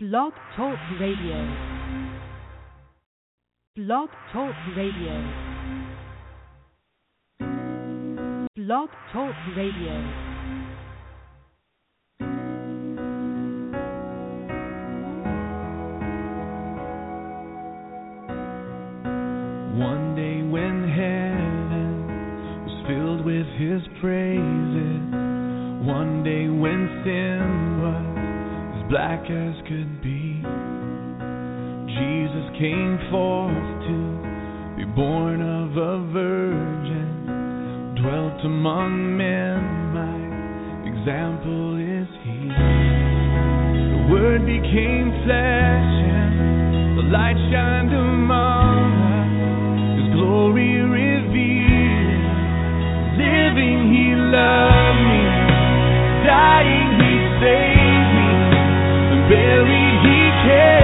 Blog Talk Radio. Blog Talk Radio. Blog Talk Radio. One day when heaven was filled with his praise. black as could be. Jesus came forth to be born of a virgin, dwelt among men, my example is he. The word became flesh and the light shined among us, his glory revealed. Living he loved me, dying he saved. Yeah.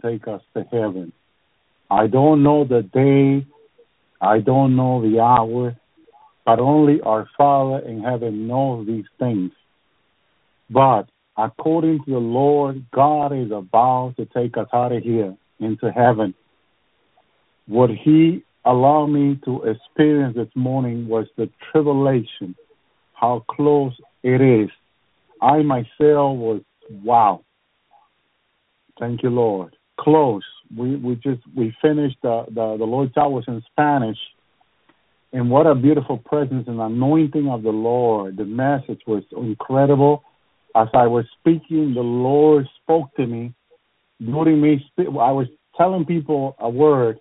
Take us to heaven. I don't know the day, I don't know the hour, but only our Father in heaven knows these things. But according to the Lord, God is about to take us out of here into heaven. What He allowed me to experience this morning was the tribulation, how close it is. I myself was, wow. Thank you, Lord. Close. We we just we finished the the, the Lord's hours in Spanish, and what a beautiful presence and anointing of the Lord. The message was incredible. As I was speaking, the Lord spoke to me. During me, I was telling people a word,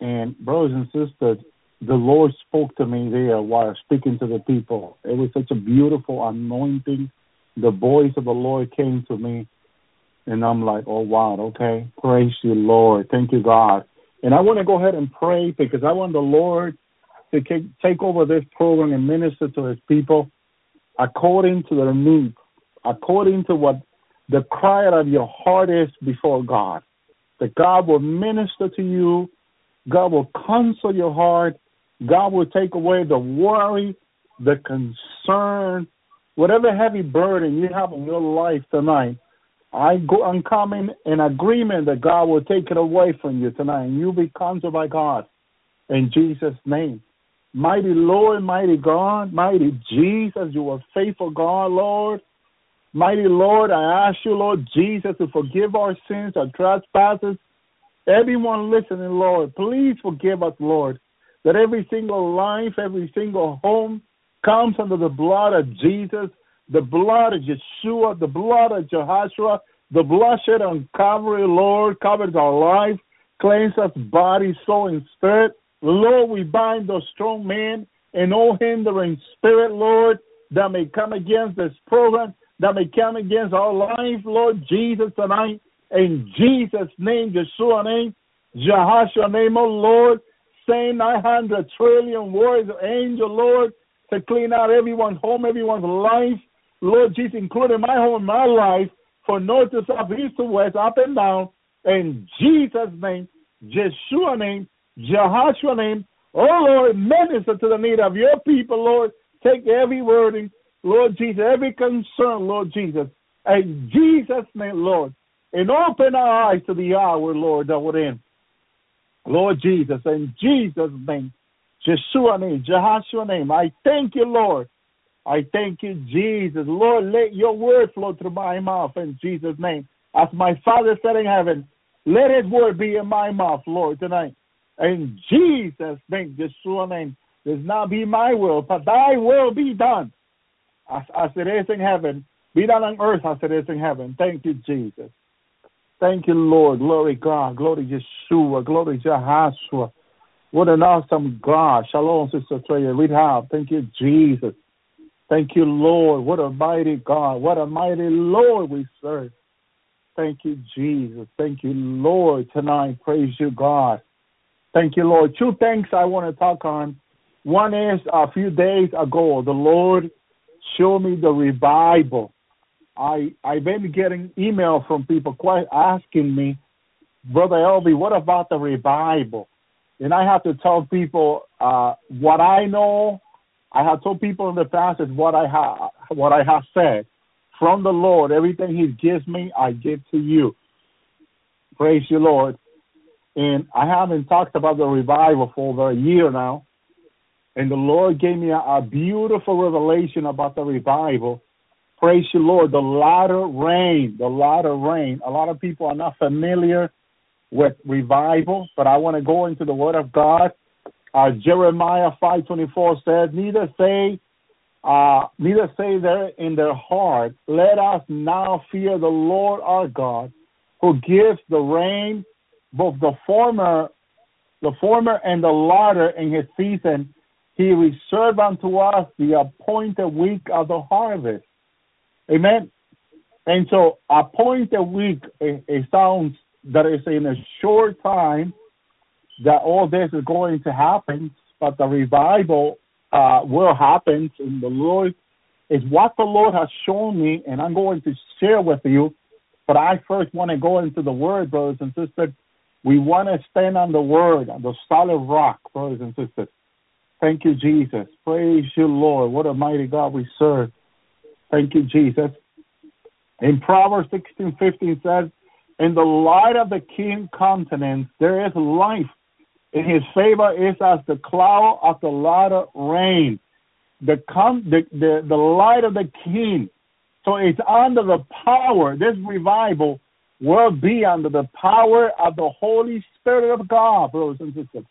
and brothers and sisters, the Lord spoke to me there while speaking to the people. It was such a beautiful anointing. The voice of the Lord came to me, and I'm like, oh, wow, okay. Praise you, Lord. Thank you, God. And I want to go ahead and pray because I want the Lord to take over this program and minister to his people according to their needs, according to what the cry of your heart is before God. That God will minister to you, God will console your heart, God will take away the worry, the concern, whatever heavy burden you have in your life tonight. I go, I'm coming in agreement that God will take it away from you tonight, and you'll be consoled by God in Jesus' name. Mighty Lord, mighty God, mighty Jesus, you are faithful God, Lord. Mighty Lord, I ask you, Lord Jesus, to forgive our sins, our trespasses. Everyone listening, Lord, please forgive us, Lord, that every single life, every single home comes under the blood of Jesus, the blood of Yeshua, the blood of Jehoshua, the blood shed on Calvary, Lord, covers our life, cleanses us body, soul, and spirit. Lord, we bind those strong men and all hindering spirit, Lord, that may come against this program, that may come against our life, Lord Jesus, tonight. In Jesus' name, Yeshua name, Jehoshua name, oh Lord, send 900 trillion words of angel, Lord, to clean out everyone's home, everyone's life. Lord Jesus, including my home, my life, for north to south, east to west, up and down. In Jesus' name, Yeshua name, Jehoshua name, oh Lord, minister to the need of your people, Lord. Take every wording, Lord Jesus, every concern, Lord Jesus. In Jesus' name, Lord. And open our eyes to the hour, Lord, that we're in. Lord Jesus, in Jesus' name, Yeshua name, Jehoshua name, I thank you, Lord. I thank you, Jesus. Lord, let your word flow through my mouth in Jesus' name. As my Father said in heaven, let his word be in my mouth, Lord, tonight. In Jesus' name, Yeshua name, does not be my will, but thy will be done. As, as it is in heaven, be done on earth as it is in heaven. Thank you, Jesus. Thank you, Lord. Glory God. Glory Yeshua. Glory Jehoshua. What an awesome God. Shalom, Sister Treya. We have. Thank you, Jesus. Thank you, Lord. What a mighty God. What a mighty Lord we serve. Thank you, Jesus. Thank you, Lord, tonight. Praise you, God. Thank you, Lord. Two things I want to talk on. One is a few days ago, the Lord showed me the revival. I I've been getting email from people quite asking me, Brother Elvi, what about the revival? And I have to tell people uh, what I know. I have told people in the past is what I have what I have said from the Lord. Everything He gives me, I give to you. Praise you, Lord. And I haven't talked about the revival for over a year now. And the Lord gave me a, a beautiful revelation about the revival. Praise you, Lord. The latter rain, the latter rain. A lot of people are not familiar with revival, but I want to go into the Word of God. Uh, Jeremiah five twenty four says, "Neither say, uh, neither say there in their heart, Let us now fear the Lord our God, who gives the rain, both the former, the former and the latter in His season, He reserved unto us the appointed week of the harvest. Amen. And so, appointed week, it, it sounds that it's in a short time that all this is going to happen, but the revival uh, will happen, and the Lord is what the Lord has shown me, and I'm going to share with you. But I first want to go into the Word, brothers and sisters. We want to stand on the Word, on the solid rock, brothers and sisters. Thank you, Jesus. Praise you, Lord. What a mighty God we serve. Thank you, Jesus. In Proverbs 16, 15 says, In the light of the king countenance there is life. In his favor is as the cloud of the latter rain. The, com- the, the, the light of the king. So it's under the power, this revival will be under the power of the Holy Spirit of God, brothers and sisters.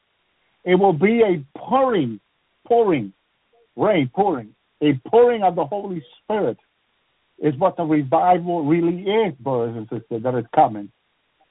It will be a pouring, pouring, rain pouring, a pouring of the Holy Spirit is what the revival really is, brothers and sisters, that is coming.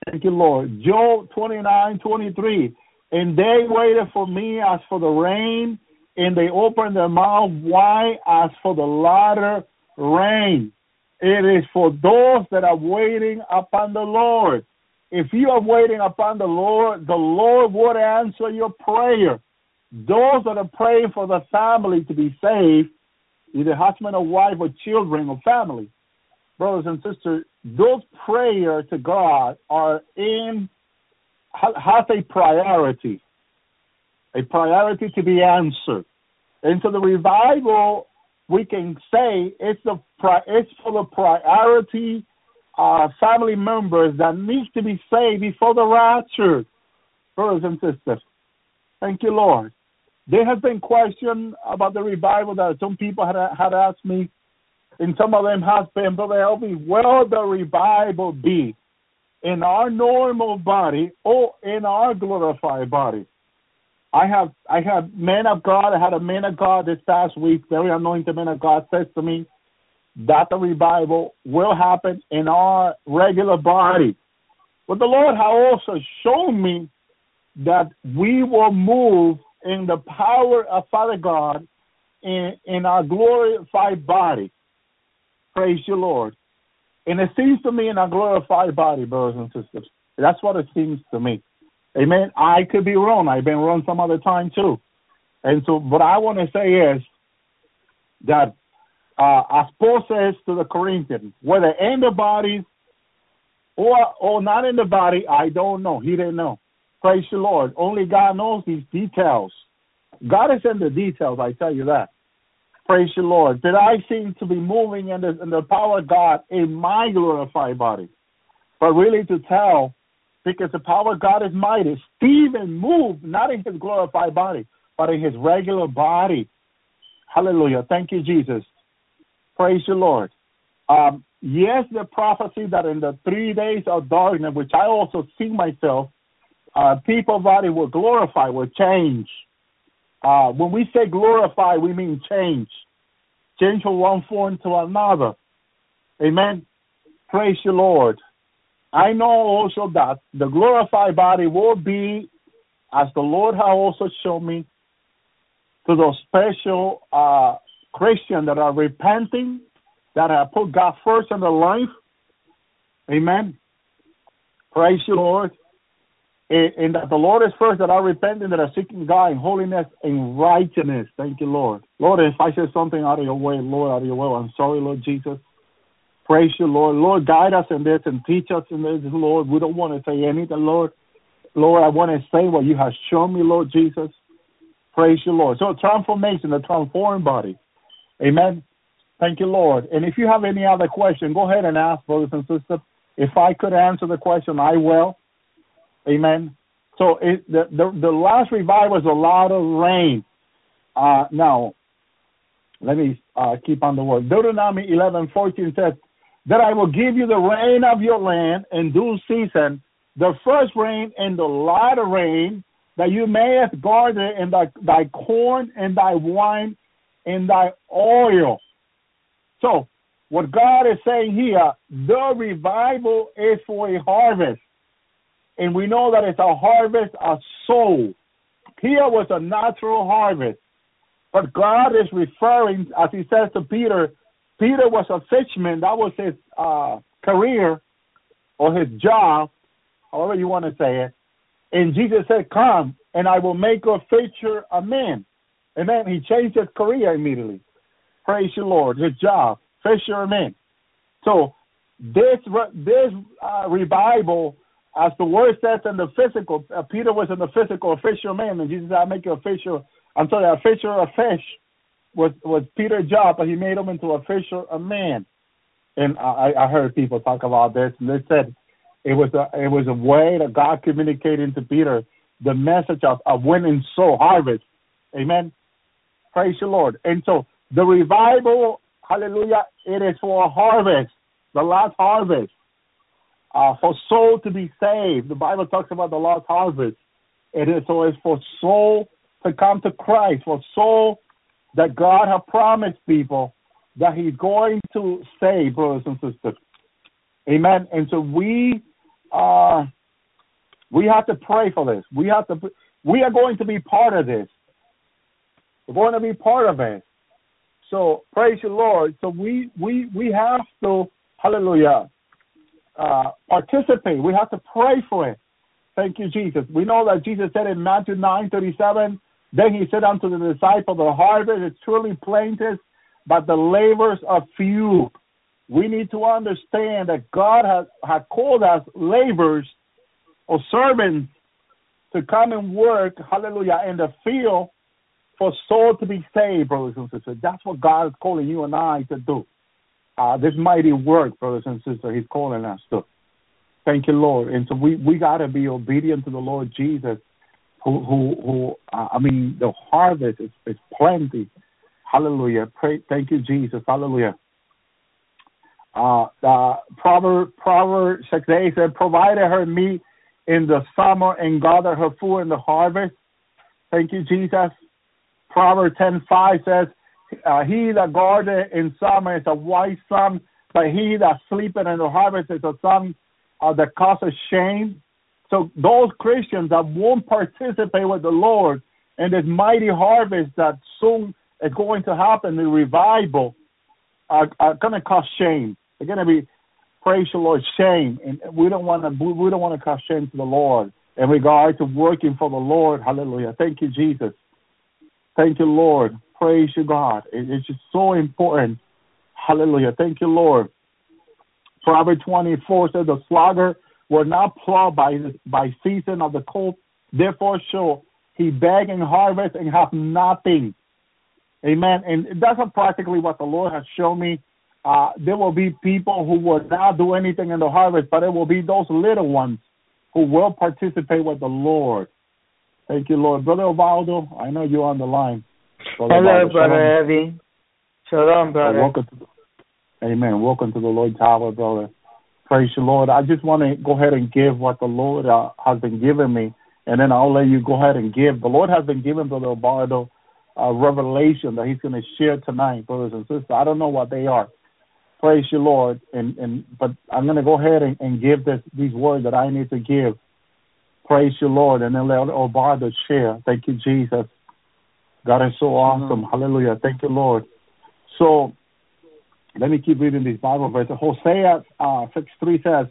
Thank you, Lord. Job 29, 23. And they waited for me as for the rain, and they opened their mouth wide as for the latter rain. It is for those that are waiting upon the Lord. If you are waiting upon the Lord, the Lord would answer your prayer. Those that are praying for the family to be saved, either husband or wife or children or family, brothers and sisters, those prayers to God are in has a priority, a priority to be answered. And so the revival, we can say it's the it's for the priority uh, family members that need to be saved before the rapture, brothers and sisters. Thank you, Lord. There has been question about the revival that some people had had asked me, and some of them has been, Brother Elvi, will the revival be in our normal body or in our glorified body? I have I have men of God. I had a man of God this past week, very anointed man of God, says to me that the revival will happen in our regular body. But the Lord has also shown me that we will move in the power of Father God in, in our glorified body. Praise you, Lord. And it seems to me in our glorified body, brothers and sisters. That's what it seems to me. Amen. I could be wrong. I've been wrong some other time too. And so what I want to say is that uh, as Paul says to the Corinthians, whether in the body or or not in the body, I don't know. He didn't know. Praise the Lord. Only God knows these details. God is in the details, I tell you that. Praise the Lord. Did I seem to be moving in the, in the power of God in my glorified body? But really to tell, because the power of God is mighty. Stephen moved not in his glorified body, but in his regular body. Hallelujah. Thank you, Jesus. Praise the Lord. Um, yes, the prophecy that in the three days of darkness, which I also see myself, uh, people body will glorify, will change. Uh, when we say glorify, we mean change. Change from one form to another. Amen. Praise the Lord. I know also that the glorified body will be, as the Lord has also shown me, to those special uh, Christians that are repenting, that have put God first in their life. Amen. Praise the Lord Eh, and that the Lord is first that are repenting, that are seeking God in holiness and righteousness. Thank you, Lord. Lord, if I said something out of your way, Lord, out of your way, I'm sorry, Lord Jesus. Praise you, Lord. Lord, guide us in this and teach us in this, Lord. We don't want to say anything, Lord. Lord, I want to say what you have shown me, Lord Jesus. Praise you, Lord. So transformation, the transformed body. Amen. Thank you, Lord. And if you have any other question, go ahead and ask, brothers and sisters. If I could answer the question, I will. Amen. So it, the, the the last revival is a lot of rain. Uh, now, let me uh, keep on the word. Deuteronomy eleven fourteen says that I will give you the rain of your land in due season, the first rain and the latter rain, that you mayest it in thy, thy corn and thy wine and thy oil. So, what God is saying here, the revival is for a harvest and we know that it's a harvest of soul. Here was a natural harvest. But God is referring, as he says to Peter, Peter was a fisherman. That was his uh, career or his job, however you want to say it. And Jesus said, Come, and I will make a fisher a man. And then he changed his career immediately. Praise the Lord. His job, fisherman. man. So this this uh, revival, as the word says in the physical, uh, Peter was in the physical a fisherman, and Jesus said, "I make you a fisher." I'm sorry, a fisher of fish was was Peter's job, but he made him into a fisher of man. And I, I heard people talk about this, and they said it was a it was a way that God communicated to Peter the message of, of winning soul harvest. Amen. Praise the Lord. And so the revival, hallelujah, it is for a harvest, the last harvest. Uh, for soul to be saved. The Bible talks about the lost harvest. It is so it's for soul to come to Christ, for soul that God has promised people that He's going to save, brothers and sisters. Amen. And so we uh we have to pray for this. We have to we are going to be part of this. We're going to be part of it. So praise the Lord. So we we we have to hallelujah uh, participate. We have to pray for it. Thank you, Jesus. We know that Jesus said in Matthew nine thirty seven. Then he said unto the disciple, The harvest is truly plenteous, but the labors are few. We need to understand that God has, has called us laborers or servants to come and work, hallelujah, in the field for soul to be saved, brothers and sisters. That's what God is calling you and I to do. Uh, this mighty work, brothers and sisters, He's calling us to. Thank you, Lord. And so we, we got to be obedient to the Lord Jesus who who who uh, I mean the harvest is, is plenty. Hallelujah. Pray thank you, Jesus. Hallelujah. Uh the Proverb Proverb six eight said, provided her meat in the summer and gathered her food in the harvest. Thank you, Jesus. Proverb ten five says, uh, he that guardeth in summer is a wise son, but he that sleepeth in the harvest is a son uh, that causes shame. So those Christians that won't participate with the Lord in this mighty harvest that soon is going to happen, the revival, are, are going to cause shame. They're going to be, praise the Lord, shame, and we don't want to. We don't want to cause shame to the Lord in regard to working for the Lord. Hallelujah. Thank you, Jesus. Thank you, Lord. Praise you, God. it's just so important. Hallelujah. Thank you, Lord. Proverbs 24 says, The slugger were not plowed by by season of the cold, therefore shall he beg and harvest and have nothing. Amen. And that's practically what the Lord has shown me. Uh, there will be people who will not do anything in the harvest, but it will be those little ones who will participate with the Lord. Thank you, Lord. Brother Ovaldo, I know you're on the line. Brother Hello, Ovaldo, Brother Eddie. Shalom, brother. welcome to, amen. Welcome to the Lord's Hour, brother. Praise the Lord. I just want to go ahead and give what the Lord uh, has been giving me, and then I'll let you go ahead and give. The Lord has been giving Brother Obardo a revelation that He's going to share tonight, brothers and sisters. I don't know what they are. Praise the Lord, and and but I'm going to go ahead and, and give this these words that I need to give. Praise the Lord, and then let Obardo share. Thank you, Jesus. God is so awesome. Mm-hmm. Hallelujah. Thank you, Lord. So let me keep reading this Bible verse. Hosea uh, 6 3 says,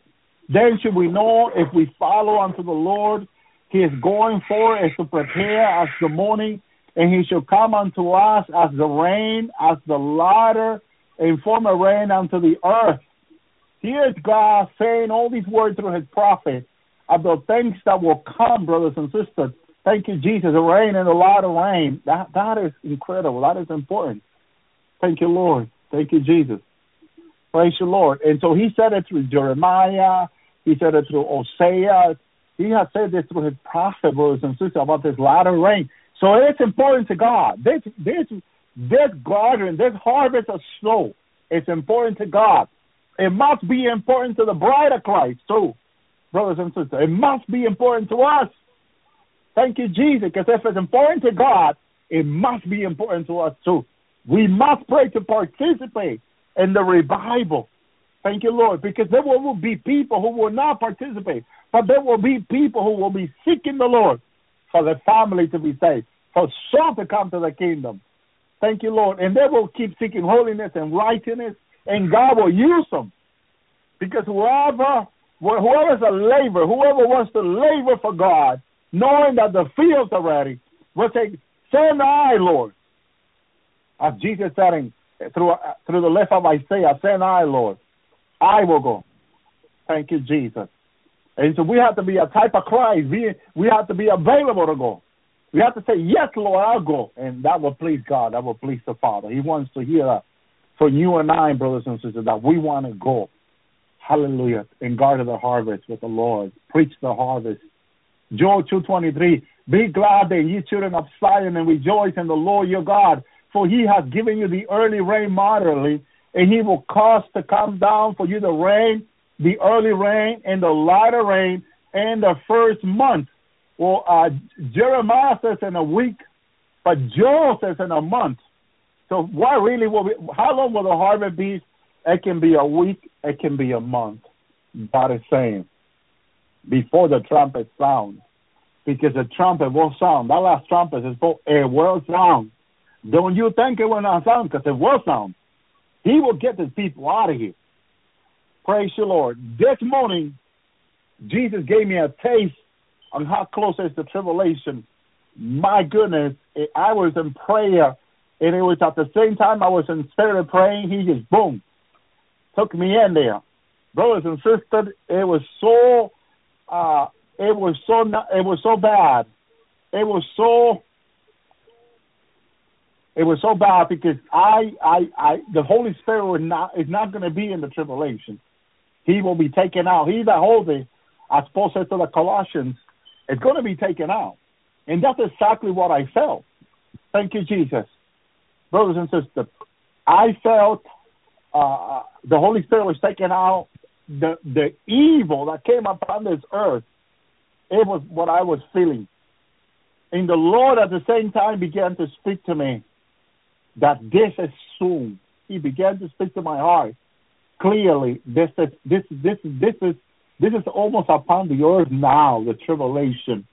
Then should we know if we follow unto the Lord, he is going for as to prepare as the morning, and he shall come unto us as the rain, as the latter, and form a rain unto the earth. Here's God saying all these words through his prophet of the things that will come, brothers and sisters. Thank you, Jesus. The rain and the of rain. That that is incredible. That is important. Thank you, Lord. Thank you, Jesus. Praise the Lord. And so he said it through Jeremiah. He said it through Hosea. He has said this through his prophet, brothers and sisters, about this latter rain. So it's important to God. This this this garden, this harvest of snow, it's important to God. It must be important to the bride of Christ too, brothers and sisters. It must be important to us. Thank you, Jesus, because if it's important to God, it must be important to us too. We must pray to participate in the revival. Thank you, Lord, because there will be people who will not participate, but there will be people who will be seeking the Lord for their family to be saved, for soul to come to the kingdom. Thank you, Lord. And they will keep seeking holiness and righteousness, and God will use them. Because whoever, whoever is a laborer, whoever wants to labor for God, knowing that the fields are ready, will say, Send I, Lord. As Jesus said through, uh, through the lips of Isaiah, Send I, Lord. I will go. Thank you, Jesus. And so we have to be a type of Christ. We, we have to be available to go. We have to say, Yes, Lord, I'll go. And that will please God. That will please the Father. He wants to hear that from you and I, brothers and sisters, that we want to go. Hallelujah. And guard the harvest with the Lord. Preach the harvest. Joel 2.23, Be glad that ye children of Zion and rejoice in the Lord your God, for he has given you the early rain moderately, and he will cause to come down for you the rain, the early rain, and the latter rain, and the first month. Well, uh, Jeremiah says in a week, but Joel says in a month. So what really will we, how long will the harvest be? It can be a week, it can be a month. God is saying before the trumpet sounds. Because the trumpet will sound. That last trumpet is for a will sound. Don't you think it will not sound? Because it will sound. He will get his people out of here. Praise the Lord. This morning, Jesus gave me a taste on how close is the tribulation. My goodness, I was in prayer, and it was at the same time I was in spirit praying. He just boom took me in there, brothers and sisters. It was so, uh, it was so, it was so bad. It was so it was so bad because I, I, I, the Holy Spirit was not is not going to be in the tribulation. He will be taken out. He that holds it, as Paul said to the Colossians, is going to be taken out, and that's exactly what I felt. Thank you, Jesus, brothers and sisters. I felt uh, the Holy Spirit was taking out. The the evil that came upon this earth, it was what I was feeling. And the Lord at the same time began to speak to me that this is soon. He began to speak to my heart clearly. This is this this this is this is almost upon the earth now, the tribulation.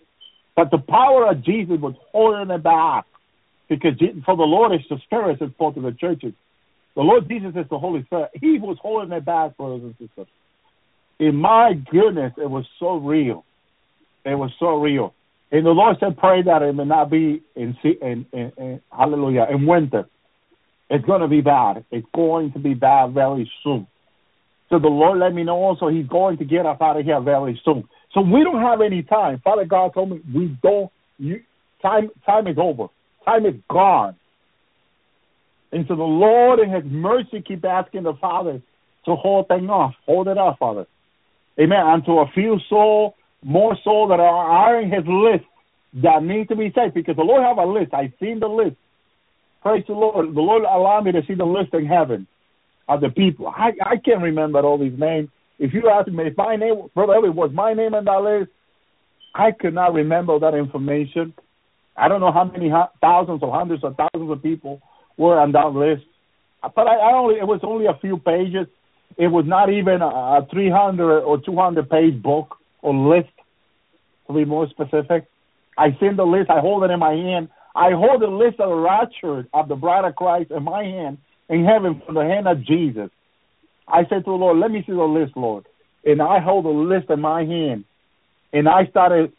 But the power of Jesus was holding it back. Because for the Lord is the Spirit is to the churches. The Lord Jesus is the Holy Spirit. He was holding it back, brothers and sisters. And my goodness, it was so real. It was so real. And the Lord said, pray that it may not be in, in, in, in hallelujah, in winter. It's going to be bad. It's going to be bad very soon. So the Lord let me know also He's going to get us out of here very soon. So we don't have any time. Father God told me we don't. You, time time is over. Time is gone. And so the Lord in His mercy keep asking the Father to hold things off, hold it off, Father. Amen. Until a few soul, more soul that are, in His list that need to be saved, because the Lord have a list. I've seen the list. Praise the Lord. The Lord allowed me to see the list in heaven of the people. I I can't remember all these names. If you ask me if my name, brother Elvi, was my name on that list, I could not remember that information. I don't know how many thousands or hundreds of thousands of people were on that list. But I, I only it was only a few pages. It was not even a, a 300 or 200 page book or list, to be more specific. I send the list. I hold it in my hand. I hold the list of the rapture of the bride of Christ in my hand in heaven from the hand of Jesus. I said to the Lord, let me see the list, Lord. And I hold the list in my hand. And I started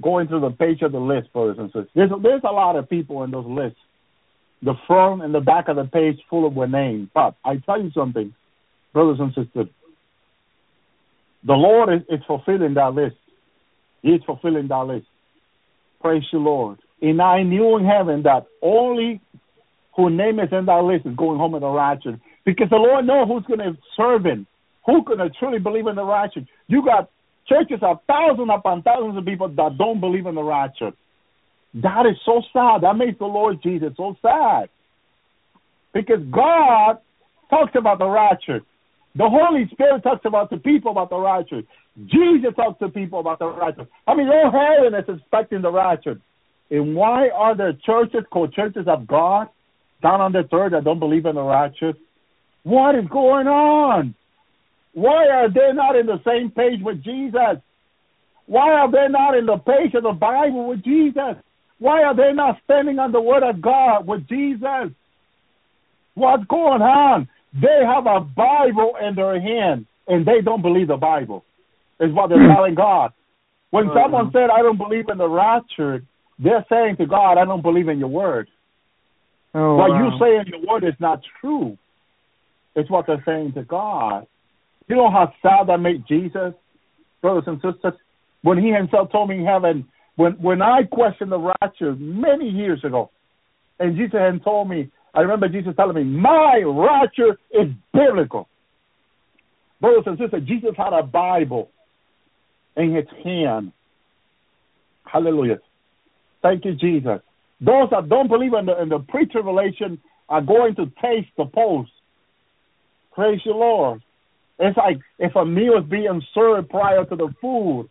going through the page of the list, brothers and sisters. There's, there's a lot of people in those lists the front and the back of the page full of names. But I tell you something, brothers and sisters, the Lord is, is fulfilling that list. He is fulfilling that list. Praise the Lord. And I knew in heaven that only who name is in that list is going home in the rapture. Because the Lord knows who's going to serve him, who's going to truly believe in the rapture. You got churches of thousands upon thousands of people that don't believe in the rapture. That is so sad. That makes the Lord Jesus so sad. Because God talks about the rapture. The Holy Spirit talks about the people about the rapture. Jesus talks to people about the rapture. I mean, all heaven is expecting the rapture. And why are there churches called churches of God down on the third that don't believe in the rapture? What is going on? Why are they not in the same page with Jesus? Why are they not in the page of the Bible with Jesus? Why are they not standing on the word of God with Jesus? What's going on? They have a Bible in their hand and they don't believe the Bible, is what they're hmm. telling God. When Oh, someone said, I don't believe in the rapture, they're saying to God, I don't believe in your word. Oh, what wow. you say in your word is not true. It's what they're saying to God. You know how sad that made Jesus, brothers and sisters, when he himself told me in heaven, when when I questioned the rapture many years ago, and Jesus had told me, I remember Jesus telling me, my rapture is biblical. Brothers and sisters, Jesus had a Bible in his hand. Hallelujah. Thank you, Jesus. Those that don't believe in the, in the pre-tribulation are going to taste the post. Praise the Lord. It's like if a meal is being served prior to the food,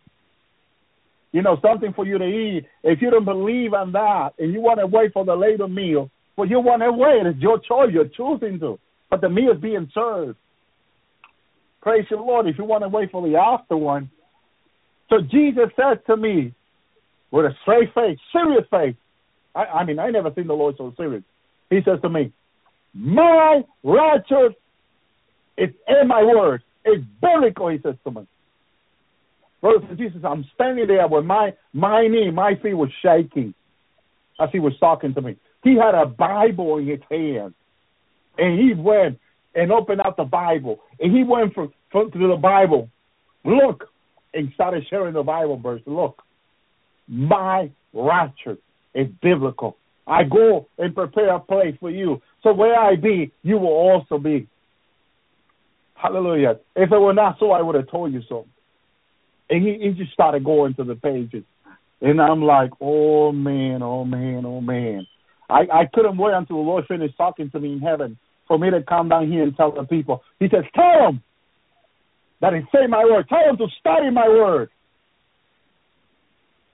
you know, something for you to eat. If you don't believe in that and you want to wait for the later meal, well, you want to wait. It's your choice. You're choosing to. But the meal is being served. Praise the Lord. If you want to wait for the after one. So Jesus said to me, with a straight face, serious face, I, I mean, I never seen the Lord so serious. He says to me, My righteous is in my word. It's biblical, he says to me. Brothers and Jesus, I'm standing there with my my knee, my feet was shaking as he was talking to me. He had a Bible in his hand. And he went and opened out the Bible. And he went from, from to the Bible. Look, and started sharing the Bible verse. Look, my rapture is biblical. I go and prepare a place for you. So where I be, you will also be. Hallelujah. If it were not so, I would have told you so. And he, he just started going to the pages. And I'm like, oh man, oh man, oh man. I, I couldn't wait until the Lord finished talking to me in heaven for me to come down here and tell the people. He says, tell them that he say my word. Tell them to study my word.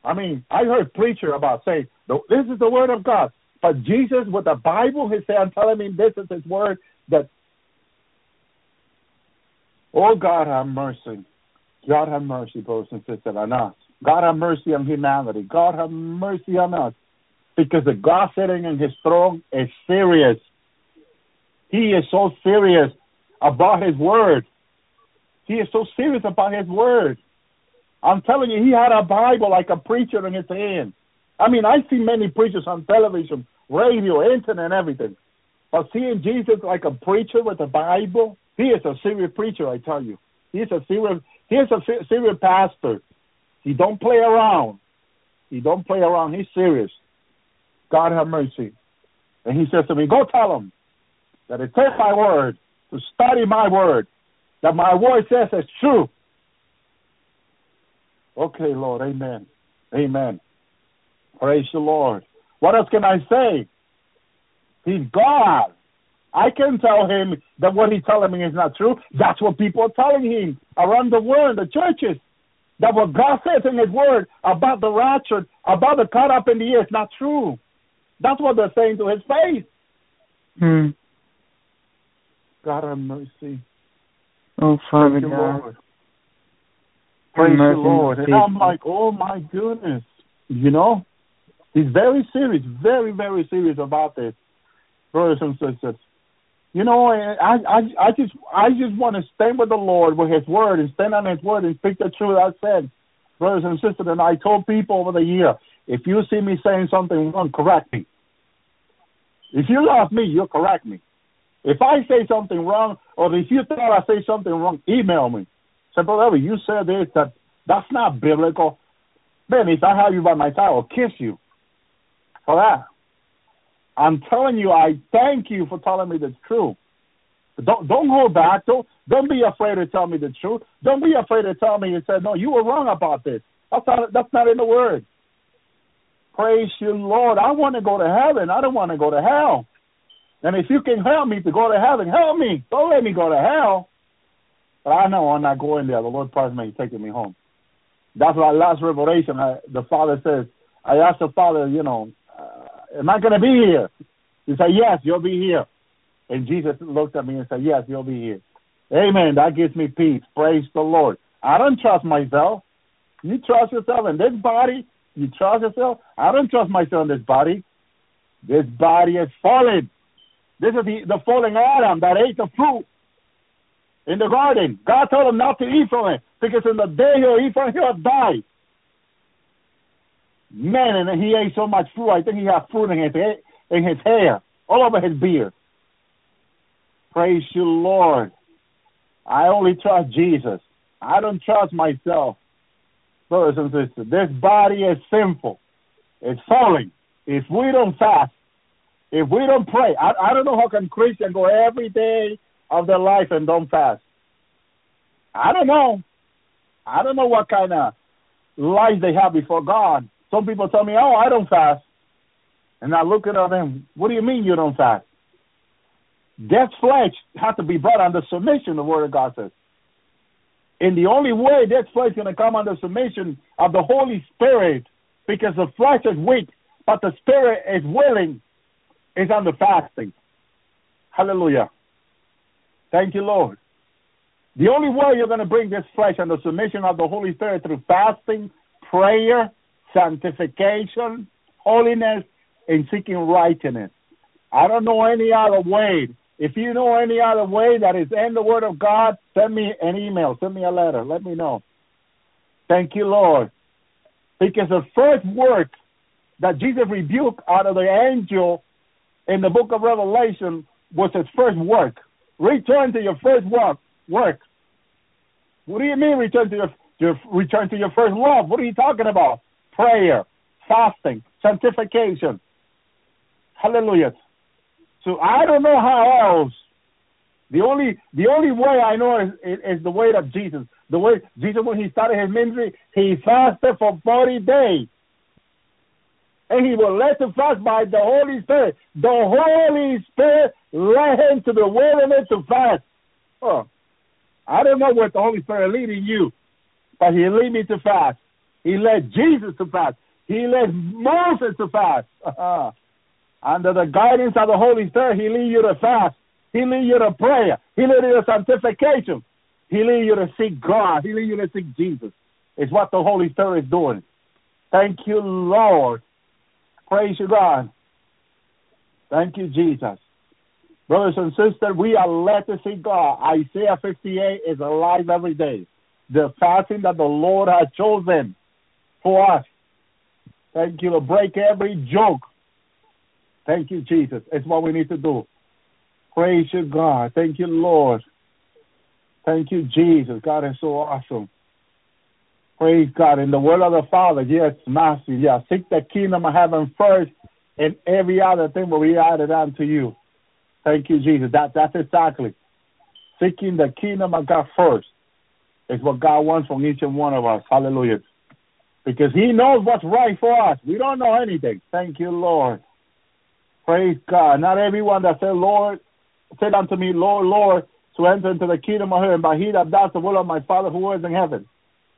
I mean, I heard preacher about saying, this is the word of God. But Jesus with the Bible, he said, I'm telling him this is his word that, oh God have mercy. God have mercy, brothers and sisters, on us. God have mercy on humanity. God have mercy on us. Because the God sitting in his throne is serious. He is so serious about his word. He is so serious about his word. I'm telling you, he had a Bible like a preacher in his hand. I mean, I see many preachers on television, radio, internet, everything. But seeing Jesus like a preacher with a Bible, he is a serious preacher, I tell you. He's a serious, he is a serious pastor. He don't play around. He don't play around. He's serious. God have mercy. And he says to me, go tell him that it takes my word to study my word, that my word says it's true. Okay, Lord. Amen. Amen. Praise the Lord. What else can I say? He's God. I can tell him that what he's telling me is not true. That's what people are telling him around the world, the churches. That what God says in his word about the rapture, about the caught up in the air is not true. That's what they're saying to his face. Hmm. God have mercy. Oh, Father Thank you, God. Lord. Praise the Lord. And I'm like, oh my goodness. You know? He's very serious, very, very serious about this. Brothers and sisters. You know, I I I just I just want to stand with the Lord with his word and stand on his word and speak the truth I said. Brothers and sisters, and I told people over the year, if you see me saying something wrong, correct me. If you love me, you'll correct me. If I say something wrong, or if you thought I say something wrong, email me. Say, brother, you said this, that that's not biblical. Man, if I have you by my side, I'll kiss you for that. I'm telling you, I thank you for telling me the truth. Don't don't hold back. Don't don't be afraid to tell me the truth. Don't be afraid to tell me and say, no, you were wrong about this. That's not that's not in the word. Praise you, Lord. I want to go to heaven. I don't want to go to hell. And if you can help me to go to heaven, help me. Don't let me go to hell. But I know I'm not going there. The Lord promised me taking me home. That's my last revelation. I, the Father says, I asked the Father, you know, am I going to be here? He said, yes, you'll be here. And Jesus looked at me and said, yes, you'll be here. Amen. That gives me peace. Praise the Lord. I don't trust myself. You trust yourself in this body You trust yourself? I don't trust myself in this body. This body is fallen. This is the, the fallen Adam that ate the fruit in the garden. God told him not to eat from it because in the day he'll eat from it, he'll die. Man, and he ate so much fruit. I think he had fruit in his in his hair, all over his beard. Praise you, Lord. I only trust Jesus. I don't trust myself, brothers and sisters. This body is sinful. It's falling. If we don't fast, if we don't pray, I, I don't know how can Christians go every day of their life and don't fast. I don't know. I don't know what kind of life they have before God. Some people tell me, "Oh, I don't fast," and I look at them. What do you mean you don't fast? Death's flesh has to be brought under submission. The Word of God says. And the only way death's flesh is going to come under submission of the Holy Spirit, because the flesh is weak, but the Spirit is willing, is under fasting. Hallelujah. Thank you, Lord. The only way you're going to bring this flesh under submission of the Holy Spirit through fasting, prayer, sanctification, holiness, and seeking righteousness. I don't know any other way. If you know any other way that is in the Word of God, send me an email, send me a letter, let me know. Thank you, Lord. Because the first work that Jesus rebuked out of the angel in the book of Revelation was his first work. Return to your first work. Work. What do you mean return to your, your return to your first love? What are you talking about? Prayer, fasting, sanctification. Hallelujah. So I don't know how else. The only the only way I know is, is, is the way of Jesus. The way Jesus when he started his ministry, he fasted for forty days. And he was led to fast by the Holy Spirit. The Holy Spirit led him to the wilderness to fast. Oh, I don't know what the Holy Spirit is leading you, but he lead me to fast. He led Jesus to fast. He led Moses to fast. Under the guidance of the Holy Spirit, he lead you to fast. He lead you to prayer. He lead you to sanctification. He lead you to seek God. He lead you to seek Jesus. It's what the Holy Spirit is doing. Thank you, Lord. Praise you, God. Thank you, Jesus. Brothers and sisters, we are led to see God. Isaiah 58 is alive every day. The fasting that the Lord has chosen for us. Thank you break every joke. Thank you, Jesus. It's what we need to do. Praise you, God. Thank you, Lord. Thank you, Jesus. God is so awesome. Praise God. In the word of the Father, yes, Master, yeah. Seek the kingdom of heaven first, and every other thing will be added unto you. Thank you, Jesus. That that's exactly. Seeking the kingdom of God first is what God wants from each and one of us. Hallelujah. Because He knows what's right for us. We don't know anything. Thank you, Lord. Praise God. Not everyone that said, Lord, said unto me, Lord, Lord, to enter into the kingdom of heaven, but he that does the will of my Father who is in heaven.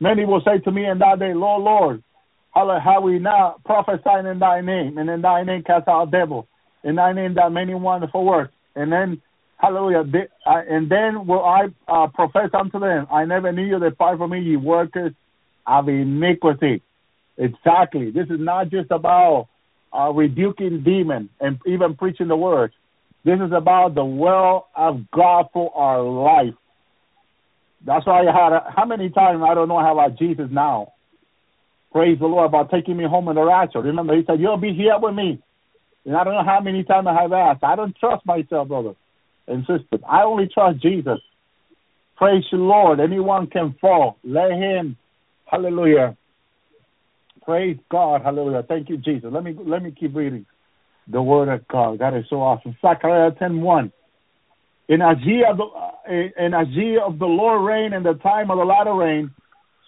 Many will say to me in that day, Lord, Lord, how we now prophesying in thy name, and in thy name cast out devil, in thy name done many wonderful works. And then, hallelujah, and then will I uh, profess unto them, I never knew you, depart from me, ye workers of iniquity. Exactly. This is not just about uh, rebuking demons and even preaching the word. This is about the will of God for our life. That's why I had a, how many times I don't know how about Jesus now. Praise the Lord about taking me home in the rapture. Remember, He said, "You'll be here with me." And I don't know how many times I have asked. I don't trust myself, brother and sister. I only trust Jesus. Praise the Lord. Anyone can fall. Let Him. Hallelujah. Praise God. Hallelujah. Thank you, Jesus. Let me let me keep reading the word of God. That is so awesome. Zechariah ten one. In as ye of the uh, in of the Lord rain in the time of the latter rain,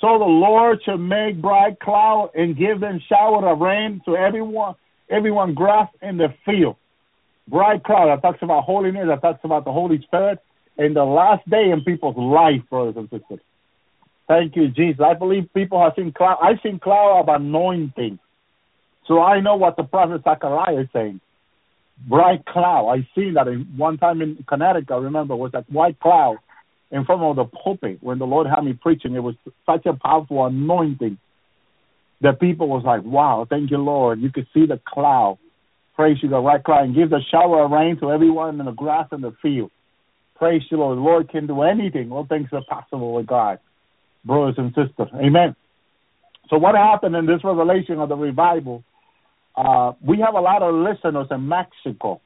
so the Lord shall make bright cloud and give them shower of rain to everyone everyone grass in the field. Bright cloud that talks about holiness, that talks about the Holy Spirit in the last day in people's life, brothers and sisters. Thank you, Jesus. I believe people have seen cloud. I've seen cloud of anointing. So I know what the prophet Zechariah is saying. Bright cloud. I seen that in, one time in Connecticut. I remember was that white cloud in front of the pulpit when the Lord had me preaching. It was such a powerful anointing. that people was like, wow, thank you, Lord. You could see the cloud. Praise you, the right cloud, and give the shower of rain to everyone in the grass and the field. Praise you, Lord. The Lord can do anything. All things are possible with God, brothers and sisters. Amen. So what happened in this revelation of the revival? Uh, we have a lot of listeners in Mexico.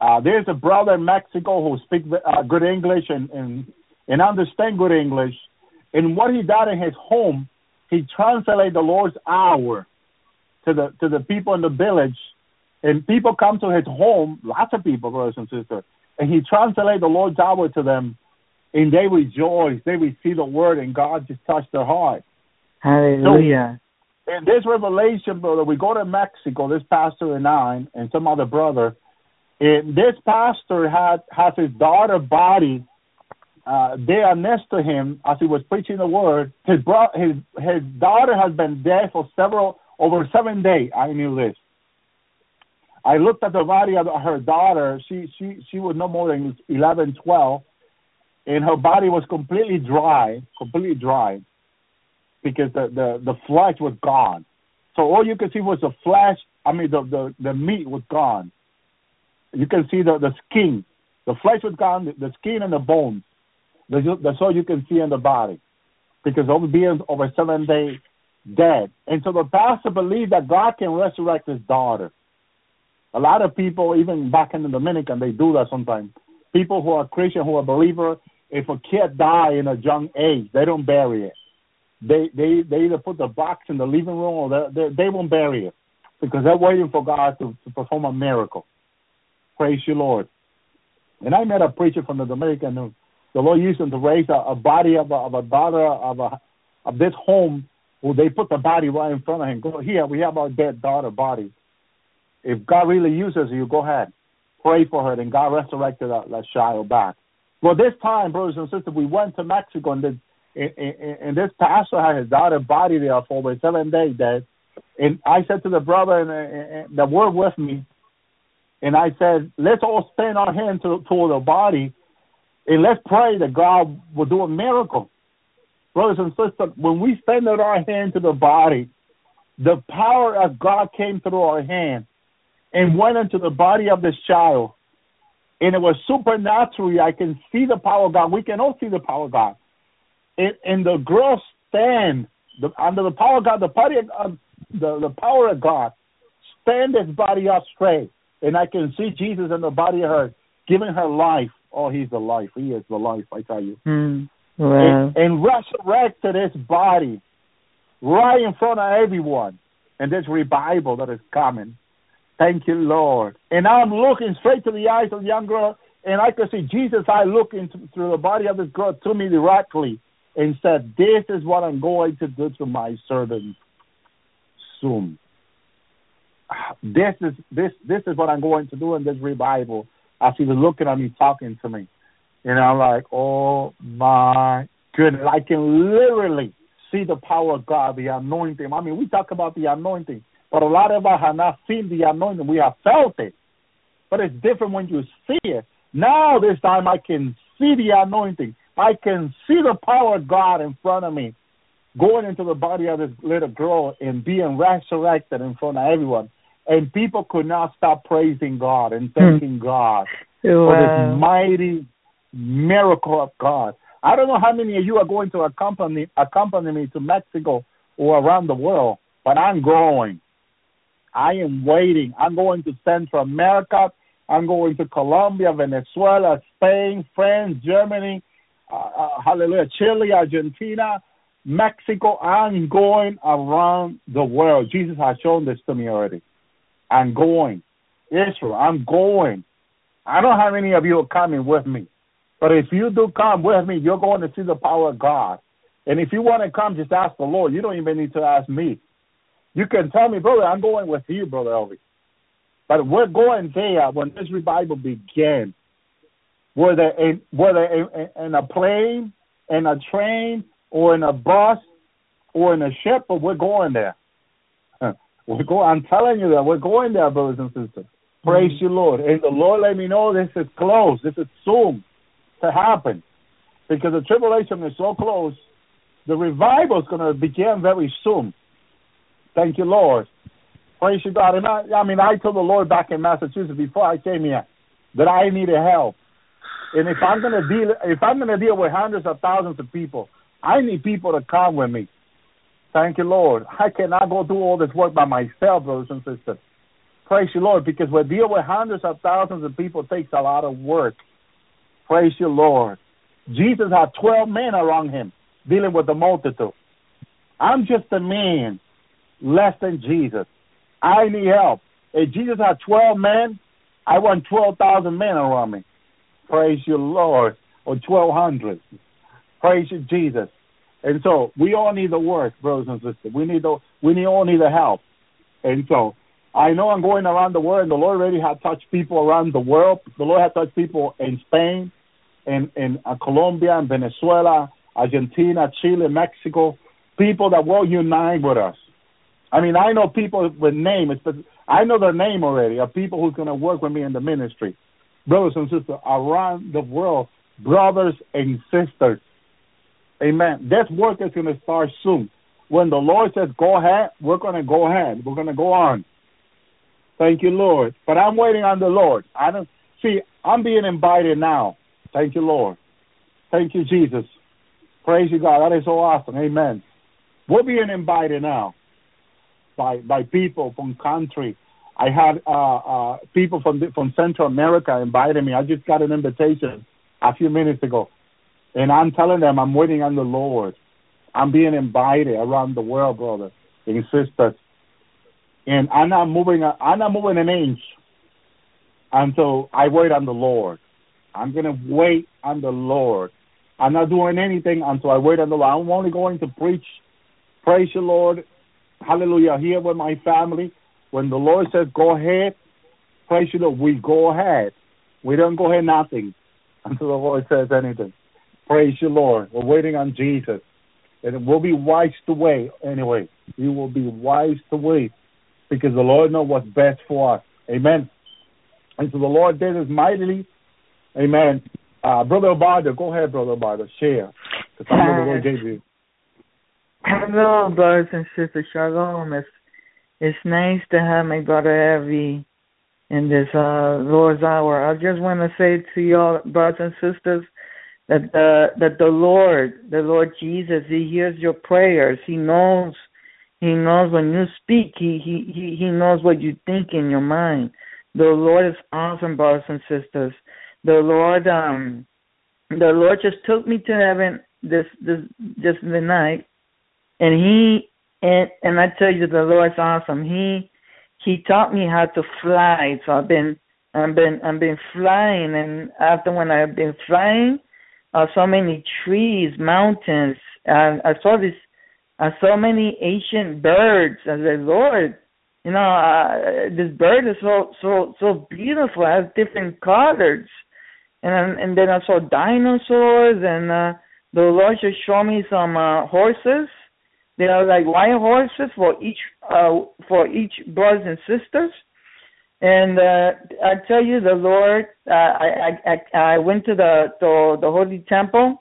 Uh, there's a brother in Mexico who speaks uh, good English and, and and understand good English. And what he did in his home, he translated the Lord's hour to the to the people in the village, and people come to his home. Lots of people, brothers and sisters, and he translated the Lord's hour to them, and they rejoice. They receive the word, and God just touched their heart. Hallelujah. So, in this revelation, brother, we go to Mexico. This pastor and I, and some other brother. And this pastor had has his daughter body uh, there next to him as he was preaching the word. His bro- his his daughter has been dead for several over seven days. I knew this. I looked at the body of her daughter. She she she was no more than eleven, twelve, and her body was completely dry, completely dry, because the the the flesh was gone. So all you could see was the flesh. I mean, the the the meat was gone. You can see the the skin. The flesh was gone. The, the skin and the bones. That's, all you can see in the body, because over being over seven days dead. And so the pastor believed that God can resurrect his daughter. A lot of people, even back in the Dominican, they do that sometimes. People who are Christian, who are believer, if a kid die in a young age, they don't bury it. They they they either put the box in the living room or they they, they won't bury it because they're waiting for God to, to perform a miracle. Praise you, Lord. And I met a preacher from the Dominican. Who, the Lord used him to raise a, a body of a, of a daughter of a of this home who they put the body right in front of him. Go here, we have our dead daughter body. If God really uses you, go ahead, pray for her, and God resurrected that, that child back. Well, this time, brothers and sisters, we went to Mexico, and, the, and, and this pastor had his daughter body there for seven days dead. And I said to the brother and, and that worked with me, and I said, let's all stand our hand to, toward the body and let's pray that God will do a miracle. Brothers and sisters, when we extended our hand to the body, the power of God came through our hand and went into the body of this child. And it was supernaturally. I can see the power of God. We can all see the power of God. And, and the girl stand the, under the power of God, the body of the, the power of God, stand this body up straight. And I can see Jesus in the body of her, giving her life. Oh, he's the life. He is the life, I tell you. Mm. Wow. And, and resurrected his body right in front of everyone. And this revival that is coming. Thank you, Lord. And I'm looking straight to the eyes of the young girl, and I could see Jesus' eye looking through the body of this girl to me directly and said, This is what I'm going to do to my servant soon. This is this this is what I'm going to do in this revival. As he was looking at me, talking to me, and I'm like, oh my goodness, I can literally see the power of God, the anointing. I mean, we talk about the anointing, but a lot of us have not seen the anointing. We have felt it, but it's different when you see it. Now this time I can see the anointing. I can see the power of God in front of me, going into the body of this little girl and being resurrected in front of everyone. And people could not stop praising God and hmm. thanking God for this mighty miracle of God. I don't know how many of you are going to accompany accompany me to Mexico or around the world, but I'm going. I am waiting. I'm going to Central America. I'm going to Colombia, Venezuela, Spain, France, Germany, uh, uh, hallelujah, Chile, Argentina, Mexico. I'm going around the world. Jesus has shown this to me already. I'm going. Israel, I'm going. I don't have any of you coming with me. But if you do come with me, you're going to see the power of God. And if you want to come, just ask the Lord. You don't even need to ask me. You can tell me, brother, I'm going with you, brother Elvis. But we're going there when this revival begins. Whether in whether in, in, a plane, in a train, or in a bus, or in a ship, but we're going there. We're going. I'm telling you that we're going there, brothers and sisters. Praise mm-hmm. you, Lord. And the Lord let me know this is close. This is soon to happen, because the tribulation is so close. The revival is going to begin very soon. Thank you, Lord. Praise you, God. And I, I mean, I told the Lord back in Massachusetts before I came here that I needed help. And if I'm gonna deal, if I'm gonna deal with hundreds of thousands of people, I need people to come with me. Thank you, Lord. I cannot go do all this work by myself, brothers and sisters. Praise you, Lord, because we deal with hundreds of thousands of people It takes a lot of work. Praise you, Lord. Jesus had 12 men around him dealing with the multitude. I'm just a man less than Jesus. I need help. If Jesus had 12 men, I want 12,000 men around me. Praise you, Lord. Or 1,200. Praise you, Jesus. And so we all need the work, brothers and sisters. We need the we need all need the help. And so I know I'm going around the world, and the Lord already has touched people around the world. The Lord has touched people in Spain, in in uh, Colombia, and Venezuela, Argentina, Chile, Mexico. People that will unite with us. I mean, I know people with names, but I know their name already. Of people who's going to work with me in the ministry, brothers and sisters around the world, brothers and sisters. Amen. This work is going to start soon. When the Lord says go ahead, we're going to go ahead. We're going to go on. Thank you, Lord. But I'm waiting on the Lord. I don't see. I'm being invited now. Thank you, Lord. Thank you, Jesus. Praise you, God. That is so awesome. Amen. We're being invited now by by people from country. I had uh, uh, people from the, from Central America invited me. I just got an invitation a few minutes ago, and I'm telling them I'm waiting on the Lord. I'm being invited around the world, brother and sisters, and I'm not moving. I'm not moving an inch until I wait on the Lord. I'm gonna wait on the Lord. I'm not doing anything until I wait on the Lord. I'm only going to preach, praise the Lord, hallelujah, here with my family. When the Lord says go ahead, praise the Lord, we go ahead. We don't go ahead nothing until the Lord says anything. Praise the Lord. We're waiting on Jesus. And we'll be wise to wait anyway. We will be wise to wait because the Lord knows what's best for us. Amen. And so the Lord did this mightily. Amen. Uh, Brother Oswaldo, go ahead, Brother Oswaldo, share. Because I know the Lord gave you. Hello, brothers and sisters. Shalom. It's, it's nice to have my brother Evie in this uh, Lord's hour. I just want to say to y'all, brothers and sisters, that the that the Lord, the Lord Jesus, He hears your prayers. He knows, He knows when you speak. He He He He knows what you think in your mind. The Lord is awesome, brothers and sisters. The Lord, um, the Lord just took me to heaven this this just the night, and He and and I tell you, the Lord's awesome. He He taught me how to fly. So I've been I've been I've been flying, and after when I've been flying uh, so many trees, mountains. And I saw this, I saw many ancient birds. I said, Lord, you know, uh, this bird is so so so beautiful. It has different colors, and and then I saw dinosaurs, and uh, the Lord just showed me some uh, horses. They are like wild horses for each uh, for each brothers and sisters. And uh, I tell you, the Lord, uh, I, I I went to the to the holy temple.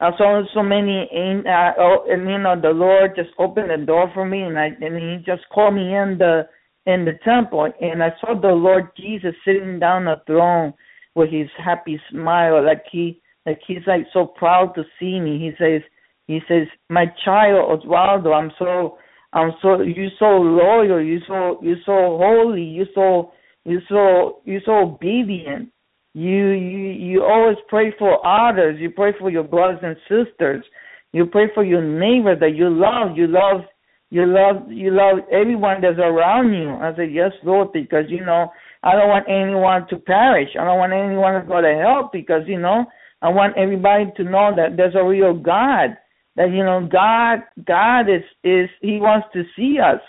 I saw so many, and, uh, oh, and you know, the Lord just opened the door for me, and I and He just called me in the in the temple, and I saw the Lord Jesus sitting down on the throne with His happy smile, like He like He's like so proud to see me. He says He says, "My child Oswaldo, I'm so." I'm so you're so loyal, you're so you're so holy, you're so you're so you're so obedient. You you you always pray for others. You pray for your brothers and sisters. You pray for your neighbor that you love. You love you love you love everyone that's around you. I said, Yes, Lord, because you know, I don't want anyone to perish. I don't want anyone to go to hell because, you know, I want everybody to know that there's a real God that you know God God is is He wants to see us.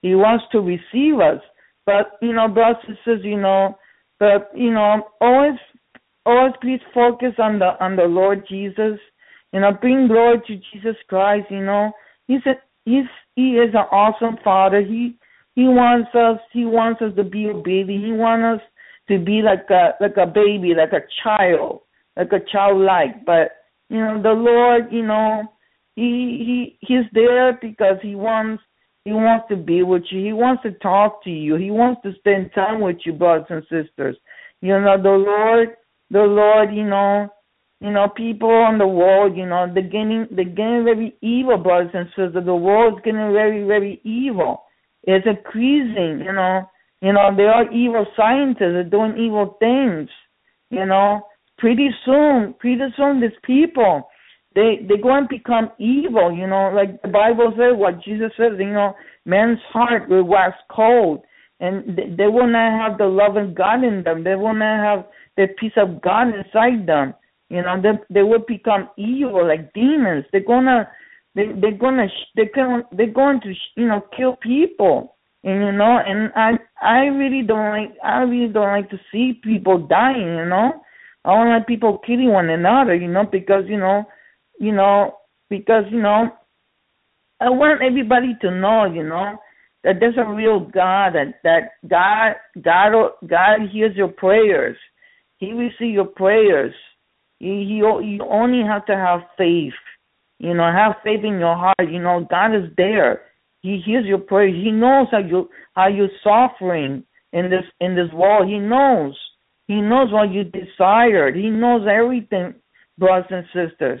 He wants to receive us. But you know, brothers and sisters, you know, but you know, always always please focus on the on the Lord Jesus. You know, bring glory to Jesus Christ. You know, He's a, He's He is an awesome Father. He He wants us He wants us to be obedient. He wants us to be like a like a baby, like a child, like a childlike. But you know, the Lord, you know, he he he's there because he wants He wants to be with you. He wants to talk to you. He wants to spend time with you, brothers and sisters. You know, the Lord, the Lord, you know, you know, people on the world, you know, they're getting they're getting very evil, brothers and sisters. The world's getting very, very evil. It's increasing, you know. You know, there are evil scientists, they're doing evil things, you know. Pretty soon, pretty soon these people they they go and become evil, you know, like the Bible says, what Jesus says, you know, man's heart will wax cold, and they, they will not have the love of God in them. They will not have the peace of God inside them. You know, they they will become evil like demons. They're gonna they they're gonna they're gonna they're going to you know kill people. And you know, and I I really don't like I really don't like to see people dying. You know, I don't like people killing one another. You know, because you know you know, because you know, I want everybody to know, you know, that there's a real God, that that God, God, God hears your prayers. He receives your prayers. He, he, you only have to have faith. You know, have faith in your heart. You know, God is there. He hears your prayers. He knows how you how you're suffering in this in this world. He knows. He knows what you desired. He knows everything, brothers and sisters.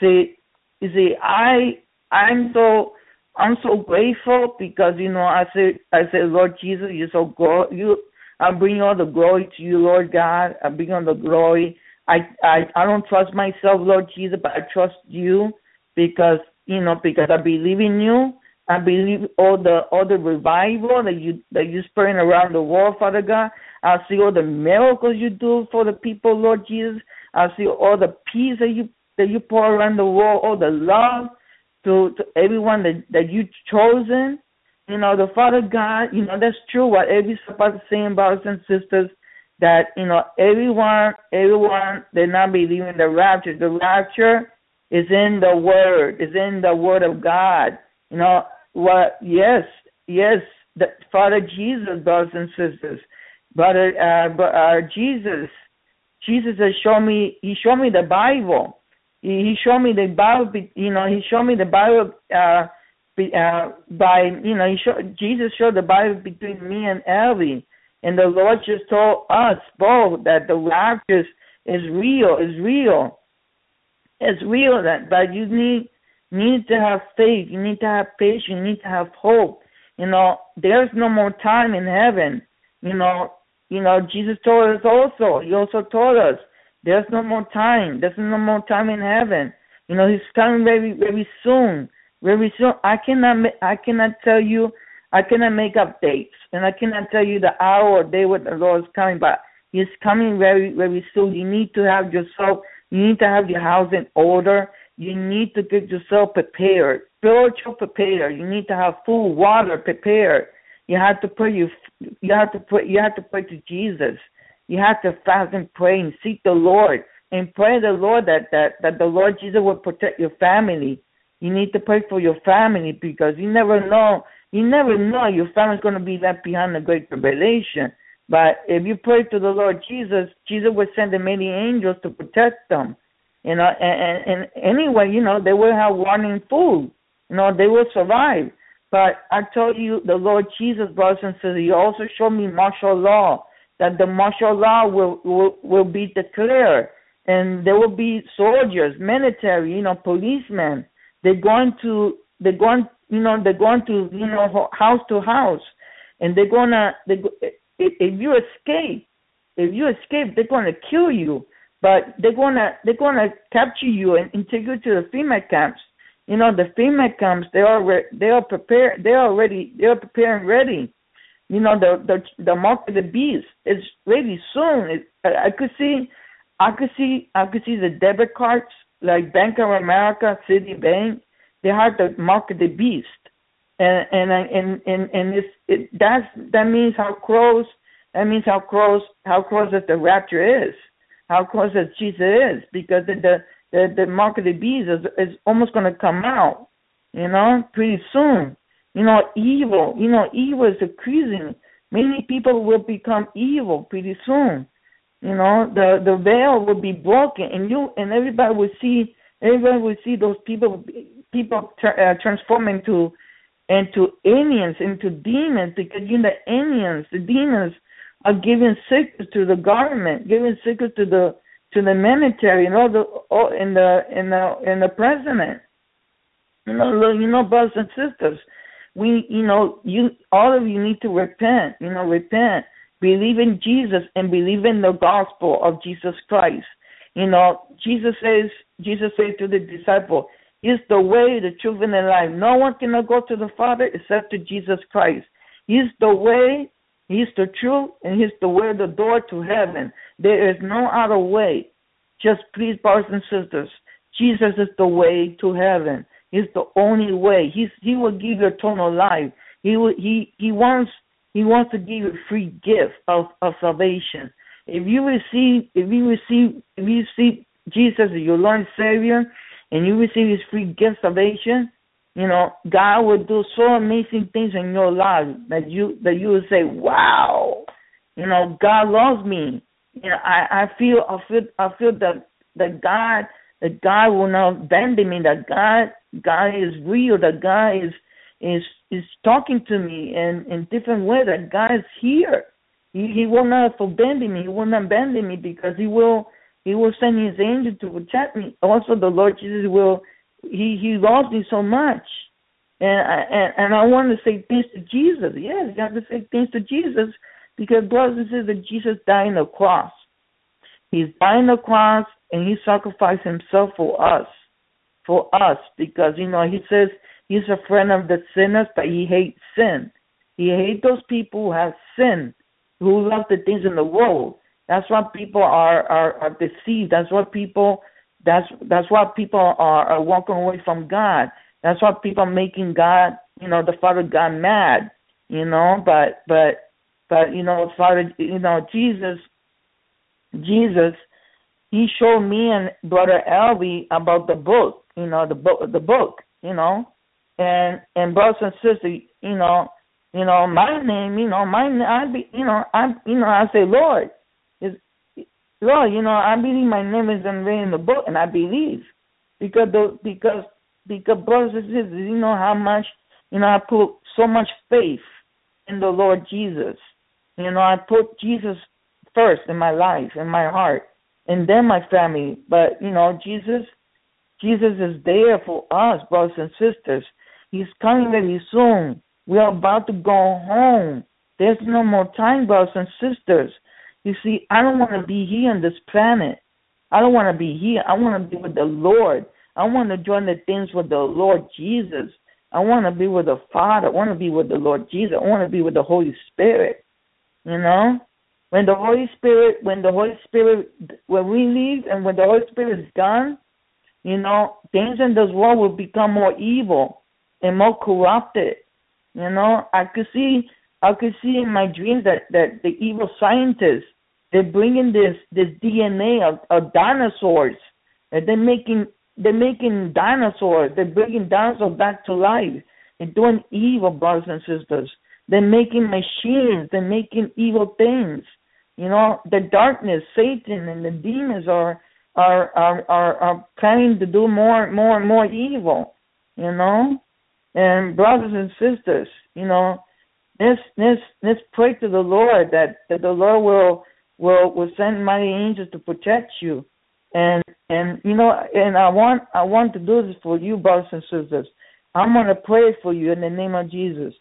See, you see, I I'm so I'm so grateful because you know I say I say Lord Jesus, you're so good. You I bring all the glory to you, Lord God. I bring all the glory. I I I don't trust myself, Lord Jesus, but I trust you because you know because I believe in you. I believe all the all the revival that you that you spreading around the world, Father God. I see all the miracles you do for the people, Lord Jesus. I see all the peace that you that you pour around the world, all the love to, to everyone that, that you chosen. You know, the Father God, you know, that's true what every supposed to saying, brothers and sisters, that, you know, everyone, everyone, they're not believing the rapture. The rapture is in the Word, is in the Word of God. You know, what, yes, yes, the Father Jesus, brothers and sisters, brother, uh, uh, Jesus, Jesus has shown me, he showed me the Bible he showed me the Bible. You know, he showed me the Bible uh, uh, by you know, he showed Jesus showed the Bible between me and Ellie, and the Lord just told us both that the rapture is real, is real, it's real. That but you need need to have faith. You need to have patience. You need to have hope. You know, there's no more time in heaven. You know, you know, Jesus told us also. He also told us there's no more time. There's no more time in heaven. You know, He's coming very, very soon. Very soon. I cannot, I cannot tell you. I cannot make up dates, and I cannot tell you the hour or day when the Lord is coming. But He's coming very, very soon. You need to have yourself. You need to have your house in order. You need to get yourself prepared, spiritual prepared. You need to have food, water prepared. You have to pray. You, you have to pray. You have to pray to Jesus. You have to fast and pray and seek the Lord and pray the Lord that, that, that the Lord Jesus will protect your family. You need to pray for your family because you never know you never know your family's gonna be left behind the great tribulation. But if you pray to the Lord Jesus, Jesus will send the many angels to protect them. You know, and, and, and anyway, you know, they will have warning food. You know, they will survive. But I told you, the Lord Jesus, brothers and sisters, He also showed me martial law that the martial law will, will, will be declared and there will be soldiers, military, you know, policemen. They're going to they're going you know they're going to you know house to house, and they're gonna they if, you escape if you escape they're gonna kill you, but they're gonna they're gonna capture you and, and take you to the FEMA camps. You know the FEMA camps they are they are prepared they are already they are prepared and ready you know the the the mark of the beast is really soon. It, I, could see, I could see, I could see the debit cards like Bank of America, Citibank. They have the mark of the beast, and and and and and it's it, that's that means how close that means how close how close that the rapture is, how close that Jesus is, because the the the, the mark of the beast is is almost going to come out, you know, pretty soon. You know, evil. You know, evil is increasing. Many people will become evil pretty soon. You know, the the veil will be broken, and you and everybody will see. Everybody will see those people people uh, transform into and to aliens into demons because you know the aliens, the demons are giving secrets to the government, giving secrets to the to the military and all the in the in the in the president. You know, you know, brothers and sisters, we you know you all of you need to repent. You know, repent, believe in Jesus and believe in the gospel of Jesus Christ. You know, Jesus says Jesus said to the disciple, is the way, the truth, and the life. No one can go to the Father except to Jesus Christ. He's the way, He's the truth, and He's the way, the door to heaven. There is no other way. Just please, brothers and sisters, Jesus is the way to heaven. He's the only way. He's He will give you eternal life. He will, He He wants He wants to give you a free gift of, of salvation. If you receive if you receive if you receive Jesus as your Lord and Savior, and you receive His free gift salvation, you know God will do so amazing things in your life that you that you will say, "Wow, you know God loves me." You know, I I feel I feel I feel that that God that God will not abandon me. That God God is real. That God is is is talking to me in in different ways. That God is here. He, he will not abandon me. He will not abandon me because He will he will send his angel to protect me. Also, the Lord Jesus will. He he loves me so much, and I and, and I want to say thanks to Jesus. Yes, you have to say thanks to Jesus because brothers and sisters, Jesus died on the cross. He's dying the cross, and he sacrificed himself for us, for us, because you know he says he's a friend of the sinners, but he hates sin. He hates those people who have sin, who love the things in the world. That's why people are, are, are deceived. That's why people that's that's why people are, are walking away from God. That's why people are making God, you know, the Father God mad, you know, but but but you know, Father you know, Jesus Jesus he showed me and brother Elvi about the book, you know, the book the book, you know. And and brothers and sisters, you know, you know, my name, you know, my I be you know, I you know, I say, Lord, is Lord, you know, I believe my name is written in the book, and I believe because the because because brothers and sisters, you know how much you know I put so much faith in the Lord Jesus. You know, I put Jesus first in my life, in my heart, and then my family. But you know, Jesus, Jesus is there for us, brothers and sisters. He's coming very soon. We are about to go home. There's no more time, brothers and sisters. You see, I don't want to be here on this planet. I don't want to be here. I want to be with the Lord. I want to join the things with the Lord Jesus. I want to be with the Father. I want to be with the Lord Jesus. I want to be with the Holy Spirit. You know? When the Holy Spirit, when the Holy Spirit, when we leave and when the Holy Spirit is gone, you know, things in this world will become more evil and more corrupted. You know, I could see, I could see in my dreams that that the evil scientists they're bringing this this DNA of, of dinosaurs, and they're making they're making dinosaurs. They're bringing dinosaurs back to life. They're doing evil, brothers and sisters. They're making machines. They're making evil things. You know, the darkness, Satan, and the demons are are are are, are planning to do more, more and more evil. You know, and brothers and sisters, you know, let's let's let's pray to the Lord that that the Lord will will will send mighty angels to protect you. And and you know, and I want I want to do this for you, brothers and sisters. I'm gonna pray for you in the name of Jesus.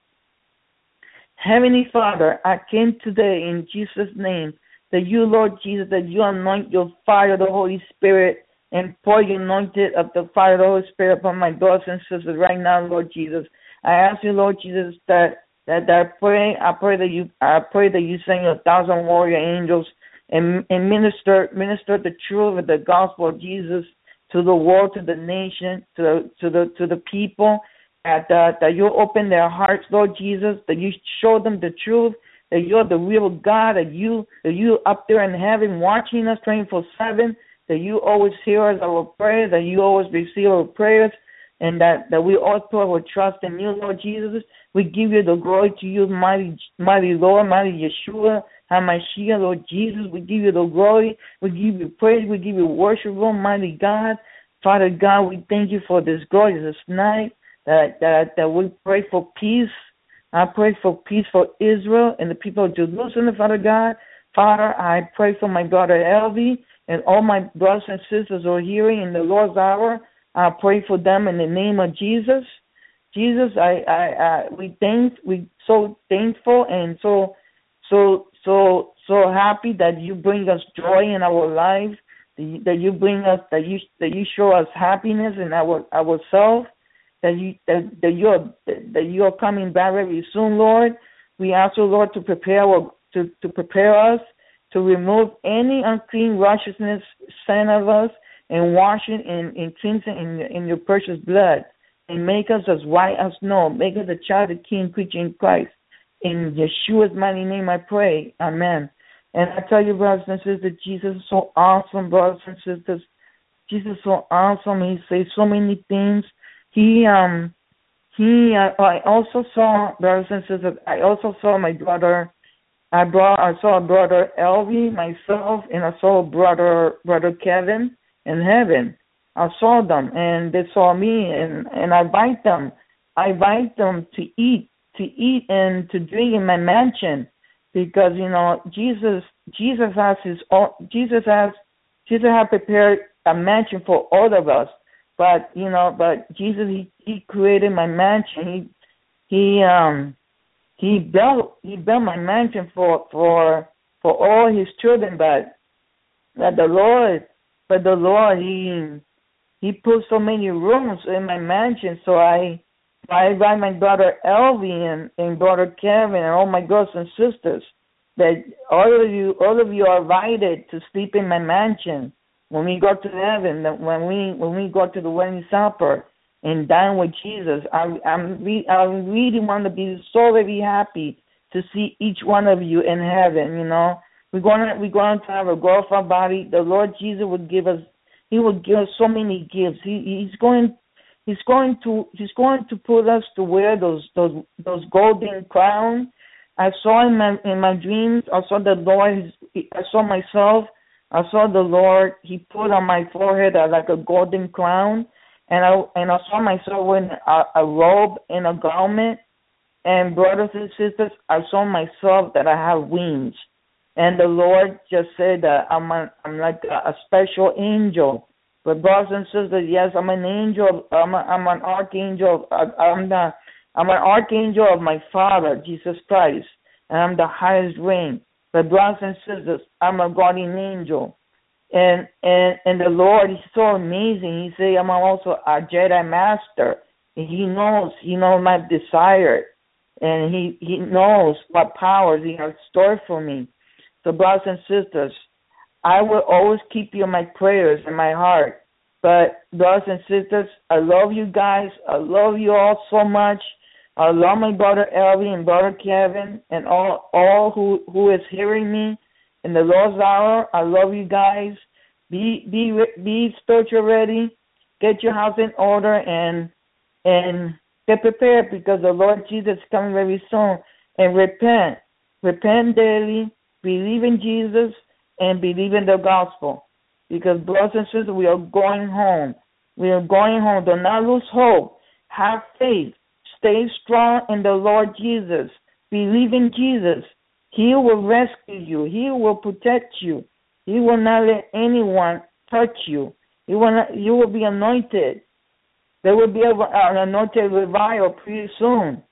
Heavenly Father, I came today in Jesus' name that you, Lord Jesus, that you anoint your fire, the Holy Spirit, and pour your anointed of the fire the Holy Spirit upon my brothers and sisters right now, Lord Jesus. I ask you, Lord Jesus, that that, that I pray I pray that you I pray that you send a thousand warrior angels and and minister minister the truth of the gospel of Jesus to the world, to the nation, to the to the to the people, that uh, that you open their hearts, Lord Jesus, that you show them the truth, that you're the real God, that you that you up there in heaven watching us twenty four seven, that you always hear us our prayers, that you always receive our prayers, and that that we all put our trust in you, Lord Jesus, we give you the glory to you, mighty, mighty Lord, mighty Yeshua, Hamashiach, Lord Jesus. We give you the glory. We give you praise. We give you worship, Lord, mighty God. Father God, we thank you for this glorious night. That that that we pray for peace. I pray for peace for Israel and the people of Jerusalem, Father God. Father, I pray for my daughter Elvi and all my brothers and sisters who are hearing in the Lord's hour. I pray for them in the name of Jesus. Jesus, I, I, I we thank, we so thankful and so, so, so, so happy that you bring us joy in our lives, that you bring us, that you, that you show us happiness in our ourselves, that you, that, that you are, that you are coming back very soon, Lord. We ask you, Lord, to prepare to, to prepare us, to remove any unclean righteousness sin of us, and wash it in, in cleansing in, in your precious blood and make us as white as snow. Make us a child of King, preaching Christ. In Yeshua's mighty name I pray. Amen. And I tell you, brothers and sisters, Jesus is so awesome, brothers and sisters. Jesus is so awesome. He says so many things. He um he uh, I also saw brothers and sisters. I also saw my brother. I brought I saw brother Elvi, myself, and I saw brother brother Kevin in heaven. I saw them and they saw me and and I invite them. I invite them to eat, to eat and to drink in my mansion because you know Jesus Jesus has his own Jesus has Jesus has prepared a mansion for all of us. But you know, but Jesus he, he created my mansion. He he um he built he built my mansion for for for all his children but that the Lord but the Lord he he put so many rooms in my mansion, so I I invite my daughter Elvi and, and daughter Kevin and all my brothers and sisters that all of you all of you are invited to sleep in my mansion when we go to heaven. When we when we go to the wedding supper and dine with Jesus, I I'm re, I really want to be so very happy to see each one of you in heaven. You know, we're gonna we're going to have a glorified body. The Lord Jesus would give us he will give us so many gifts. He, he's going he's going to he's going to put us to wear those those those golden crowns. I saw in my in my dreams. I saw the Lord. I saw myself. I saw the Lord. He put on my forehead a, like a golden crown, and I and I saw myself wearing a, a robe and a garment. And brothers and sisters, I saw myself that I have wings. And the Lord just said that I'm a, I'm like a, a special angel. But brothers and sisters, yes, I'm an angel. I'm a, I'm an archangel. I'm the I'm an archangel of my Father Jesus Christ, and I'm the highest rank. But brothers and sisters, I'm a guardian angel. And and and the Lord is so amazing. He said I'm also a Jedi master. And he knows, he knows my desire, and he he knows what powers he has stored for me. So, brothers and sisters, I will always keep you in my prayers in my heart. But, brothers and sisters, I love you guys. I love you all so much. I love my brother Elvi and brother Kevin and all all who who is hearing me in the Lord's hour. I love you guys. Be be be spiritual ready. Get your house in order and and get prepared because the Lord Jesus is coming very soon. And repent, repent daily believe in Jesus, and believe in the gospel. Because, brothers and sisters, we are going home. We are going home. Do not lose hope. Have faith. Stay strong in the Lord Jesus. Believe in Jesus. He will rescue you. He will protect you. He will not let anyone touch you. You will, not, you will be anointed. There will be an anointed revival pretty soon.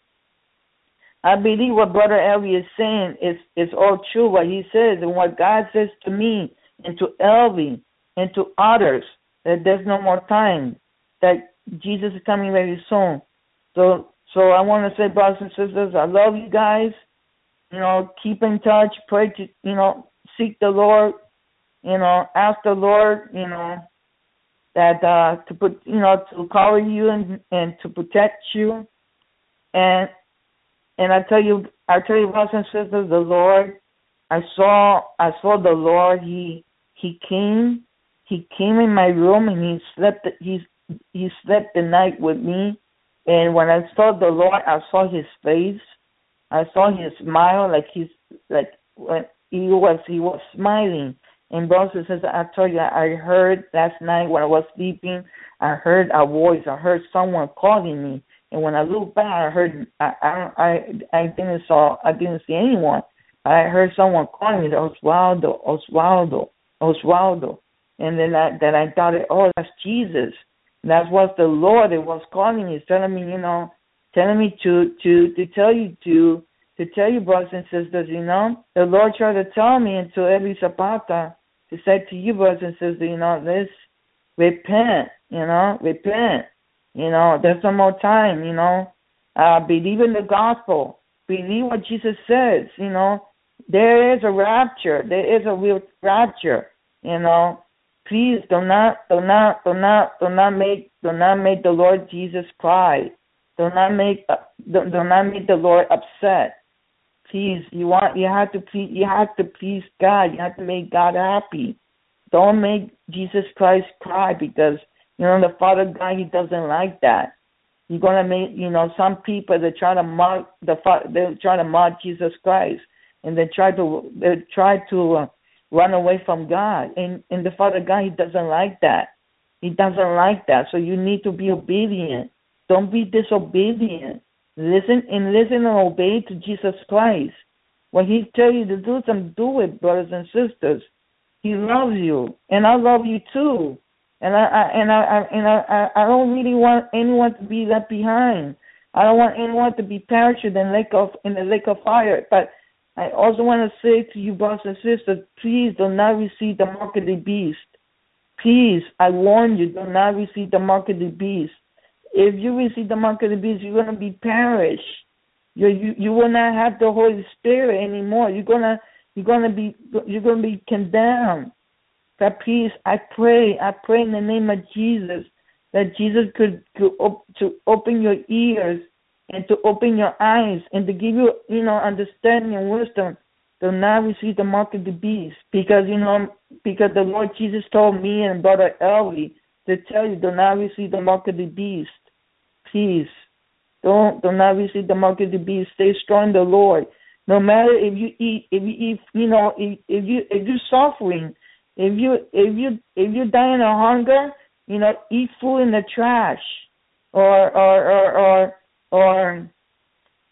I believe what Brother Elvi is saying is is all true. What he says and what God says to me and to Elvi and to others that there's no more time. That Jesus is coming very soon. So so I want to say, brothers and sisters, I love you guys. You know, keep in touch. Pray to you know, seek the Lord. You know, ask the Lord. You know, that uh to put you know to cover you and and to protect you and and I tell you, I tell you, brothers and sisters, the Lord, I saw, I saw the Lord. He, he came, he came in my room and he slept. He, he slept the night with me. And when I saw the Lord, I saw his face. I saw his smile, like he's like when he was, he was smiling. And brothers and sisters, I told you, I heard last night when I was sleeping, I heard a voice. I heard someone calling me And when I looked back, I heard I I I, didn't saw I didn't see anyone. I heard someone calling me Oswaldo, Oswaldo, Oswaldo, and then I then I thought, oh, that's Jesus. That was the Lord that was calling me, telling me, you know, telling me to to to tell you to to tell you, brothers and sisters, you know, the Lord tried to tell me to Elvi Zapata to say to you, brothers and sisters, you know, this repent, you know, repent. You know, there's some more time, you know. Uh believe in the gospel. Believe what Jesus says, you know. There is a rapture. There is a real rapture, you know. Please do not do not do not do not make do not make the Lord Jesus cry. Do not make do, do not make the Lord upset. Please, you want you have to please you have to please God. You have to make God happy. Don't make Jesus Christ cry because you know the Father God He doesn't like that. You're gonna make you know some people they try to mock the they try to mock Jesus Christ and they try to they try to uh, run away from God and and the Father God He doesn't like that. He doesn't like that. So you need to be obedient. Don't be disobedient. Listen and listen and obey to Jesus Christ. When He tell you to do something, do it, brothers and sisters. He loves you, and I love you too. And I, I and I, I and I, I don't really want anyone to be left behind. I don't want anyone to be in the lake of in the lake of fire. But I also want to say to you, brothers and sisters, please do not receive the mark of the beast. Please, I warn you, do not receive the mark of the beast. If you receive the mark of the beast, you're gonna be perished. You you will not have the Holy Spirit anymore. You're gonna you're gonna be you're gonna be condemned. That please, I pray, I pray in the name of Jesus that Jesus could, to open your ears and to open your eyes and to give you you know understanding and wisdom do not receive the mark of the beast because you know because the Lord Jesus told me and brother Elvi to tell you do not receive the mark of the beast. Please don't do not receive the mark of the beast. Stay strong in the Lord. No matter if you eat if you eat you know if, if you if you're suffering, if you if you if you're dying of hunger, you know, eat food in the trash or or or or or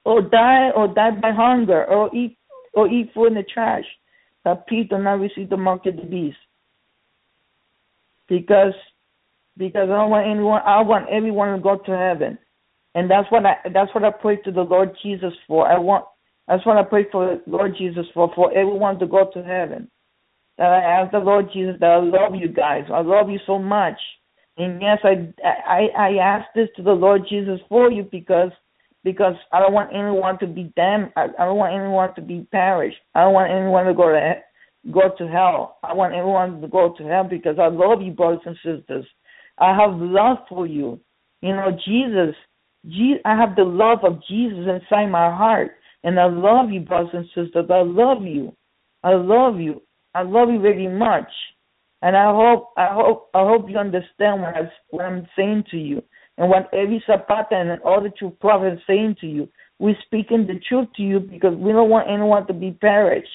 or die or die by hunger or eat or eat food in the trash. But please do not receive the mark of the beast. Because because I don't want anyone I want everyone to go to heaven. And that's what I that's what I pray to the Lord Jesus for. I want that's what I pray for the Lord Jesus for, for everyone to go to heaven. That I ask the Lord Jesus that I love you guys. I love you so much. And yes, I I I ask this to the Lord Jesus for you because because I don't want anyone to be damned. I, I don't want anyone to be perished. I don't want anyone to go to go to hell. I want everyone to go to hell because I love you, brothers and sisters. I have love for you. You know, Jesus. Je- I have the love of Jesus inside my heart, and I love you, brothers and sisters. I love you. I love you. I love you very much. And I hope I hope I hope you understand what I what I'm saying to you and what Elvi Zapata and all the true prophets saying to you. We're speaking the truth to you because we don't want anyone to be perished.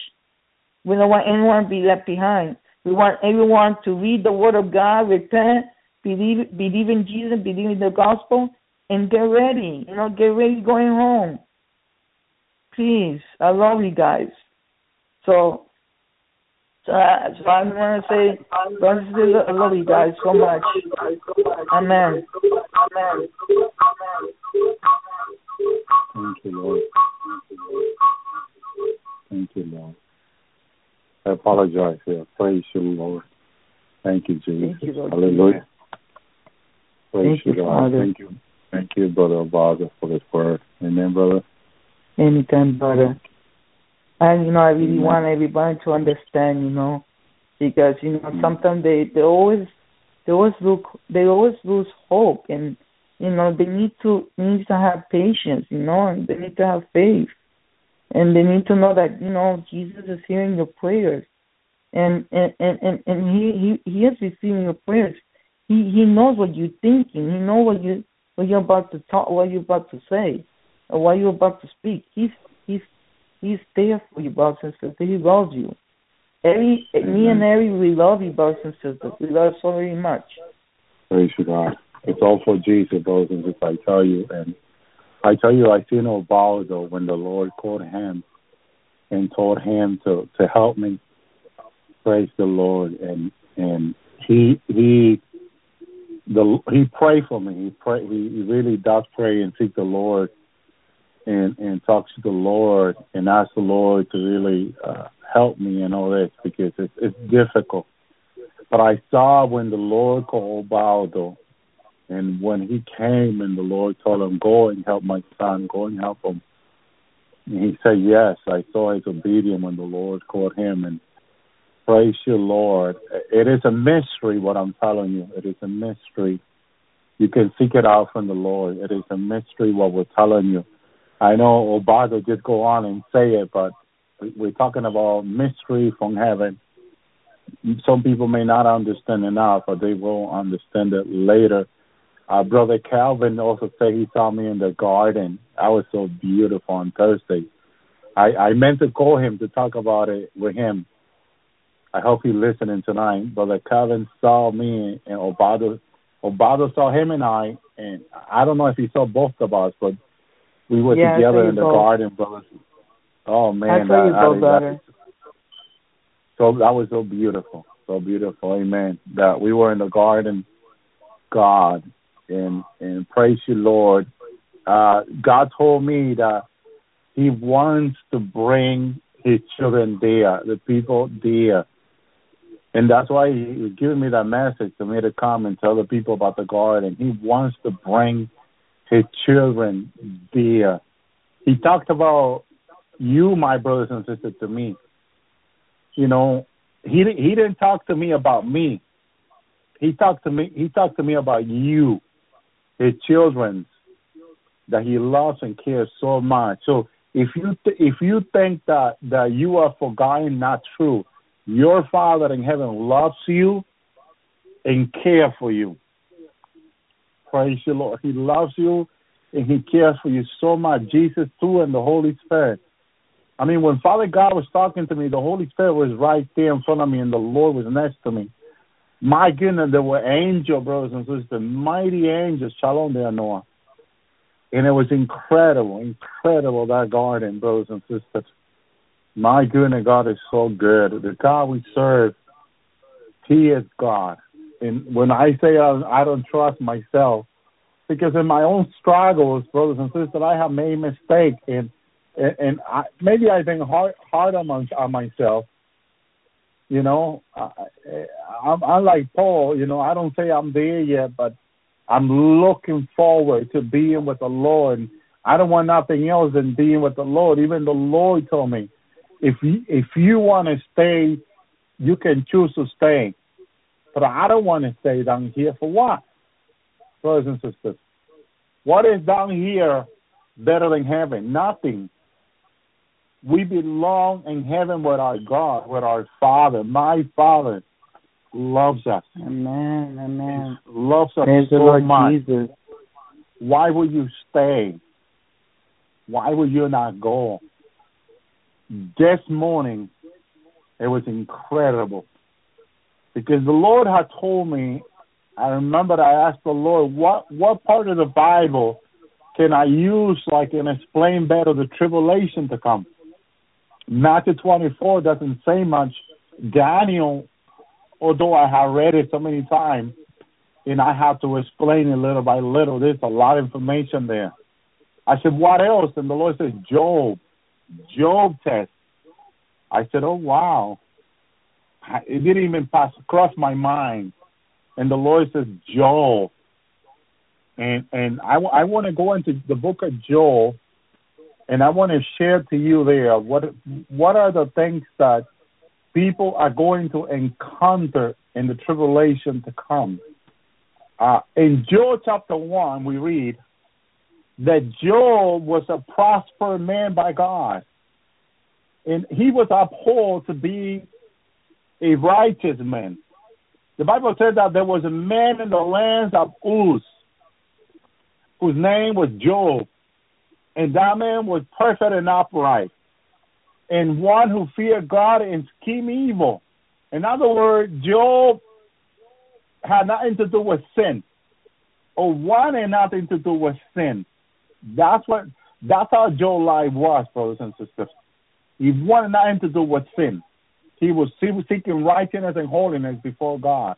We don't want anyone to be left behind. We want everyone to read the word of God, repent, believe believe in Jesus, believe in the gospel, and get ready. You know, get ready going home. Please. I love you guys. So so, I, so I want to say, brothers and sisters, I love you guys so much. Amen. Thank you, Lord. Thank you, Lord. I apologize here. Praise you, Lord. Thank you, Jesus. Thank you, Lord Hallelujah. Praise Thank you, God. Father. Thank you. Thank you, Brother Abaza, for this word. Amen, brother. Anytime, brother. And you know, I really Amen. want everybody to understand, you know, because you know Mm. sometimes they they always they always look they always lose hope, and you know they need to need to have patience, you know, and they need to have faith, and they need to know that you know Jesus is hearing your prayers, and and and and, and he he he is receiving your prayers. He he knows what you're thinking. He knows what you what you're about to talk, what you're about to say, or what you're about to speak. He's he's He's there for you, brothers and sisters. He loves you. Every, me and Ari, we love you, brothers and sisters. We love so very much. Praise you, God. It's all for Jesus, brothers and sisters. I tell you, and I tell you, I seen Oswaldo when the Lord called him and told him to to help me. Praise the Lord, and and he he the he prayed for me. He pray he, he really does pray and seek the Lord, and and talks to the Lord and ask the Lord to really uh, help me in all this because it's it's difficult. But I saw when the Lord called Baldo, and when he came and the Lord told him, "Go and help my son. Go and help him." And he said, "Yes." I saw his obedience when the Lord called him, and praise you, Lord. It is a mystery what I'm telling you. It is a mystery. You can seek it out from the Lord. It is a mystery what we're telling you. I know Oswaldo just go on and say it, but we're talking about mystery from heaven. Some people may not understand enough, but they will understand it later. Uh, Brother Calvin also said he saw me in the garden. I was so beautiful on Thursday. I, I meant to call him to talk about it with him. I hope he's listening tonight. Brother Calvin saw me and Oswaldo. Oswaldo saw him and I, and I don't know if he saw both of us, but we were Yeah, together in the both. garden, brothers. Oh man, I saw you that- both that- better. so that was so beautiful, so beautiful. Amen. That we were in the garden, God, and and praise you, Lord. Uh, God told me that He wants to bring His children there, the people there, and that's why He was giving me that message to me to come and tell the people about the garden. He wants to bring His children there. Uh, he talked about you, my brothers and sisters, to me you know, he he didn't talk to me about me. He talked to me. He talked to me about you, his children, that he loves and cares so much. So if you th- if you think that that you are forgotten, not true. Your Father in heaven loves you and care for you. Praise the Lord. He loves you and he cares for you so much. Jesus too, and the Holy Spirit. I mean, when Father God was talking to me, the Holy Spirit was right there in front of me, and the Lord was next to me. My goodness, there were angels, brothers and sisters, mighty angels. Shalom there, Noah. And it was incredible, incredible that garden, brothers and sisters. My goodness, God is so good. The God we serve, He is God. And when I say I, I don't trust myself, because in my own struggles, brothers and sisters, I have made mistakes, and and, I, maybe I think hard hard on, my, on myself. You know, I, I'm, I'm like Paul. You know, I don't say I'm there yet, but I'm looking forward to being with the Lord. I don't want nothing else than being with the Lord. Even the Lord told me, if you if you want to stay, you can choose to stay. But I don't want to stay down here for what, brothers and sisters? What is down here better than heaven? Nothing. We belong in heaven with our God, with our Father. My Father loves us. Amen. Amen. Loves us Praise the so Lord much. Jesus. Why would you stay? Why would you not go? This morning, it was incredible because the Lord had told me. I remember I asked the Lord, "What what part of the Bible can I use like and explain better the tribulation to come?" Matthew 24 doesn't say much. Daniel, although I have read it so many times, and I have to explain it little by little. There's a lot of information there. I said, what else? And the Lord says, Job, Job test. I said, oh wow. It didn't even pass across my mind. And the Lord says, Joel. And and I, I want to go into the book of Joel, and I want to share to you there what what are the things that people are going to encounter in the tribulation to come. Uh, in Joel chapter 1, we read that Joel was a prosperous man by God. And he was upheld to be a righteous man. The Bible says that there was a man in the lands of Uz whose name was Job. And that man was perfect and upright. And one who feared God and scheme evil. In other words, Job had nothing to do with sin, or wanted nothing to do with sin. That's what that's how Joe's life was, brothers and sisters. He wanted nothing to do with sin. He was seeking righteousness and holiness before God.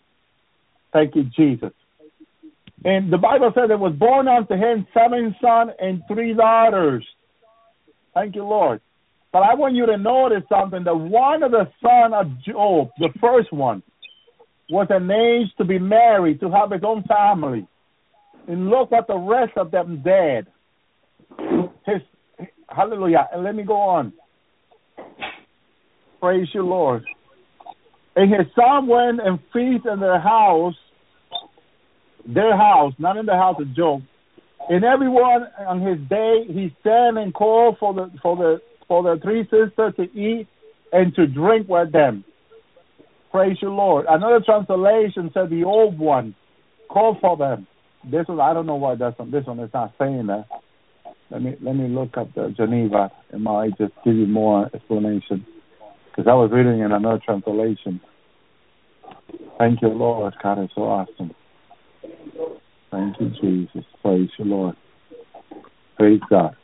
Thank you, Jesus. And the Bible says there was born unto him seven sons and three daughters. Thank you, Lord. But I want you to notice something that one of the sons of Job, the first one, was an age to be married, to have his own family. And look at the rest of them dead. His hallelujah. And let me go on. Praise you, Lord. And his son went and feasted in their house, their house, not in the house of Job. And everyone on his day he sent and called for the for the for the three sisters to eat and to drink with them. Praise you, Lord. Another translation said the old one called for them. This one I don't know why that's on this one is not saying that. Let me let me look up the Geneva. and I just give you more explanation because I was reading in another translation. Thank you, Lord. God is so awesome. Thank you, Jesus. Praise you, Lord. Praise God.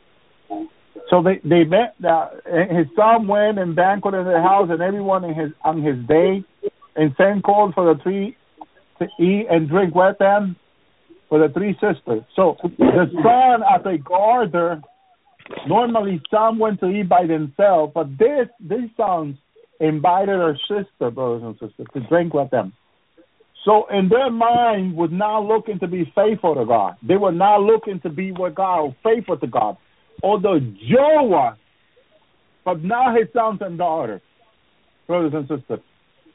So they they met. Uh, his son went and banqueted in the house, and everyone in his on his day, and sent called for the three to eat and drink with them for the three sisters. So the son, as a gardener, normally some went to eat by themselves, but this these sons invited their sister, brothers and sisters, to drink with them. So in their mind was not looking to be faithful to God. They were not looking to be with God or faithful to God. Although Joe was, but not his sons and daughters, brothers and sisters.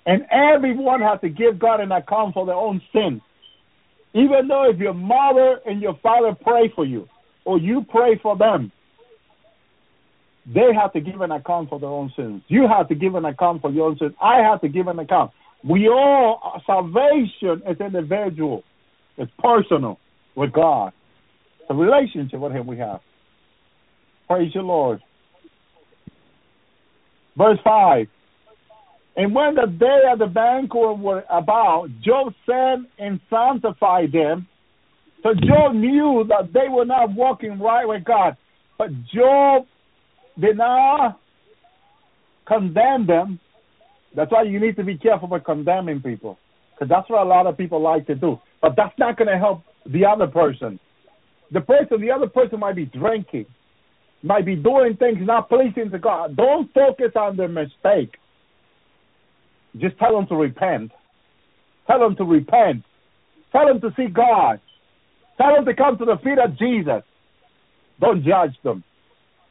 And everyone has to give God an account for their own sins. Even though if your mother and your father pray for you, or you pray for them, they have to give an account for their own sins. You have to give an account for your own sins. I have to give an account. We all, salvation is individual. It's personal with God. It's a relationship with Him we have. Praise the Lord. Verse 5. And when the day of the banquet were about, Job sent and sanctified them. So Job knew that they were not walking right with God. But Job did not condemn them. That's why you need to be careful with condemning people. Because that's what a lot of people like to do. But that's not going to help the other person. The person, the other person might be drinking, might be doing things not pleasing to God. Don't focus on their mistake. Just tell them to repent. Tell them to repent. Tell them to see God. Tell them to come to the feet of Jesus. Don't judge them.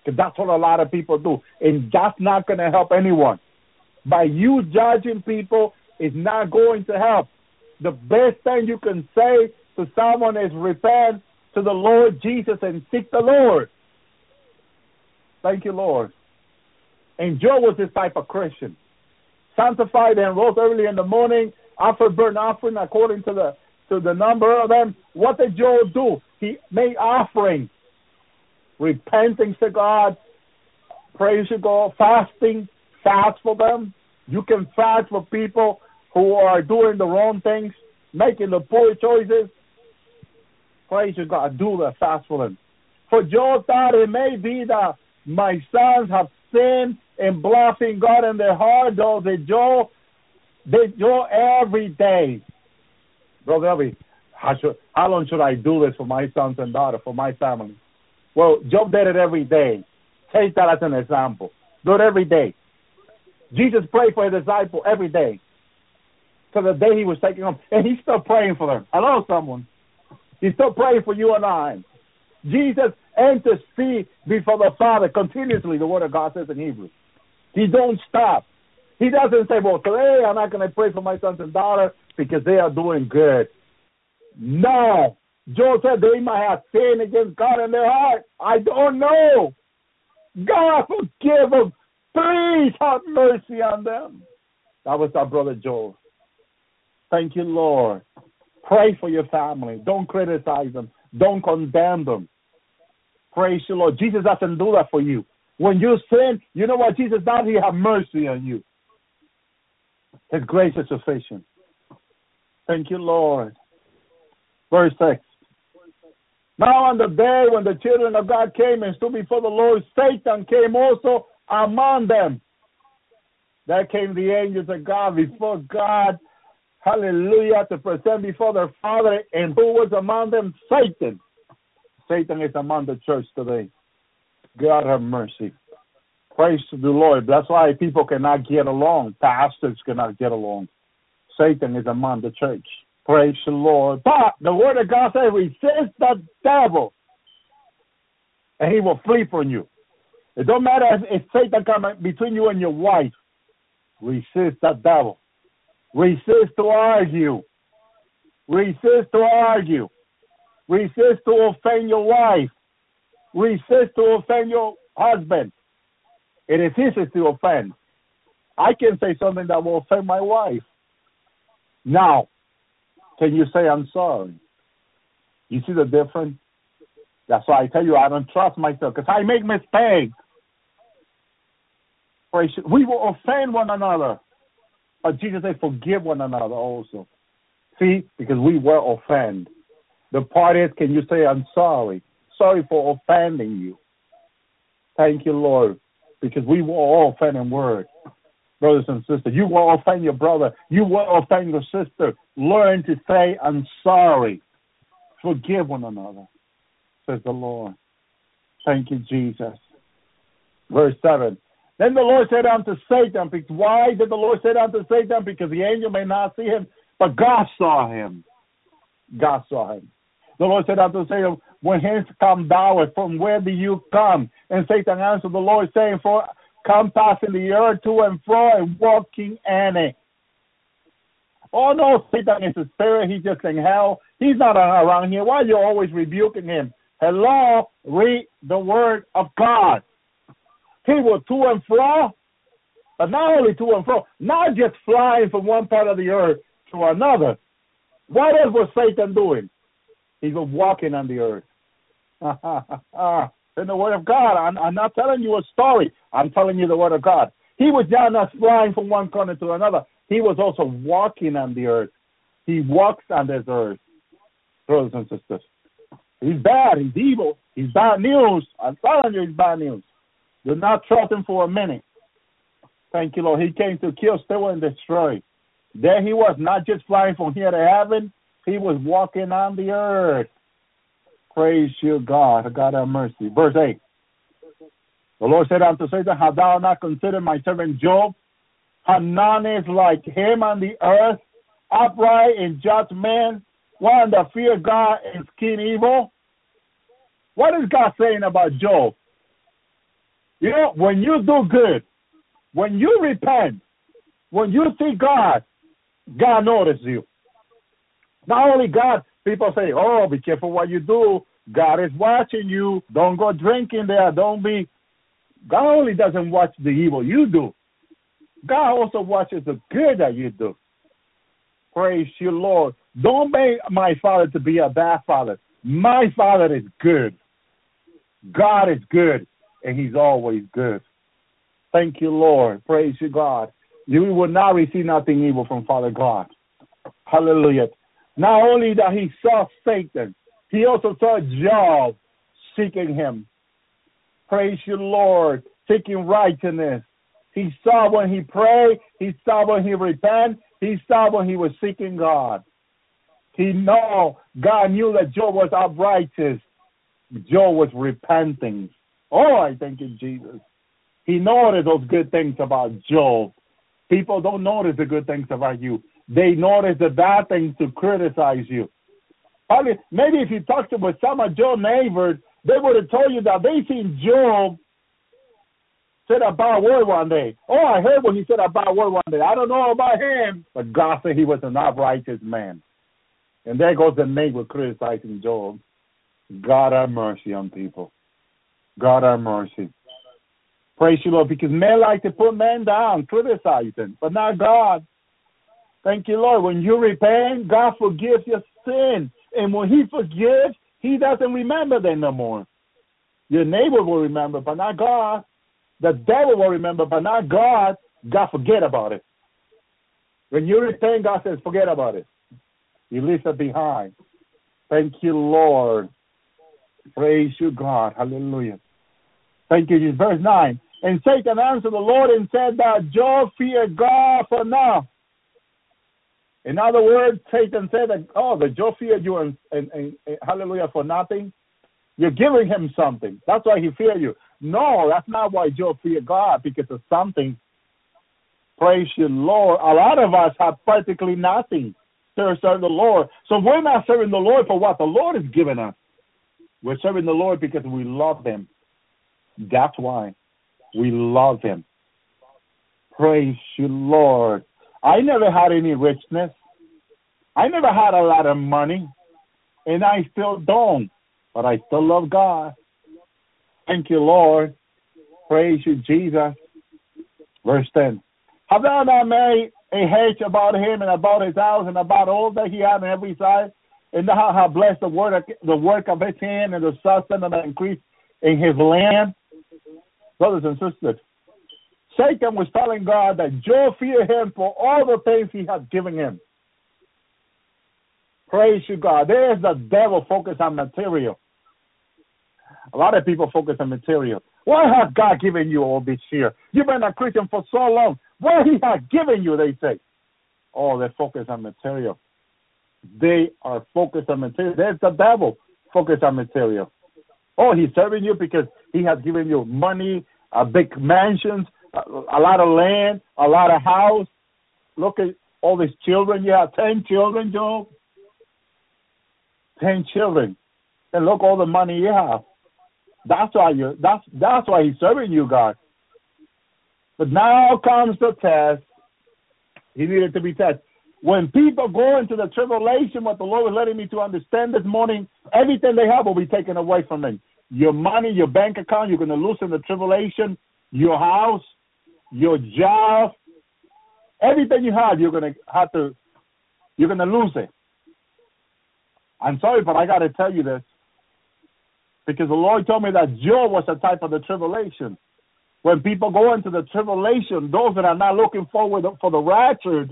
Because that's what a lot of people do. And that's not going to help anyone. By you judging people is not going to help. The best thing you can say to someone is repent to the Lord Jesus and seek the Lord. Thank you, Lord. And Joe was this type of Christian. Sanctified and rose early in the morning, offered burnt offering according to the to the number of them. What did Joe do? He made offerings, repenting to God, praise to God, fasting, fast for them. You can fast for people who are doing the wrong things, making the poor choices. Praise to God, do the fast for them. For Joe thought it may be that my sons have sinned and bluffing God in their heart, though they Joe, they Joe every day. Brother Elvi, how, should, how long should I do this for my sons and daughter, for my family? Well, Job did it every day. Take that as an example. Do it every day. Jesus prayed for his disciple every day. To the day he was taken them. And he's still praying for them. Hello, someone. He's still praying for you and I. Jesus intercede before the Father continuously, the word of God says in Hebrew. He don't stop. He doesn't say, well, today I'm not going to pray for my sons and daughters because they are doing good. No. Job said they might have sinned against God in their heart. I don't know. God forgive them. Please have mercy on them. That was our brother Joel. Thank you, Lord. Pray for your family. Don't criticize them. Don't condemn them. Praise the Lord. Jesus doesn't do that for you. When you sin, you know what Jesus does? He have mercy on you. His grace is sufficient. Thank you, Lord. Verse 6. Now, on the day when the children of God came and stood before the Lord, Satan came also among them. There came the angels of God before God, hallelujah, to present before their Father. And who was among them? Satan. Satan is among the church today. God have mercy. Praise to the Lord. That's why people cannot get along. Pastors cannot get along. Satan is among the church. Praise the Lord. But the word of God says, resist the devil, and he will flee from you. It don't matter if, Satan come between you and your wife. Resist the devil. Resist to argue. Resist to argue. Resist to offend your wife. Resist to offend your husband. It is easy to offend. I can say something that will offend my wife. Now, can you say I'm sorry? You see the difference? That's why I tell you I don't trust myself because I make mistakes. We will offend one another. But Jesus said, forgive one another also. See, because we were offended. The part is, can you say, I'm sorry? Sorry for offending you. Thank you, Lord, because we were all offending words. Brothers and sisters, you will offend your brother. You will offend your sister. Learn to say, I'm sorry. Forgive one another, says the Lord. Thank you, Jesus. Verse 7. Then the Lord said unto Satan, why did the Lord say unto Satan? Because the angel may not see him, but God saw him. God saw him. The Lord said unto Satan, When hence come thou, and from where do you come? And Satan answered the Lord, saying, For come passing the earth to and fro and walking in it. Oh no, Satan is a spirit. He's just in hell. He's not around here. Why are you always rebuking him? Hello, read the word of God. He was to and fro, but not only to and fro, not just flying from one part of the earth to another. What else was Satan doing? He was walking on the earth. In the Word of God, I'm, I'm not telling you a story. I'm telling you the Word of God. He was not flying from one corner to another. He was also walking on the earth. He walks on this earth, brothers and sisters. He's bad. He's evil. He's bad news. I'm telling you, he's bad news. Do not trust him for a minute. Thank you, Lord. He came to kill, steal, and destroy. There he was, not just flying from here to heaven, he was walking on the earth. Praise you, God. God have mercy. Verse 8. The Lord said unto Satan, Have thou not considered my servant Job? How is like him on the earth, upright and just man, one that fear God and skin evil? What is God saying about Job? You know, when you do good, when you repent, when you see God, God notices you. Not only God, people say, oh, be careful what you do. God is watching you. Don't go drinking there. Don't be. God only doesn't watch the evil you do. God also watches the good that you do. Praise you, Lord. Don't make my father to be a bad father. My father is good. God is good and he's always good. Thank you, Lord. Praise you, God. You will not receive nothing evil from Father God. Hallelujah. Not only that he saw Satan, he also saw Job seeking him. Praise you, Lord, seeking righteousness. He saw when he prayed, he saw when he repented, he saw when he was seeking God. He know God knew that Job was uprighteous. Job was repenting. Oh, I thank you, Jesus. He noticed those good things about Job. People don't notice the good things about you. They notice the bad things to criticize you. Probably, maybe if you talked to some of your neighbors, they would have told you that they seen Job said a bad word one day. Oh, I heard when he said a bad word one day. I don't know about him, but God said he was an uprighteous man. And there goes the neighbor criticizing Job. God have mercy on people. God have mercy. Praise you, Lord, because men like to put men down, criticize them, but not God. Thank you, Lord. When you repent, God forgives your sin. And when He forgives, He doesn't remember them no more. Your neighbor will remember, but not God. The devil will remember, but not God. God forget about it. When you repent, God says, forget about it. He leaves it behind. Thank you, Lord. Praise you, God. Hallelujah. Thank you, Jesus. Verse 9. And Satan answered the Lord and said that Job feared God for now. In other words, Satan said that, oh, the Job feared you and, and, and, and hallelujah for nothing. You're giving him something. That's why he feared you. No, that's not why Job feared God, because of something. Praise you, Lord. A lot of us have practically nothing to serve the Lord. So we're not serving the Lord for what the Lord has given us. We're serving the Lord because we love Him. That's why we love Him. Praise you, Lord. I never had any richness. I never had a lot of money, and I still don't, but I still love God. Thank you, Lord. Praise you, Jesus. Verse 10. Have thou not made a hedge about him and about his house and about all that he had on every side? And thou hast blessed the work, the work of his hand and the sustenance and the increase in his land? Brothers and sisters, Satan was telling God that Job feared him for all the things he had given him. Praise you, God. There's the devil focused on material. A lot of people focus on material. Why has God given you all this year? You've been a Christian for so long. What He has given you, they say. Oh, they focus on material. They are focused on material. There's the devil focused on material. Oh, he's serving you because he has given you money, a big mansions, a, lot of land, a lot of house. Look at all these children. You have ten children, Job. Ten children, and look all the money you have. That's why you. That's that's why he's serving you, God. But now comes the test. He needed to be tested. When people go into the tribulation, what the Lord is letting me to understand this morning, everything they have will be taken away from them. Your money, your bank account, you're going to lose in the tribulation. Your house, your job, everything you have, you're to have to, you're to lose it. I'm sorry, but I got to tell you this because the Lord told me that Job was a type of the tribulation. When people go into the tribulation, those that are not looking forward for the rapture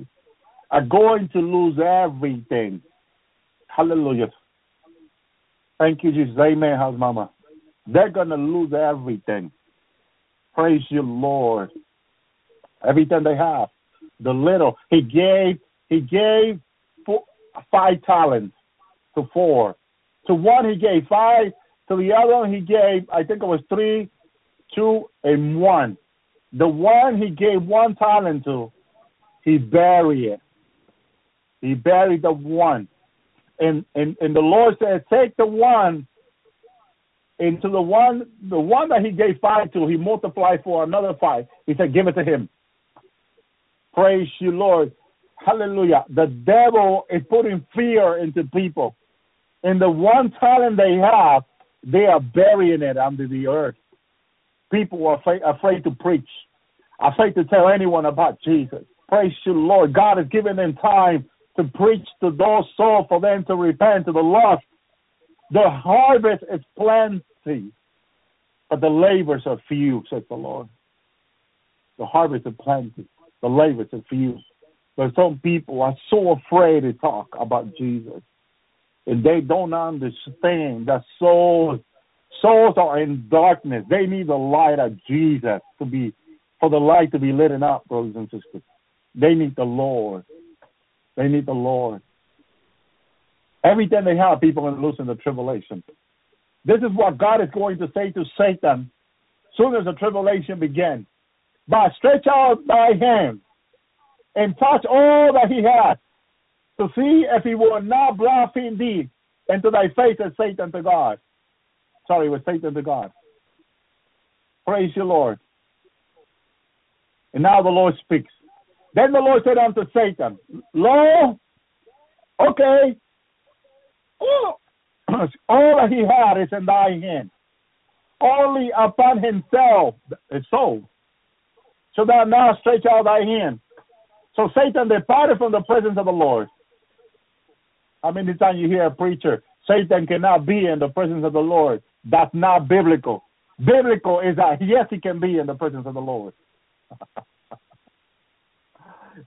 are going to lose everything. Hallelujah. Thank you, Jesus. Amen, house mama. They're going to lose everything. Praise you, Lord. Everything they have. The little. He gave, he gave four, five talents to four. To one, he gave five. To the other he gave, I think it was three, two, and one. The one he gave one talent to, he buried it. He buried the one. And, and and the Lord said, Take the one into the one the one that he gave five to, he multiplied for another five. He said, Give it to him. Praise you, Lord. Hallelujah. The devil is putting fear into people. And the one talent they have, they are burying it under the earth. People are afraid, afraid to preach, afraid to tell anyone about Jesus. Praise you, Lord. God has given them time to preach to those souls for them to repent to the lost. The harvest is plenty, but the labors are few, says the Lord. The harvest is plenty, the labors are few. But some people are so afraid to talk about Jesus. And they don't understand that souls souls are in darkness. They need the light of Jesus to be for the light to be lit up, brothers and sisters. They need the Lord. They need the Lord. Everything they have, people are losing the tribulation. This is what God is going to say to Satan soon as the tribulation begins. But stretch out thy hand and touch all that he has to see if he will not blaspheme thee and to thy face as Satan to God. Sorry, with Satan to God. Praise you, Lord. And now the Lord speaks. Then the Lord said unto Satan, Lo, okay, all, all that he had is in thy hand. Only upon himself, his soul, so thou now stretch out thy hand. So Satan departed from the presence of the Lord. How many times you hear a preacher, Satan cannot be in the presence of the Lord? That's not biblical. Biblical is that yes, he can be in the presence of the Lord.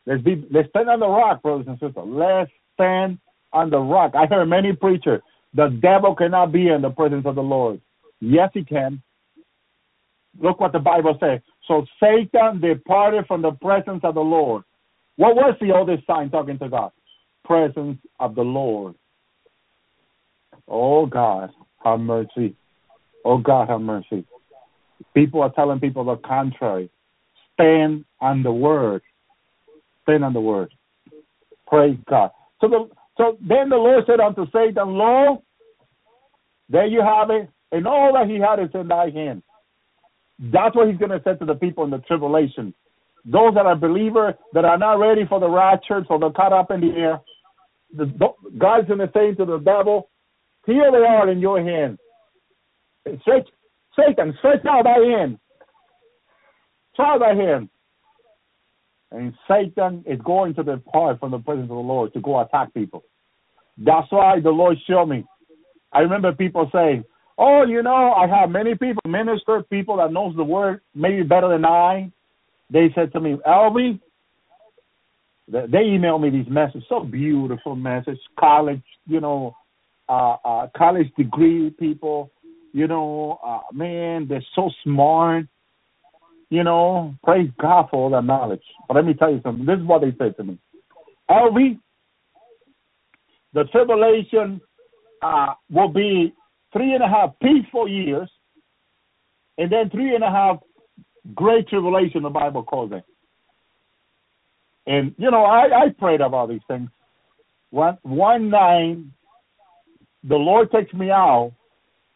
let's be let's stand on the rock, brothers and sisters. Let's stand on the rock. I heard many preachers the devil cannot be in the presence of the Lord. Yes, he can. Look what the Bible says. So Satan departed from the presence of the Lord. What was the oldest sign talking to God? Presence of the Lord. Oh God, have mercy. Oh God, have mercy. People are telling people the contrary. Stand on the word. Stand on the word. Praise God. So the so then the Lord said unto Satan, Lo, there you have it, and all that he had is in thy hand. That's what he's going to say to the people in the tribulation. Those that are believers that are not ready for the rapture, so they're caught up in the air. The, God's going to say to the devil, Here they are in your hand. Stretch, Satan, stretch out thy hand. Try thy hand. And Satan is going to depart from the presence of the Lord to go attack people. That's why the Lord showed me. I remember people saying, Oh, you know, I have many people, minister, people that knows the word maybe better than I. They said to me, Elvi, they emailed me these messages, so beautiful messages, college, you know, uh, uh, college degree people, you know, uh, man, they're so smart, you know, praise God for all that knowledge. But let me tell you something. This is what they said to me. Elvi, the tribulation uh, will be three and a half peaceful years, and then three and a half great tribulation, the Bible calls it. And, you know, I, I prayed about these things. One, one night, the Lord takes me out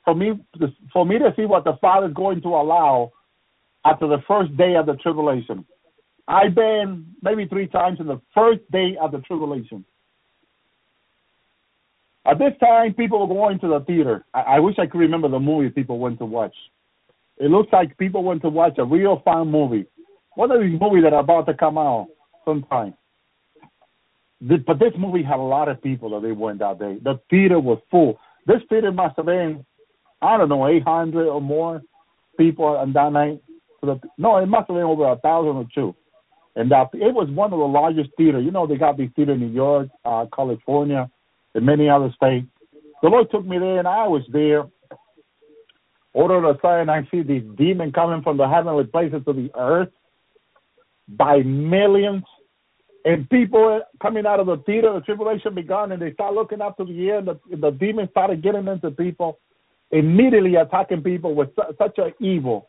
for me to, for me to see what the Father's going to allow after the first day of the tribulation. I've been maybe three times in the first day of the tribulation. At this time, people were going to the theater. I, I wish I could remember the movie people went to watch. It looks like people went to watch a real fun movie. One of these movies that are about to come out sometime. The, but this movie had a lot of people that they went that day. The theater was full. This theater must have been, I don't know, 800 or more people on that night. The, No, it must have been over a thousand or two. And that it was one of the largest theaters. You know, they got these theaters in New York, uh, California, and many other states. The Lord took me there, and I was there. Of a sudden, I see these demons coming from the heavenly places to the earth by millions. And people coming out of the theater, the tribulation begun, and they start looking up to the air, and the, the demons started getting into people, immediately attacking people with su- such an evil.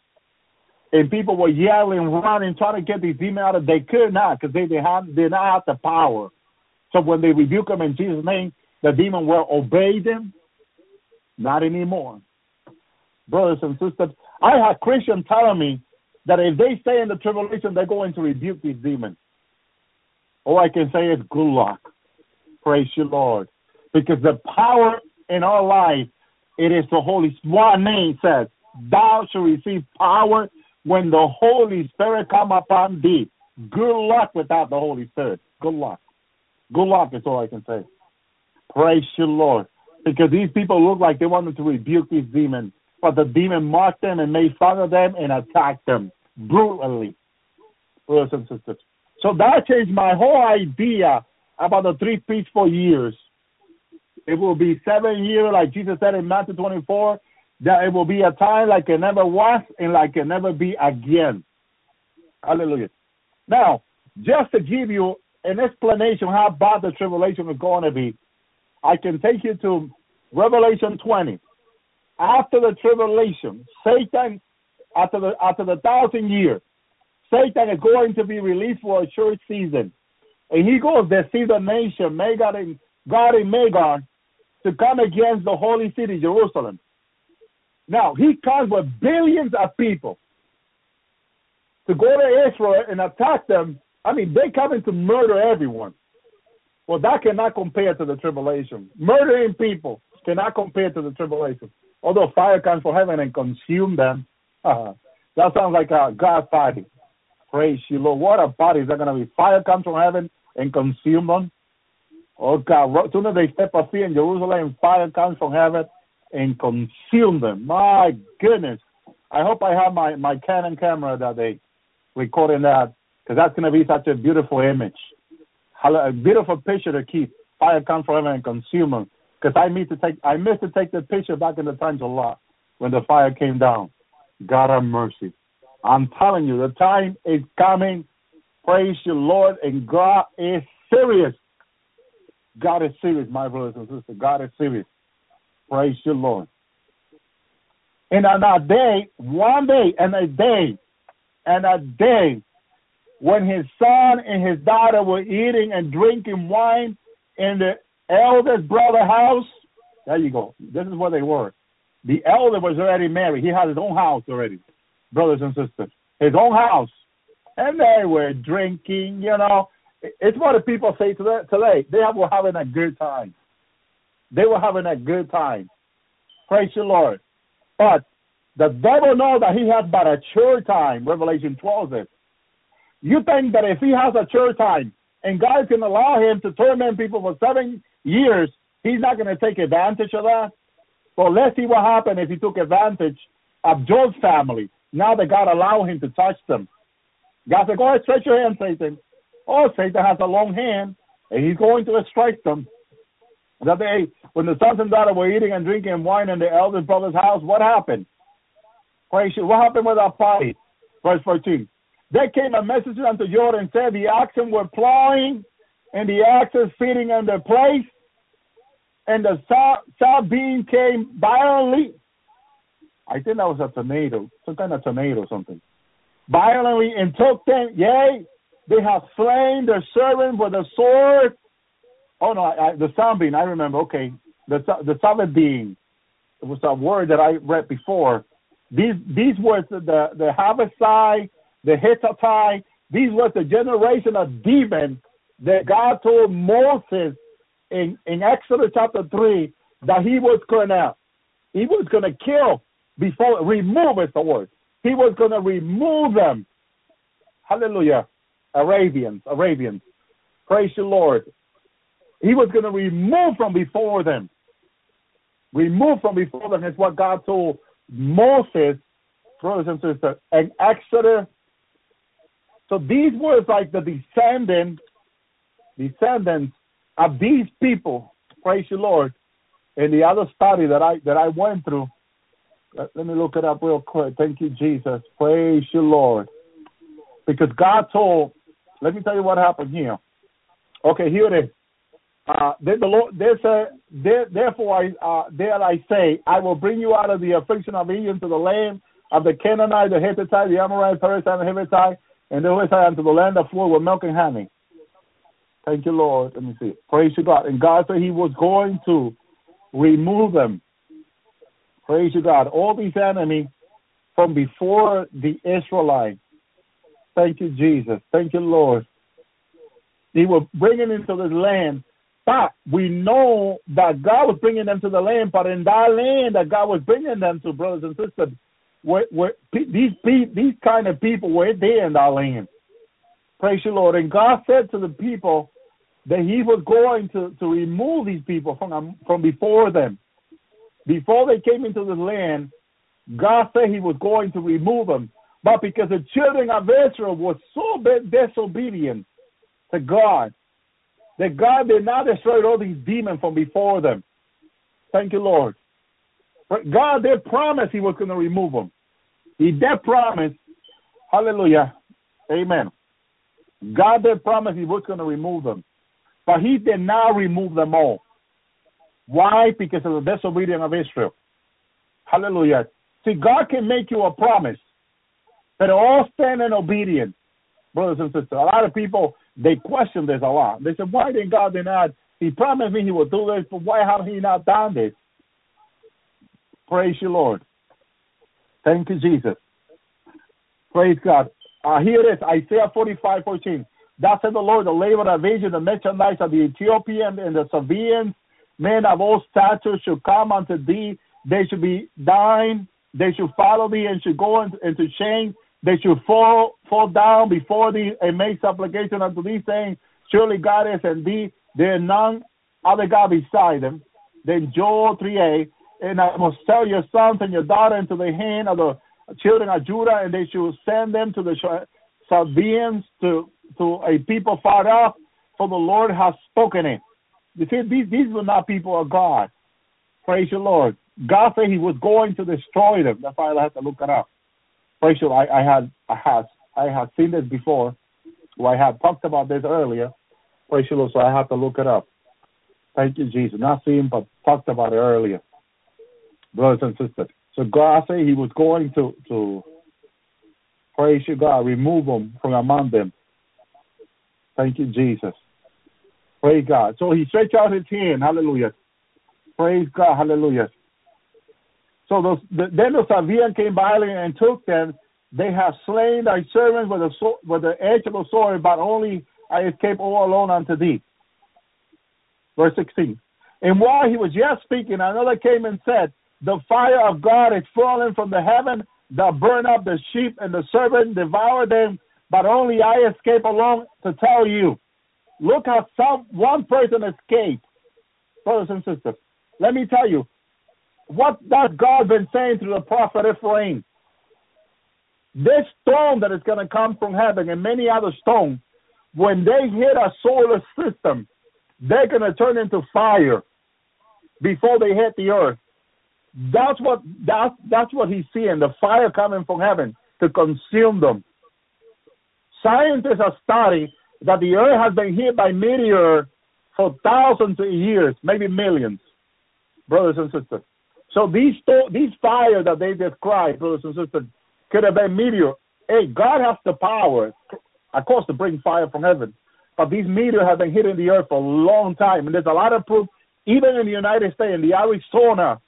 And people were yelling, running, trying to get these demons out of. They could not because they, they had did not have the power. So when they rebuke them in Jesus' name, the demon will obey them. Not anymore brothers and sisters. I have Christians telling me that if they stay in the tribulation, they're going to rebuke these demons. All I can say is good luck. Praise you, Lord. Because the power in our life, it is the Holy One name says, Thou shalt receive power when the Holy Spirit come upon thee. Good luck without the Holy Spirit. Good luck. Good luck is all I can say. Praise you, Lord. Because these people look like they wanted to rebuke these demons but the demon mocked them and made fun of them and attacked them brutally, brothers and sisters. So that changed my whole idea about the three peaceful years. It will be seven years, like Jesus said in Matthew 24, that it will be a time like it never was and like it never be again. Hallelujah. Now, just to give you an explanation how bad the tribulation is going to be, I can take you to Revelation 20 after the tribulation, Satan, after the after the thousand years, Satan is going to be released for a short season. And he goes there, see the nation, Magog and God and Magog, to come against the holy city, Jerusalem. Now, he comes with billions of people to go to Israel and attack them. I mean, they coming to murder everyone. Well, that cannot compare to the tribulation. Murdering people cannot compare to the tribulation although fire comes from heaven and consume them. Uh, that sounds like a God party. Praise you, Lord. What a party. Is that going to be fire comes from heaven and consume them? Oh, God. As soon as they step a feet in Jerusalem, fire comes from heaven and consume them. My goodness. I hope I have my, my Canon camera that day recording that because that's going to be such a beautiful image. A beautiful picture to keep. Fire comes from heaven and consume them because I need to take I missed to take the picture back in the times a lot when the fire came down. God have mercy. I'm telling you, the time is coming. Praise you, Lord, and God is serious. God is serious, my brothers and sisters. God is serious. Praise you, Lord. And on a day, one day, and a day, and a day, when his son and his daughter were eating and drinking wine in the eldest brother house, there you go. This is where they were. The elder was already married. He had his own house already, brothers and sisters. His own house. And they were drinking, you know. It's what the people say today. They were having a good time. They were having a good time. Praise the Lord. But the devil knows that he has but a short time, Revelation 12 says. You think that if he has a short time and God can allow him to torment people for seven years, he's not going to take advantage of that? Well, let's see what happened if he took advantage of Job's family. Now that God allowed him to touch them. God said, Go ahead, stretch your hand, Satan. Oh, Satan has a long hand, and he's going to strike them. That day, when the sons and daughters were eating and drinking wine in the eldest brother's house, what happened? What happened with our party? Verse 14. There came a messenger unto Jordan and said, The oxen were plowing, and the axes feeding in their place, and the Sabaeans came violently. I think that was a tornado, some kind of tornado or something. Violently and took them, yea, they have slain their servant with a sword. Oh no, I, I, the sound being, I remember. Okay, the the solid being. It was a word that I read before. These these were the the Havasai, the Hittai. These were the generation of demons that God told Moses in, in Exodus chapter 3 that he was going to he was going to kill before remove is the word. He was going to remove them. Hallelujah. Arabians, Arabians. Praise the Lord. He was going to remove from before them. Remove from before them is what God told Moses, brothers and sisters, and Exodus. So these were like the descendants, descendants of these people, praise the Lord, in the other study that I that I went through, let, let me look it up real quick. Thank you, Jesus. Praise you, Lord. Because God told, let me tell you what happened here. Okay, here it is. Uh, then the Lord, there's a, there, therefore I, uh, there I say, I will bring you out of the affliction of Egypt to the land of the Canaanite, the Hittite, the Amorite, the Perizzite, and the Hittite, and the Hittite unto the land of flow with milk and honey. Thank you, Lord. Let me see. Praise you, God. And God said He was going to remove them. Praise you, God. All these enemies from before the Israelites. Thank you, Jesus. Thank you, Lord. They were bringing into this land, but we know that God was bringing them to the land. But in that land that God was bringing them to, brothers and sisters, were, were, these these kind of people were there in that land. Praise you, Lord. And God said to the people, that he was going to, to remove these people from, um, from before them. Before they came into the land, God said he was going to remove them. But because the children of Israel were so disobedient to God, that God did not destroy all these demons from before them. Thank you, Lord. God did promise he was going to remove them. He did promise. Hallelujah. Amen. God did promise he was going to remove them. But he did not remove them all. Why? Because of the disobedience of Israel. Hallelujah. See, God can make you a promise, but all stand in obedience, brothers and sisters. A lot of people they question this a lot. They say, "Why did God not? He promised me He would do this, but why have He not done this?" Praise you, Lord. Thank you, Jesus. Praise God. Uh, here it is, Isaiah 45, 14. Thus said the Lord, the labor of Asia, the merchandise of the Ethiopian and the Sabaeans, men of all stature should come unto thee. They should be thine. They should follow thee and should go into, into shame. They should fall fall down before thee and make supplication unto thee, saying, Surely God is in thee. There is none other God beside him. Then Joel 3a, and I must tell your sons and your daughter into the hand of the children of Judah, and they shall send them to the Sabaeans to to a people far off, for the Lord has spoken it. You see, these these were not people of God. Praise the Lord. God said He was going to destroy them. That's why I had to look it up. Praise the Lord. I, I had I had I had seen this before. Well, I had talked about this earlier. Praise the Lord. So I had to look it up. Thank you, Jesus. Not seen, but talked about it earlier, brothers and sisters. So God said He was going to to praise you, God, remove them from among them. Thank you, Jesus. Praise God. So He stretched out His hand. Hallelujah. Praise God. Hallelujah. So those, the, then the Sabaeans came by and took them. They have slain thy servants with the with the edge of the sword, but only I escape all alone unto thee. Verse 16. And while he was yet speaking, another came and said, The fire of God is fallen from the heaven that burn up the sheep and the servant, devour them, but only I escape alone to tell you. Look how some one person escaped, brothers and sisters. Let me tell you, what does God been saying through the prophet Ephraim? This stone that is going to come from heaven and many other stones, when they hit a solar system, they're going to turn into fire before they hit the earth. That's what that's that's what he's seeing, the fire coming from heaven to consume them. Scientists are studying that the earth has been hit by meteor for thousands of years, maybe millions, brothers and sisters. So these these fires that they describe, brothers and sisters, could have been meteor. Hey, God has the power, of course, to bring fire from heaven. But these meteors have been hitting the earth for a long time, and there's a lot of proof, even in the United States, in the Arizona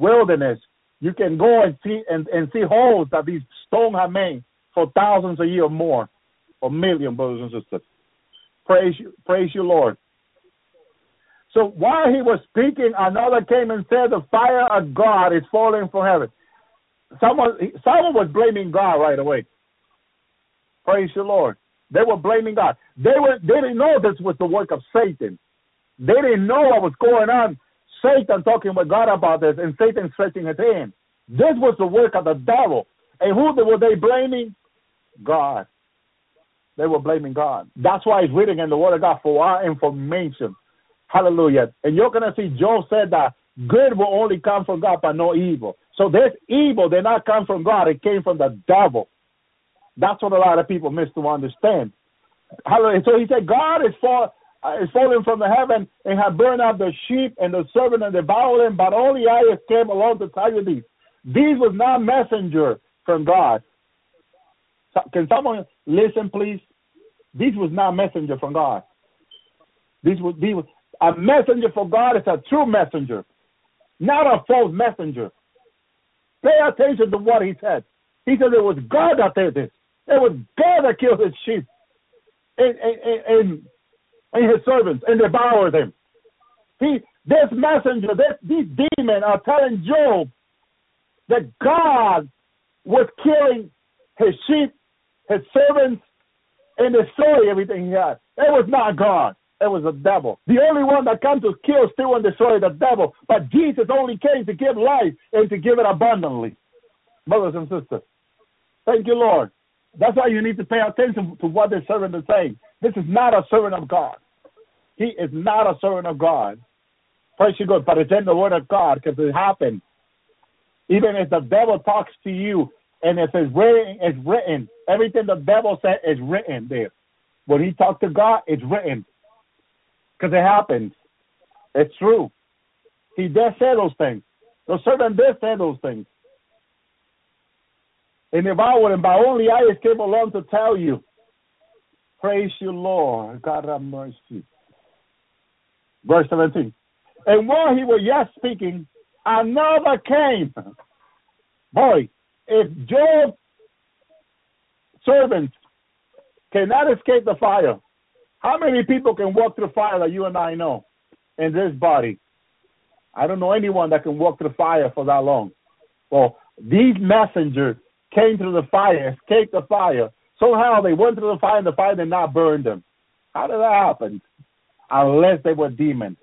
wilderness, you can go and see and, and see holes that these stones have made for thousands of years or more, or million brothers and sisters. Praise you, praise you, Lord. So while he was speaking, another came and said, "The fire of God is falling from heaven." Someone, someone was blaming God right away. Praise the Lord. They were blaming God. They were, they didn't know this was the work of Satan. They didn't know what was going on. Satan talking with God about this, and Satan stretching his hand. This was the work of the devil. And who were they blaming? God. They were blaming God. That's why it's written in the Word of God for our information. Hallelujah. And you're going to see Job said that good will only come from God, but no evil. So this evil did not come from God, it came from the devil. That's what a lot of people miss to understand. Hallelujah. So he said, God is, uh, Uh, is falling from the heaven and have burned up the sheep and the servant and devoured them, but only I came along to tell you these. These was not messenger from God. So, can someone listen, please? These was not messenger from God. This was, these was a messenger for God is a true messenger, not a false messenger. Pay attention to what he said. He said it was God that did this. It was God that killed his sheep and, and, and, and his servants and devoured them. He, this messenger, this, these demons are telling Job that God was killing his sheep, his servants, and destroying everything he had. It was not God. It was the devil. The only one that comes to kill, steal, and destroy the devil. But Jesus only came to give life and to give it abundantly. Brothers and sisters. Thank you, Lord. That's why you need to pay attention to what the servant is saying. This is not a servant of God. He is not a servant of God. Praise you God. But it's in the word of God because it happened. Even if the devil talks to you and if it's written, it's written. Everything the devil said is written there. When he talked to God, it's written because it happens. It's true. He did say those things. The servant did say those things. And if I would, and by only I escape alone to tell you, praise you, Lord. God have mercy. Verse 17. And while he was yet speaking, another came. Boy, if Job's servants cannot escape the fire, how many people can walk through fire that you and I know in this body? I don't know anyone that can walk through fire for that long. Well, these messengers came through the fire, escaped the fire. Somehow they went through the fire and the fire did not burn them. How did that happen? Unless they were demons.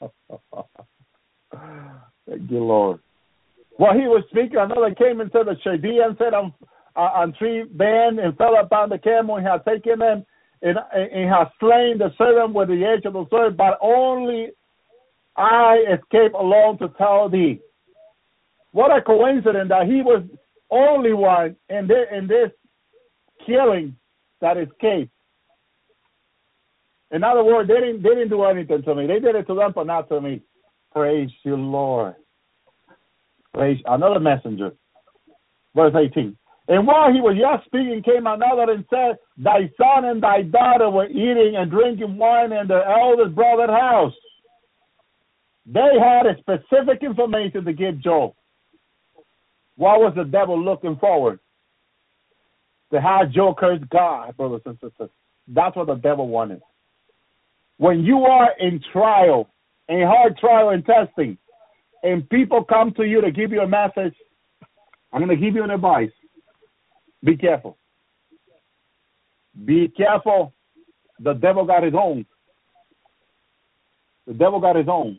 Thank you, Lord. While he was speaking, another came and said, The Chaldean said on, uh, on three men and fell upon the camel and had taken them and, and has slain the servant with the edge of the sword, but only I escaped alone to tell thee. What a coincidence that he was only one in this, in this killing that escaped. In other words, they didn't they didn't do anything to me. They did it to them, but not to me. Praise you, Lord. Praise another messenger. Verse 18. And while he was yet speaking, came another and said, Thy son and thy daughter were eating and drinking wine in their eldest brother's house. They had a specific information to give Job. What was the devil looking forward? To have Job curse God, brothers and sisters. That's what the devil wanted. When you are in trial, in hard trial and testing, and people come to you to give you a message, I'm going to give you an advice. Be careful. Be careful. The devil got his own. The devil got his own.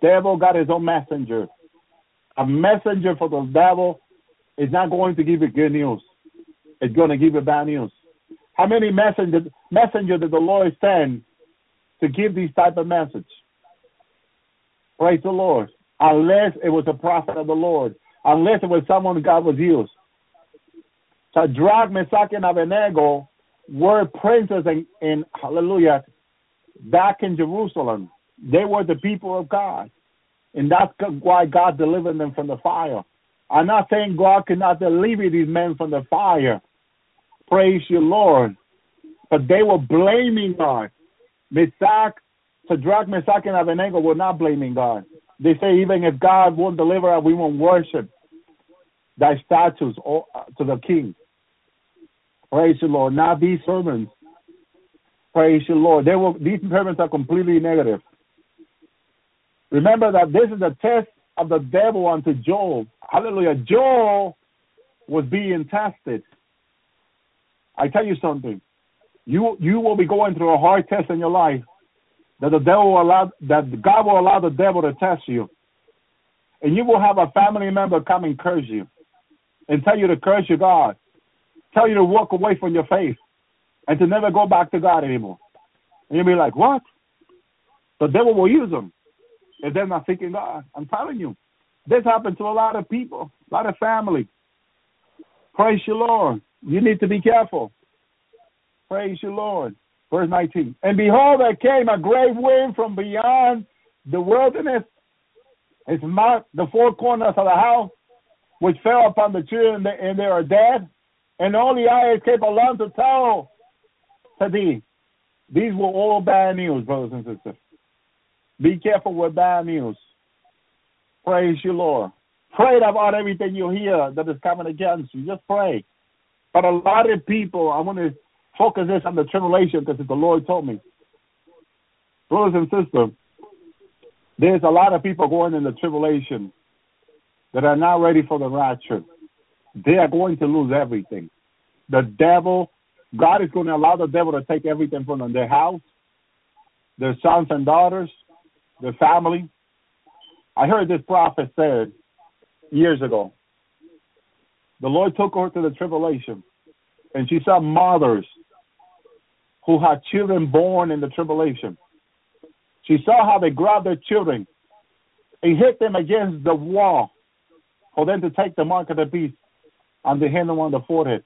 Devil got his own messenger. A messenger for the devil is not going to give you good news. It's going to give you bad news. How many messengers messenger did the Lord send to give these type of message? Praise the Lord. Unless it was a prophet of the Lord. Unless it was someone God was used. Shadrach, Meshach, and Abednego were princes in, in hallelujah back in Jerusalem. They were the people of God. And that's why God delivered them from the fire. I'm not saying God cannot deliver these men from the fire. Praise you, Lord. But they were blaming God. Meshach, Shadrach, Meshach, and Abednego were not blaming God. They say even if God won't deliver us, we won't worship thy statues oh, uh, to the king. Praise the Lord. Not these sermons. Praise the Lord. They will, these sermons are completely negative. Remember that this is a test of the devil unto Job. Hallelujah. Job was being tested. I tell you something. You you will be going through a hard test in your life that the devil will allow that God will allow the devil to test you. And you will have a family member come and curse you and tell you to curse your God tell you to walk away from your faith and to never go back to God anymore. And you'll be like, what? The devil will use them if they're not seeking God. I'm telling you. This happened to a lot of people, a lot of family. Praise your Lord. You need to be careful. Praise you, Lord. Verse 19. And behold, there came a great wind from beyond the wilderness. It's marked the four corners of the house, which fell upon the children, and they are dead and only I escape alone to tell to thee. These were all bad news, brothers and sisters. Be careful with bad news. Praise you, Lord. Pray about everything you hear that is coming against you. Just pray. But a lot of people, I want to focus this on the tribulation because the Lord told me. Brothers and sisters, there's a lot of people going in the tribulation that are not ready for the rapture they are going to lose everything. The devil, God is going to allow the devil to take everything from them their house, their sons and daughters, their family. I heard this prophet said years ago. The Lord took her to the tribulation, and she saw mothers who had children born in the tribulation. She saw how they grabbed their children and hit them against the wall for them to take the mark of the beast and they hit them on the forehead.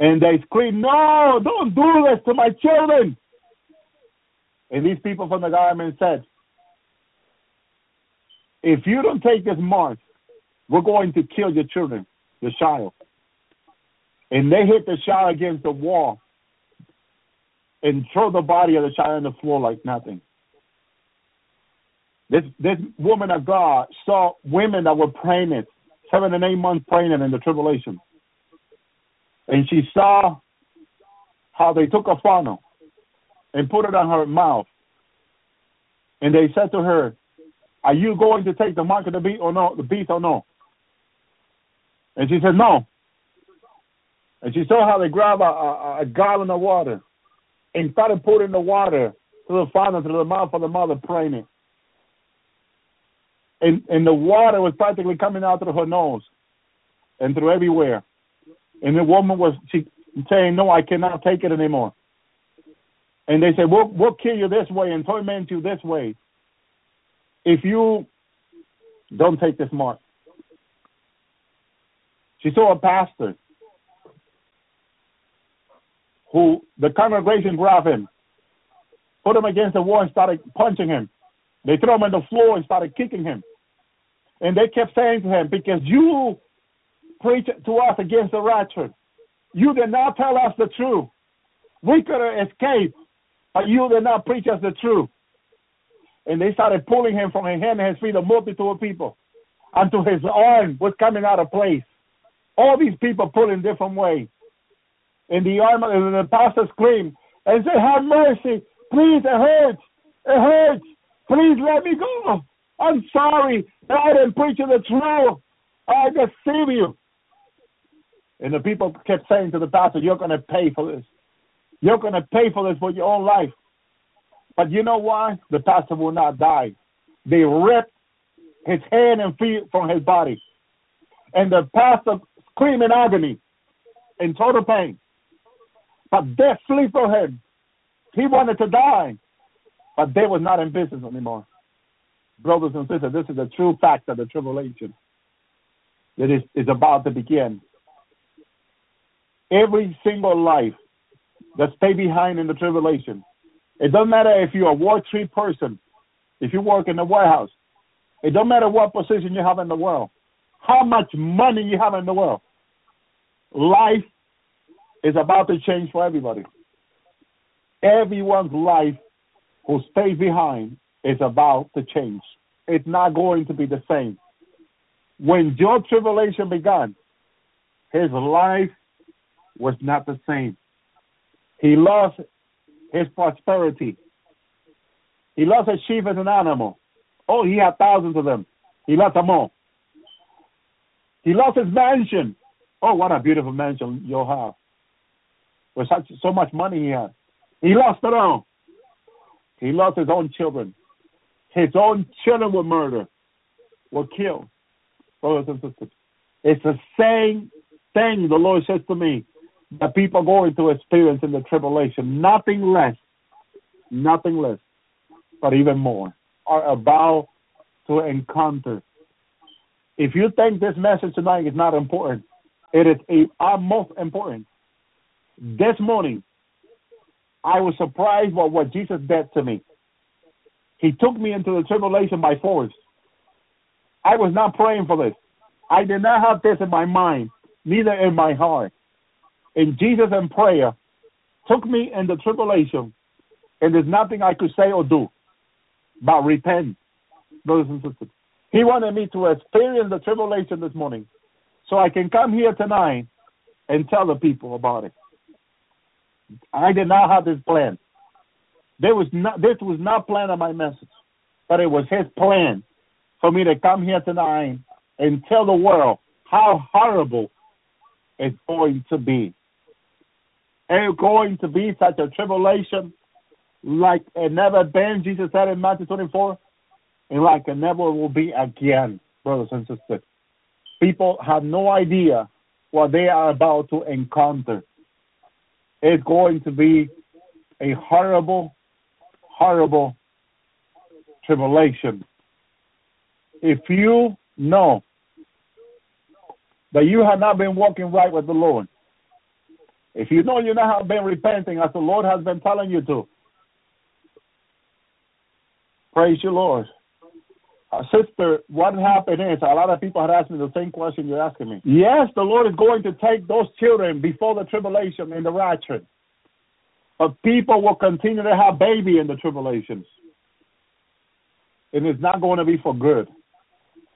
And they screamed, No, don't do this to my children. And these people from the government said, If you don't take this mark, we're going to kill your children, your child. And they hit the child against the wall and throw the body of the child on the floor like nothing. This this woman of God saw women that were pregnant seven and eight months pregnant in the tribulation. And she saw how they took a funnel and put it on her mouth. And they said to her, Are you going to take the mark of the beast or no the beast or no? And she said, No. And she saw how they grab a, a, a gallon of water and started pouring the water to the father, to the mouth of the mother pregnant and and the water was practically coming out through her nose and through everywhere. And the woman was she saying, "No, I cannot take it anymore." And they said, we'll, we'll kill you this way and torment you this way if you don't take this mark. She saw a pastor who the congregation grabbed him, put him against the wall and started punching him. They threw him on the floor and started kicking him. And they kept saying to him, Because you preach to us against the rapture, you did not tell us the truth. We could have escaped, but you did not preach us the truth. And they started pulling him from his hand and his feet, a multitude of people, until his arm was coming out of place. All these people pulling different ways. And the arm and the pastor screamed and said, Have mercy. Please, it hurts. It hurts. Please let me go. I'm sorry. I didn't preach you the truth. I deceive you. And the people kept saying to the pastor, You're going to pay for this. You're going to pay for this for your own life. But you know why? The pastor will not die. They ripped his hand and feet from his body. And the pastor screamed in agony, in total pain. But death flee from him. He wanted to die. But they was not in business anymore. Brothers and sisters, this is the true fact of the tribulation that is, is about to begin. Every single life that stay behind in the tribulation. It doesn't matter if you're a Wall Street person, if you work in the warehouse. It don't matter what position you have in the world, how much money you have in the world. Life is about to change for everybody. Everyone's life who stays behind is about to change. It's not going to be the same. When your tribulation began, his life was not the same. He lost his prosperity. He lost his sheep as an animal. Oh, he had thousands of them. He lost them all. He lost his mansion. Oh, what a beautiful mansion you'll have. With such so much money he had. He lost it all. He lost his own children. His own children were murdered, were killed. Brothers and sisters. It's the same thing the Lord says to me that people going to experience in the tribulation. Nothing less, nothing less, but even more are about to encounter. If you think this message tonight is not important, it is a, uh, most important. This morning, I was surprised by what Jesus did to me. He took me into the tribulation by force. I was not praying for this. I did not have this in my mind, neither in my heart. And Jesus in prayer took me in the tribulation, and there's nothing I could say or do but repent, brothers and sisters. He wanted me to experience the tribulation this morning so I can come here tonight and tell the people about it. I did not have this plan. There was not, this was not planned on my message, but it was his plan for me to come here tonight and tell the world how horrible it's going to be. It's going to be such a tribulation like it never been, Jesus said in Matthew 24, and like it never will be again, brothers and sisters. People have no idea what they are about to encounter. It's going to be a horrible, horrible tribulation. If you know that you have not been walking right with the Lord, if you know you have not been repenting as the Lord has been telling you to, praise your Lord. Uh, sister, what happened is a lot of people had asked me the same question you're asking me. Yes, the Lord is going to take those children before the tribulation in the rapture. But people will continue to have baby in the tribulations. And it's not going to be for good.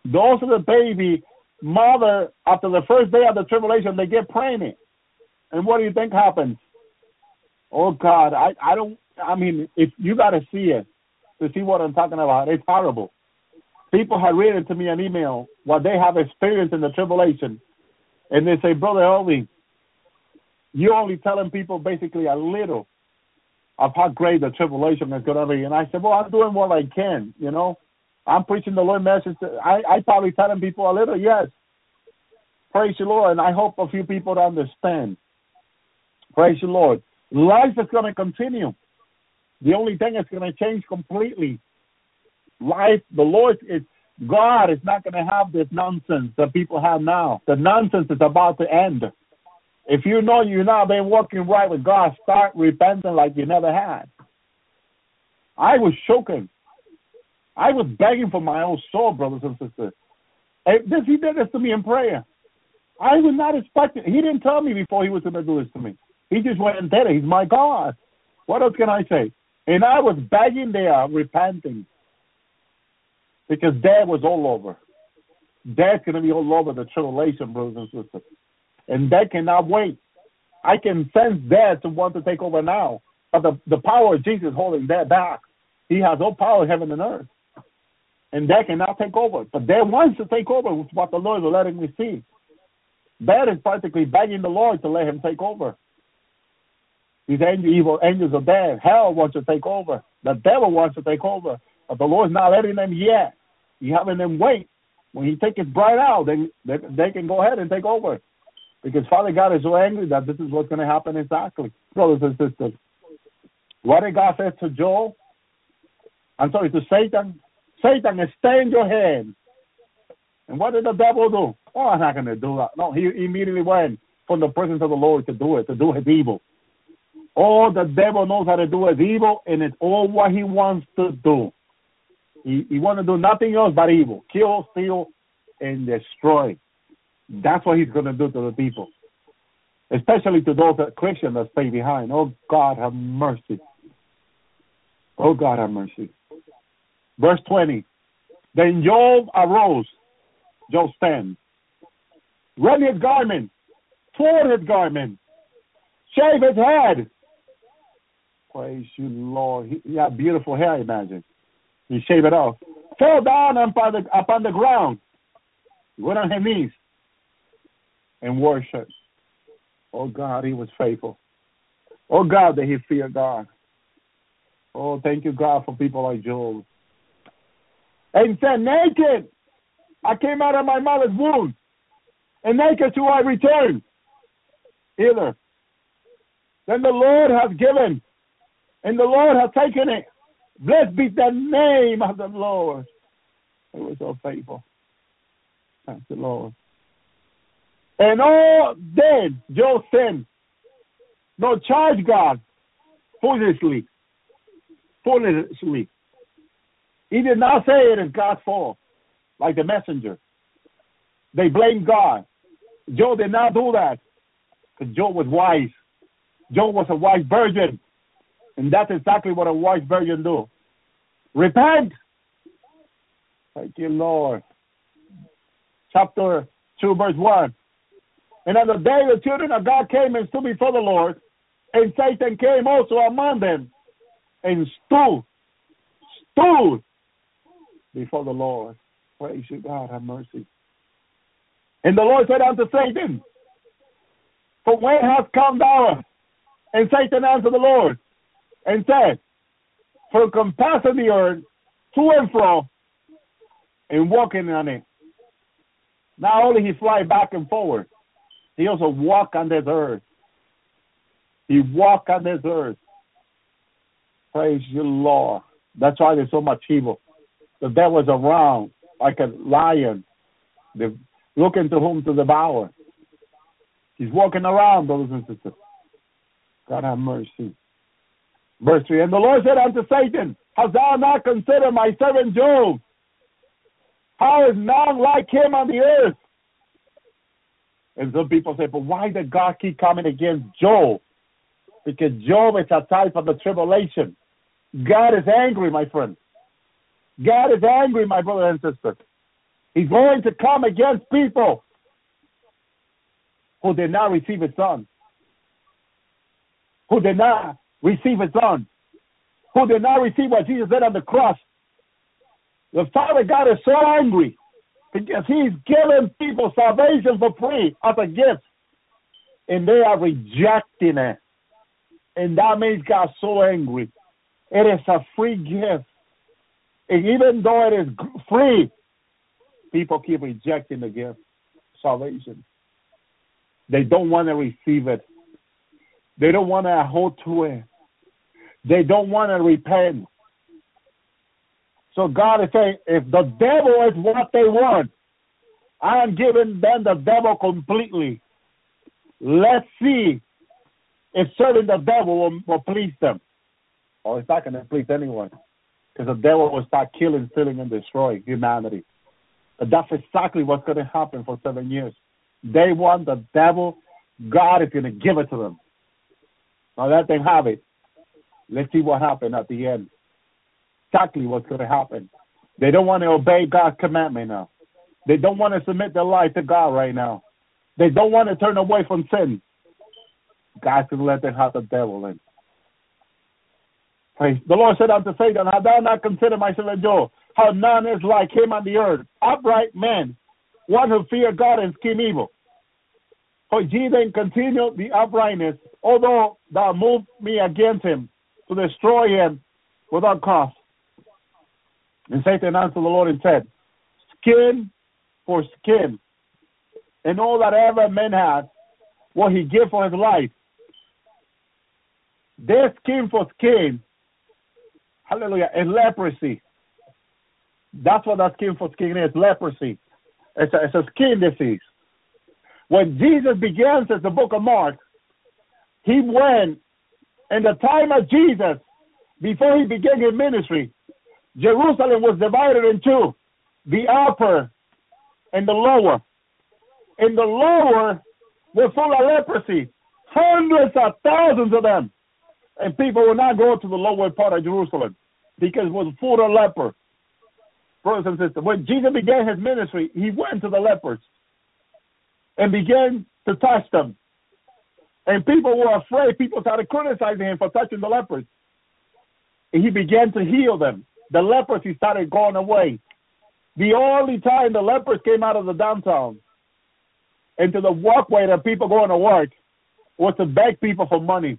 Those are the baby mother after the first day of the tribulation, they get pregnant. And what do you think happens? Oh God, I, I don't I mean if you gotta see it to see what I'm talking about, it's horrible people have written to me an email what they have experienced in the tribulation, and they say, Brother Elvi, you're only telling people basically a little of how great the tribulation is going to be. And I said, Well, I'm doing what I can, you know. I'm preaching the Lord message. I, I probably telling people a little, yes. Praise the Lord. And I hope a few people understand. Praise the Lord. Life is going to continue. The only thing that's going to change completely. Life, the Lord is God is not going to have this nonsense that people have now. The nonsense is about to end. If you know you're not been working right with God, start repenting like you never had. I was choking. I was begging for my own soul, brothers and sisters. And this, he did this to me in prayer. I was not expecting. He didn't tell me before he was going to do this to me. He just went and did it. He's my God. What else can I say? And I was begging there, repenting, because death was all over. Death's going to be all over the tribulation, brothers and sisters. And that cannot wait. I can sense death to want to take over now. But the, the power of Jesus holding that back. He has all power in heaven and earth. And that cannot take over. But that wants to take over, is what the Lord is letting me see. That is practically begging the Lord to let him take over. These angel, evil angels of death, hell wants to take over. The devil wants to take over. But the Lord's not letting them yet. He's having them wait. When he takes his bride out, they, they, they can go ahead and take over. Because Father God is so angry that this is what's going to happen exactly. Brothers and sisters, what did God say to Joel? I'm sorry, to Satan? Satan, in your hand. And what did the devil do? Oh, I'm not going to do that. No, he immediately went from the presence of the Lord to do it, to do his evil. All the devil knows how to do is evil, and it's all what he wants to do. He, he wants to do nothing else but evil kill, steal, and destroy. That's what he's going to do to the people, especially to those that Christians that stay behind. Oh, God, have mercy. Oh, God, have mercy. Verse 20. Then Job arose, Job 10, rent his garment, tore his garment, shave his head. Praise you, Lord. He, he had beautiful hair, imagine. He shaved it off. Fell down upon the, upon the ground. Went on his knees and worshiped. Oh, God, he was faithful. Oh, God, that he feared God. Oh, thank you, God, for people like Job. And said, Naked I came out of my mother's womb, and naked to I return. Either. Then the Lord has given, and the Lord has taken it. Blessed be the name of the Lord. He was so faithful. Thank the Lord. And all then sinned. No charge God foolishly. Foolishly. He did not say it is God's fault, like the messenger. They blamed God. Job did not do that. Because was wise. Job was a wise virgin. And that's exactly what a wise virgin do. Repent. Thank you, Lord. Chapter 2, verse 1. And on the day the children of God came and stood before the Lord, and Satan came also among them and stood, stood before the Lord. Praise you, God, have mercy. And the Lord said unto Satan, For when hast come thou? And Satan answered the Lord and said, For compassing the earth to and fro and walking on it. Not only he fly back and forward, he also walk on this earth. He walk on this earth. Praise you, Lord. That's why there's so much evil. The devil's around like a lion, looking to whom to devour. He's walking around, brothers and sisters. God have mercy. Verse 3 And the Lord said unto Satan, Hast thou not considered my servant Job? How is none like him on the earth? And some people say, But why did God keep coming against Job? Because Job is a type of the tribulation. God is angry, my friend. God is angry, my brother and sister. He's going to come against people who did not receive his son, who did not receive his son, who did not receive what Jesus did on the cross. The Father God is so angry because he's giving people salvation for free as a gift, and they are rejecting it. And that makes God so angry. It is a free gift. And even though it is free, people keep rejecting the gift, salvation. They don't want to receive it. They don't want to hold to it. They don't want to repent. So God is saying, if the devil is what they want, I am giving them the devil completely. Let's see if serving the devil will, will please them. Or it's not going to please anyone. Because the devil will start killing, stealing, and destroying humanity. But that's exactly what's going to happen for seven years. They want the devil, God is going to give it to them. Now let them have it. Let's see what happens at the end. Exactly what's going to happen. They don't want to obey God's commandment now. They don't want to submit their life to God right now. They don't want to turn away from sin. God's going to let them have the devil in. Praise. The Lord said unto Satan, Have thou not considered myself servant Job, how none is like him on the earth, upright man, one who fear God and scheme evil. For ye then continue the uprightness, although thou moved me against him to destroy him without cause. And Satan answered the Lord and said, Skin for skin, and all that ever man has, will he give for his life. Their skin for skin, hallelujah, and leprosy. That's what that skin for skin is leprosy. It's a, it's a skin disease. When Jesus begins as the book of Mark, he went in the time of Jesus, before he began his ministry, Jerusalem was divided in two the upper and the lower. And the lower were full of leprosy, hundreds of thousands of them. And people would not go to the lower part of Jerusalem because it was full of lepers. Brothers and sisters, when Jesus began his ministry, he went to the lepers and began to touch them. And people were afraid. People started criticizing him for touching the lepers. And he began to heal them. The leprosy started going away. The only time the lepers came out of the downtown into the walkway that people going to work was to beg people for money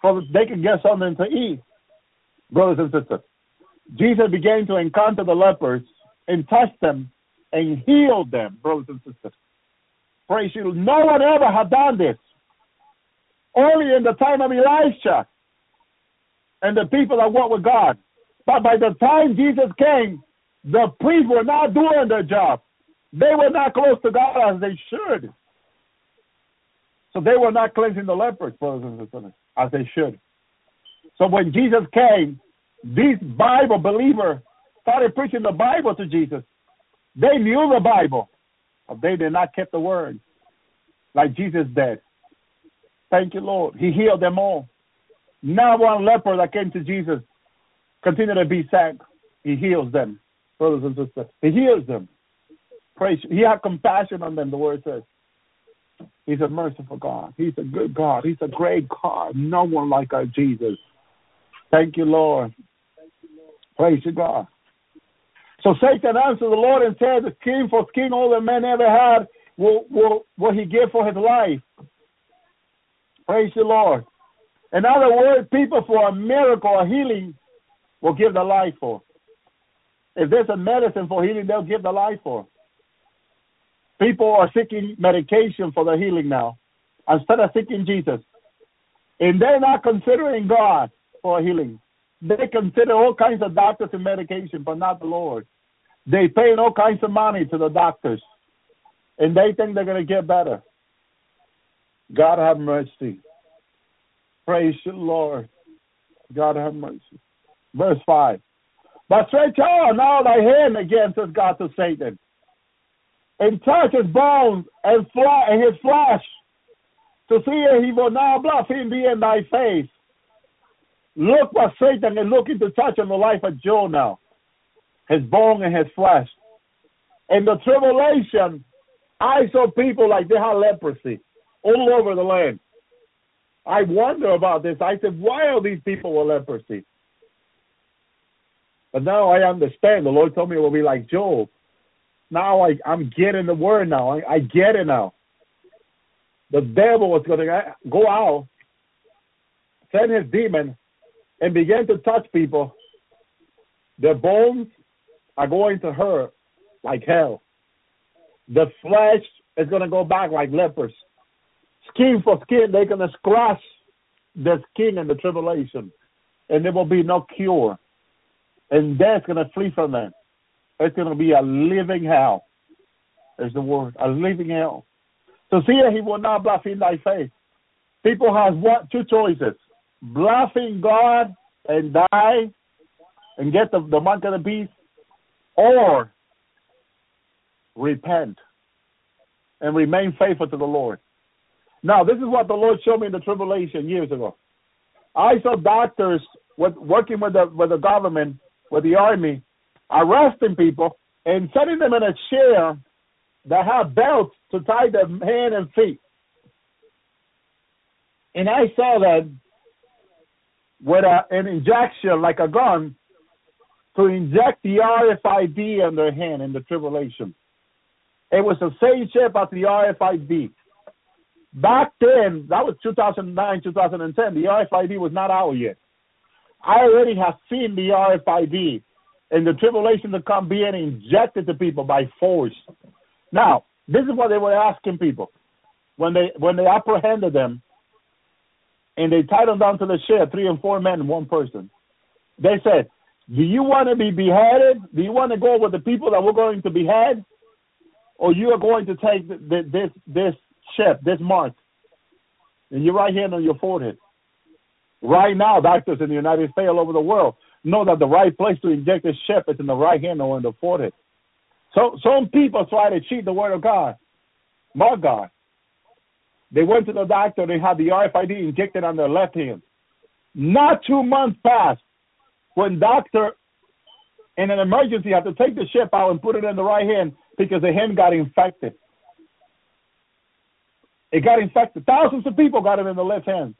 so they could get something to eat. Brothers and sisters, Jesus began to encounter the lepers and touch them and heal them, brothers and sisters. Praise you. No one ever had done this. Only in the time of Elisha and the people that walked with God. But by the time Jesus came, the priests were not doing their job. They were not close to God as they should. So they were not cleansing the lepers, brothers and sisters, as they should. So when Jesus came, these Bible believers started preaching the Bible to Jesus. They knew the Bible, but they did not keep the word like Jesus did. Thank you, Lord. He healed them all. Not one leper that came to Jesus continue to be sick. He heals them, brothers and sisters. He heals them. Praise. He had compassion on them. The word says. He's a merciful God. He's a good God. He's a great God. No one like our Jesus. Thank you, Lord. Praise you, God. So Satan answered the Lord and said, The king for king all the men ever had will, will, will he give for his life. Praise the Lord. In other words, people for a miracle or healing will give their life for. If there's a medicine for healing, they'll give their life for. People are seeking medication for their healing now instead of seeking Jesus. And they're not considering God for healing. They consider all kinds of doctors and medication, but not the Lord. They pay all kinds of money to the doctors, and they think they're going to get better. God have mercy. Praise the Lord. God have mercy. Verse 5. But stretch out now thy hand against us, God to Satan, and touch his bones and, fly, and his flesh, to see if he will now blaspheme thee in thy face. Look what Satan is looking to touch on the life of Job now. His bone and his flesh. In the tribulation, I saw people like they had leprosy all over the land. I wonder about this. I said, why are these people with leprosy? But now I understand. The Lord told me it will be like Job. Now I, I'm getting the word now. I, I get it now. The devil was going to go out, send his demon, and begin to touch people. Their bones are going to hurt like hell. The flesh is going to go back like lepers. Skin for skin, they're going to scratch the skin in the tribulation. and there will be no cure. And death's going to flee from them. It's going to be a living hell, is the word, a living hell. So see he will not blaspheme thy faith. People have what two choices: blaspheme God and die and get the, the mark of the beast, or repent and remain faithful to the Lord. Now, this is what the Lord showed me in the tribulation years ago. I saw doctors with, working with the with the government, with the army, arresting people and setting them in a chair that had belts to tie their hand and feet. And I saw that with a, an injection like a gun to inject the RFID on their hand in the tribulation. It was the same chip as the RFID. Back then, that was 2009, 2010. The RFID was not out yet. I already have seen the RFID and the tribulation to come being injected to people by force. Now, this is what they were asking people when they when they apprehended them and they tied them down to the chair, three and four men one person. They said, "Do you want to be beheaded? Do you want to go with the people that we're going to behead, or you are going to take the, the, this this chip, this mark, in your right hand on your forehead?" Right now, doctors in the United States all over the world know that the right place to inject this chip is in the right hand or in the forehead. So some people try to cheat the word of God. My God. They went to the doctor, they had the RFID injected on their left hand. Not two months passed when doctor in an emergency had to take the chip out and put it in the right hand because the hand got infected. It got infected. Thousands of people got it in the left hand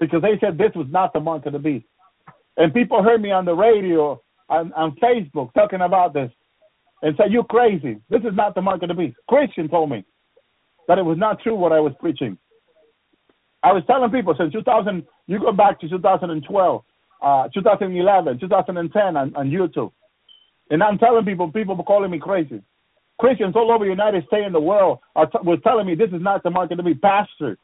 because they said this was not the mark of the beast. And people heard me on the radio, on, on Facebook, talking about this and said, You're crazy. This is not the mark of the beast. Christian told me that it was not true what I was preaching. I was telling people since 2000, you go back to 2012, uh, 2011, 2010 on, on YouTube. And I'm telling people, people were calling me crazy. Christians all over the United States and the world are t- were telling me this is not the mark of the beast. Pastor,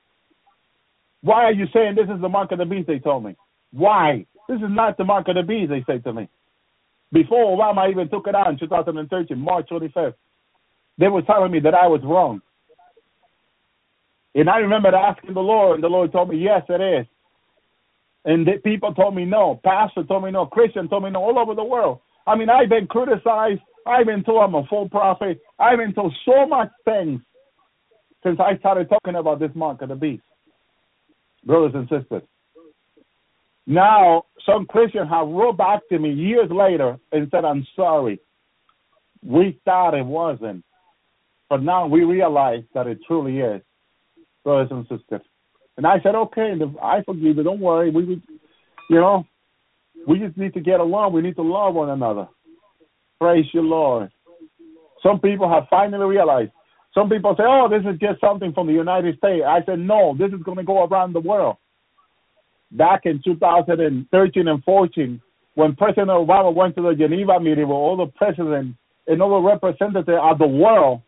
why are you saying this is the mark of the beast? They told me. Why? This is not the mark of the beast, they said to me. Before Obama even took it out in 2013, March 25th, they were telling me that I was wrong. And I remember asking the Lord, and the Lord told me, yes, it is. And the people told me no. Pastor told me no. Christian told me no. All over the world. I mean, I've been criticized. I've been told I'm a full prophet. I've been told so much things since I started talking about this mark of the beast. Brothers and sisters. Now, some Christians have wrote back to me years later and said, I'm sorry. We thought it wasn't. But now we realize that it truly is, brothers and sisters. And I said, okay, I forgive you. Don't worry. We, we, you know, we just need to get along. We need to love one another. Praise your Lord. Some people have finally realized. Some people say, oh, this is just something from the United States. I said, no, this is going to go around the world back in 2013 and 14 when President Obama went to the Geneva meeting with all the presidents and all the representatives of the world,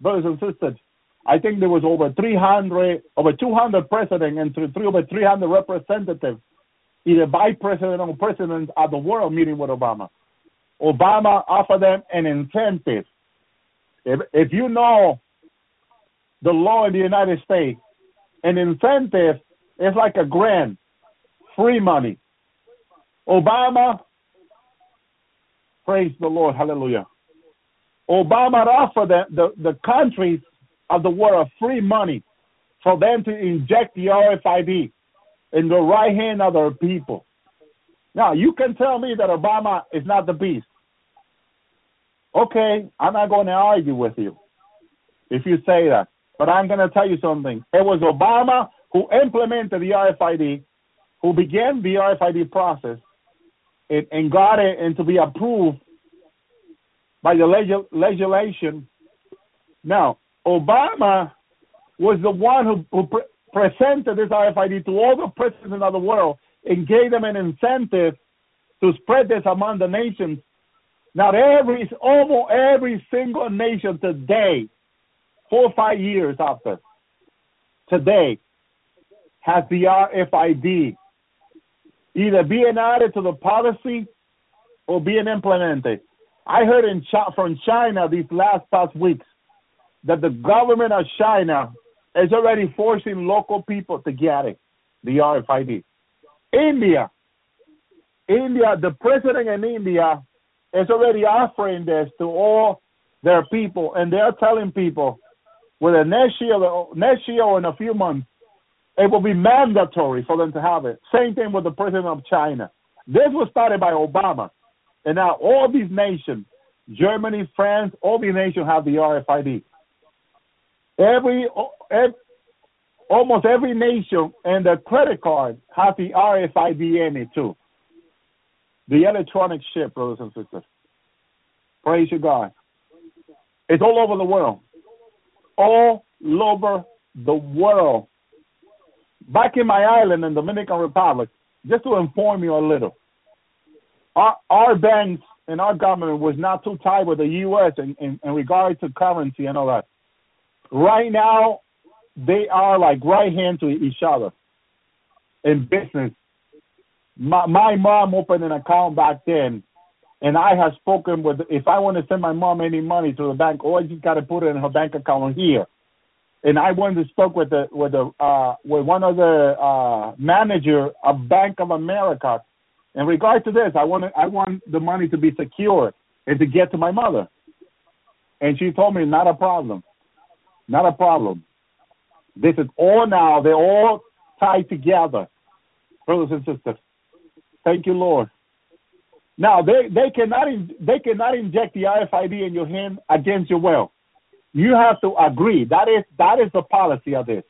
brothers and sisters, I think there was over 300, over 200 presidents and three, over 300 representatives, either vice president or president of the world meeting with Obama. Obama offered them an incentive. If, if you know the law in the United States, an incentive is like a grant, free money. Obama, praise the Lord, hallelujah. Obama offered the, the, the countries of the world free money for them to inject the RFID in the right hand of their people. Now, you can tell me that Obama is not the beast. Okay, I'm not going to argue with you if you say that. But I'm going to tell you something. It was Obama who implemented the RFID, who began the RFID process, and, and got it and to be approved by the leg- legislation. Now, Obama was the one who, who pre- presented this RFID to all the presidents of the world and gave them an incentive to spread this among the nations. Now, every almost every single nation today, four or five years after, today, has the RFID either being added to the policy or being implemented. I heard in Chi- from China these last past weeks that the government of China is already forcing local people to get it, the RFID. India, India, the president in India is already offering this to all their people, and they're telling people whether next year, next year or in a few months, it will be mandatory for them to have it. Same thing with the president of China. This was started by Obama, and now all these nations, Germany, France, all these nations have the RFID. Every, every almost every nation and the credit card has the RFID in it too. The electronic chip, brothers and sisters. Praise you, God. It's all over the world. All over the world. Back in my island in Dominican Republic, just to inform you a little, our, our banks and our government was not too tight with the U.S. in, in, in regard to currency and all that. Right now, they are like right hand to each other in business. My, my mom opened an account back then, and I have spoken with. If I want to send my mom any money to the bank, oh, I just got to put it in her bank account here. And I went to spoke with the with the uh, with one of the uh, manager of Bank of America. In regard to this, I want I want the money to be secure and to get to my mother. And she told me not a problem, not a problem. This is all now. They're all tied together, brothers and sisters. Thank you, Lord. Now they they cannot they cannot inject the RFID in your hand against your will. You have to agree. That is that is the policy of this.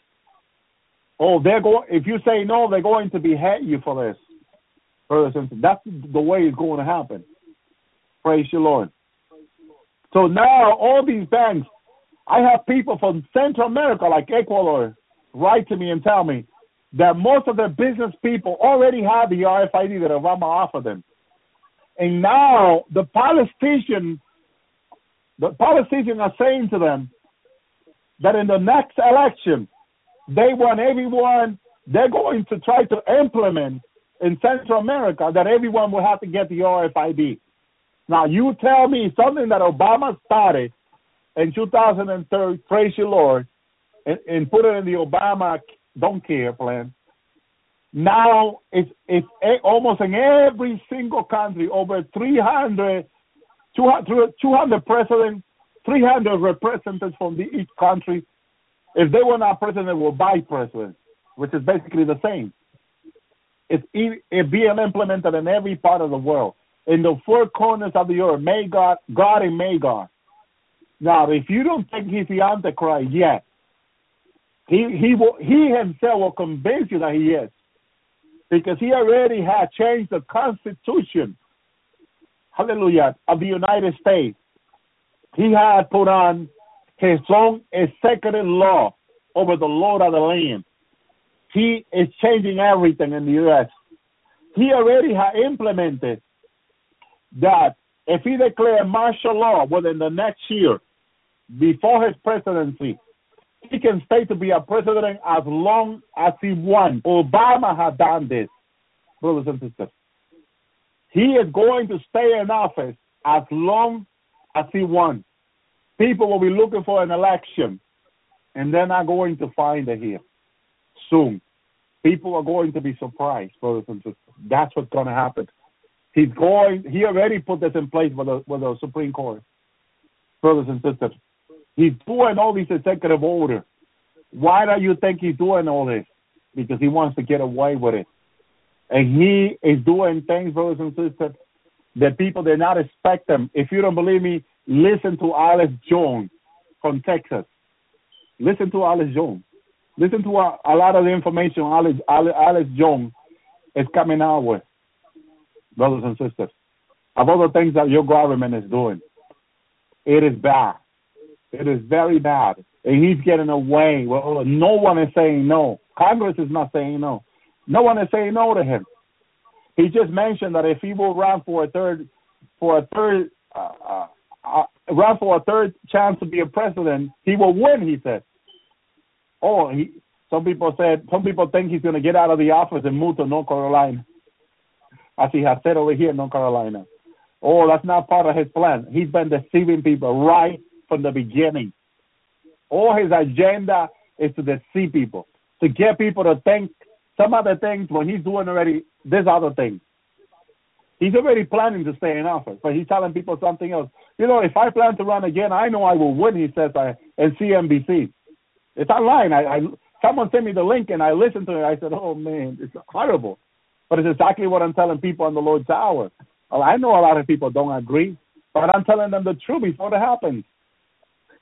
Oh, they're going. If you say no, they're going to behead you for this, brothers and sisters. That's the way it's going to happen. Praise you, Lord. So now all these banks I have people from Central America, like Ecuador, write to me and tell me that most of the business people already have the RFID that Obama offered them. And now the politicians, the politicians are saying to them that in the next election, they want everyone, they're going to try to implement in Central America that everyone will have to get the RFID. Now, you tell me something that Obama started in 2003, praise you, Lord, and, and put it in the Obama Don't Care plan. Now it's it's almost in every single country over 300, 200, 200 presidents, 300 representatives from the, each country. If they were not president, they were vice president, which is basically the same. It's it being implemented in every part of the world, in the four corners of the earth. May God, God and may God. Now, if you don't think he's the Antichrist yet, he he will he himself will convince you that he is, because he already had changed the Constitution. Hallelujah of the United States. He had put on his own executive law over the Lord of the land. He is changing everything in the U.S. He already had implemented that if he declared martial law within the next year, before his presidency, he can stay to be a president as long as he wants. Obama had done this, brothers and sisters. He is going to stay in office as long as he wants. People will be looking for an election, and they're not going to find it here soon. People are going to be surprised, brothers and sisters. That's what's going to happen. He's going. He already put this in place with the with the Supreme Court, brothers and sisters. He's doing all these executive orders. Why do you think he's doing all this? Because he wants to get away with it. And he is doing things, brothers and sisters, that people did not expect them. If you don't believe me, listen to Alice Jones from Texas. Listen to Alice Jones. Listen to a, a lot of the information Alice, Alex, Alex Jones is coming out with, brothers and sisters, of all the things that your government is doing. It is bad. It is very bad. And he's getting away. Well, no one is saying no. Congress is not saying no. No one is saying no to him. He just mentioned that if he will run for a third, for a third, uh, uh, uh, run for a third chance to be a president, he will win. He said. Oh, he. Some people said. Some people think he's going to get out of the office and move to North Carolina. as he has said over here in North Carolina. Oh, that's not part of his plan. He's been deceiving people right from the beginning. All his agenda is to deceive people, to get people to think some other things when he's doing already this other thing. He's already planning to stay in office, but he's telling people something else. You know, if I plan to run again, I know I will win. He says I in CNBC. It's online. I, I someone sent me the link and I listened to it. I said, "Oh man, it's horrible," but it's exactly what I'm telling people on the Lord's hour. I know a lot of people don't agree, but I'm telling them the truth before it happens.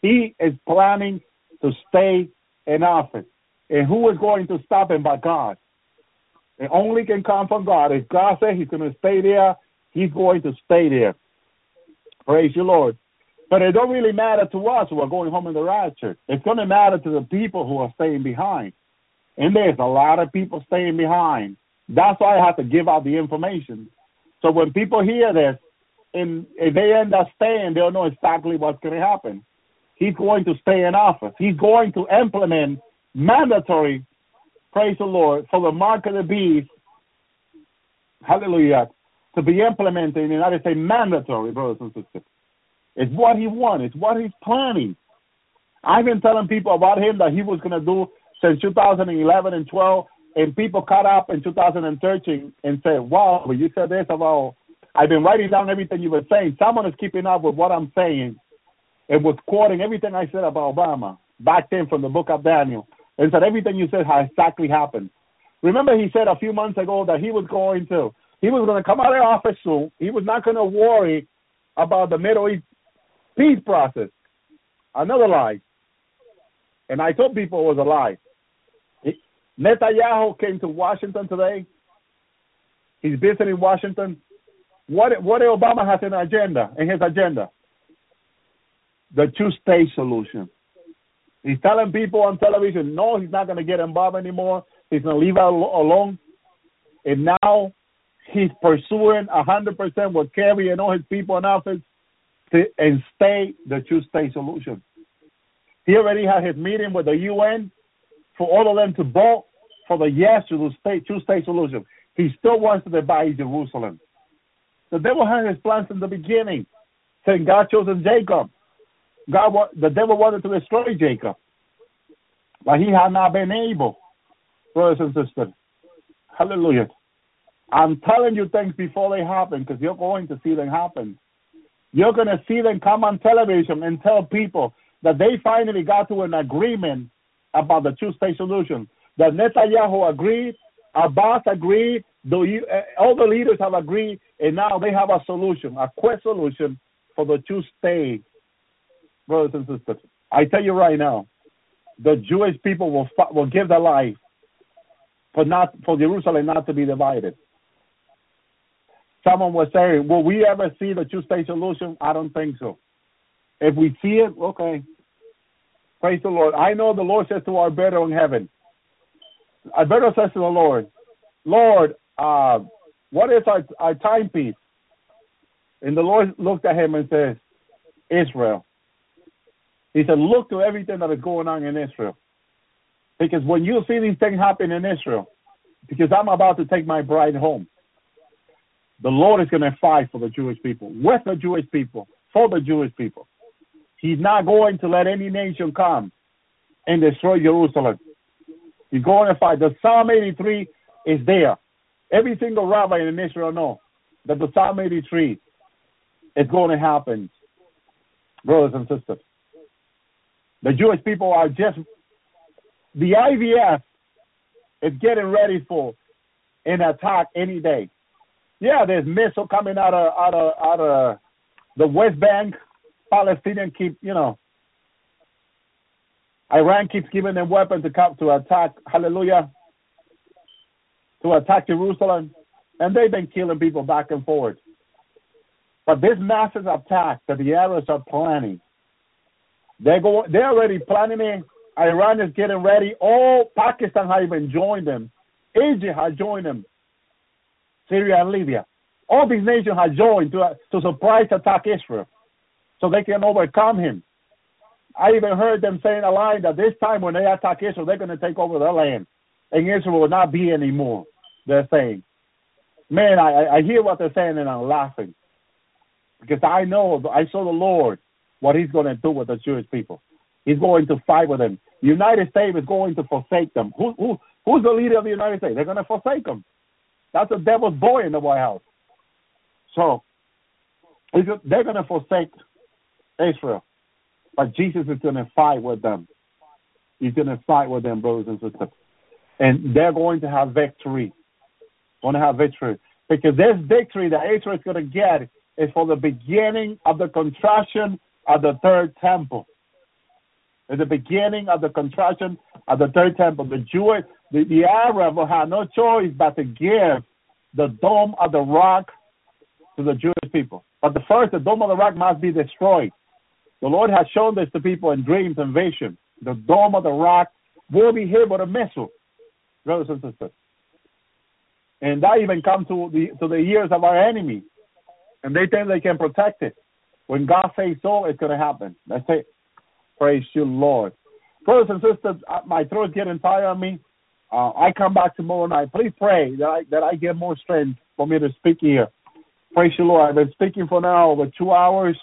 He is planning to stay in office, and who is going to stop him but God? It only can come from God. If God says He's going to stay there, He's going to stay there. Praise you, Lord. But it don't really matter to us who are going home in the rapture. It's going to matter to the people who are staying behind. And there's a lot of people staying behind. That's why I have to give out the information. So when people hear this, and if they end up staying, they'll know exactly what's going to happen. He's going to stay in office. He's going to implement mandatory, praise the Lord, for the mark of the beast, hallelujah, to be implemented in the United States, mandatory, brothers and sisters. It's what he wants. It's what he's planning. I've been telling people about him that he was going to do since 2011 and 12, and people caught up in 2013 and said, wow, but you said this about, I've been writing down everything you were saying. Someone is keeping up with what I'm saying and was quoting everything I said about Obama back then from the book of Daniel and said everything you said has exactly happened. Remember, he said a few months ago that he was going to, he was going to come out of office soon. He was not going to worry about the Middle East peace process. Another lie. And I told people it was a lie. Netanyahu came to Washington today. He's visiting Washington. What what Obama has in agenda in his agenda? The two-state solution. He's telling people on television, no, he's not going to get involved anymore. He's going to leave it alone. And now he's pursuing 100% with Kerry and all his people in office to stay the two-state solution. He already had his meeting with the UN for all of them to vote for the yes to the state two-state solution. He still wants to divide Jerusalem. The devil had his plans in the beginning, saying God chosen Jacob. God, the devil wanted to destroy Jacob, but he had not been able. Brothers and sisters, Hallelujah! I'm telling you things before they happen because you're going to see them happen. You're going to see them come on television and tell people that they finally got to an agreement about the two-state solution. That Netanyahu agreed, Abbas agreed, the, uh, all the leaders have agreed, and now they have a solution, a quick solution for the two-state brothers and sisters. I tell you right now, the Jewish people will will give their life for not for Jerusalem not to be divided. Someone was saying, "Will we ever see the two-state solution?" I don't think so. If we see it, okay. Praise the Lord. I know the Lord says to Alberto in heaven. Alberto says to the Lord, "Lord, uh, what is our our timepiece?" And the Lord looked at him and says, "Israel." He said, look to everything that is going on in Israel. Because when you see these things happen in Israel, because I'm about to take my bride home, the Lord is going to fight for the Jewish people, with the Jewish people, for the Jewish people. He's not going to let any nation come and destroy Jerusalem. He's going to fight. The Psalm 83 is there. Every single rabbi in Israel knows that the Psalm 83 is going to happen, brothers and sisters. The Jewish people are just the IDF is getting ready for an attack any day. Yeah, there's missiles coming out of out of out of the West Bank. Palestinian keep, you know, Iran keeps giving them weapons to come to attack. Hallelujah. To attack Jerusalem, and they've been killing people back and forth. But this massive attack that the Arabs are planning they're going. They're already planning it. Iran is getting ready. All Pakistan has even joined them. Egypt has joined them. Syria and Libya. All these nations have joined to to surprise attack Israel, so they can overcome him. I even heard them saying a line that this time when they attack Israel, they're going to take over their land, and Israel will not be anymore. They're saying. man, I, I hear what they're saying and I'm laughing because I know I saw the Lord what He's going to do with the Jewish people. He's going to fight with them. The United States is going to forsake them. Who, who, who's the leader of the United States? They're going to forsake them. That's the devil's boy in the White House. So they're going to forsake Israel, but Jesus is going to fight with them. He's going to fight with them, brothers and sisters, and they're going to have victory. Going to have victory because this victory that Israel is going to get is for the beginning of the construction of the third temple. At the beginning of the construction of the third temple, the Jewish, the, the Arab have no choice but to give the dome of the rock to the Jewish people. But the first, the dome of the rock must be destroyed. The Lord has shown this to people in dreams and visions. The dome of the rock will be hit with a missile, brothers and sisters. And that even comes to the to the ears of our enemy, and they think they can protect it. When God says so, it's going to happen. That's it. Praise you, Lord. Brothers and sisters, uh, my throat's getting tired on me. Uh, I come back tomorrow night. Please pray that I that I get more strength for me to speak here. Praise you, Lord. I've been speaking for now over two hours,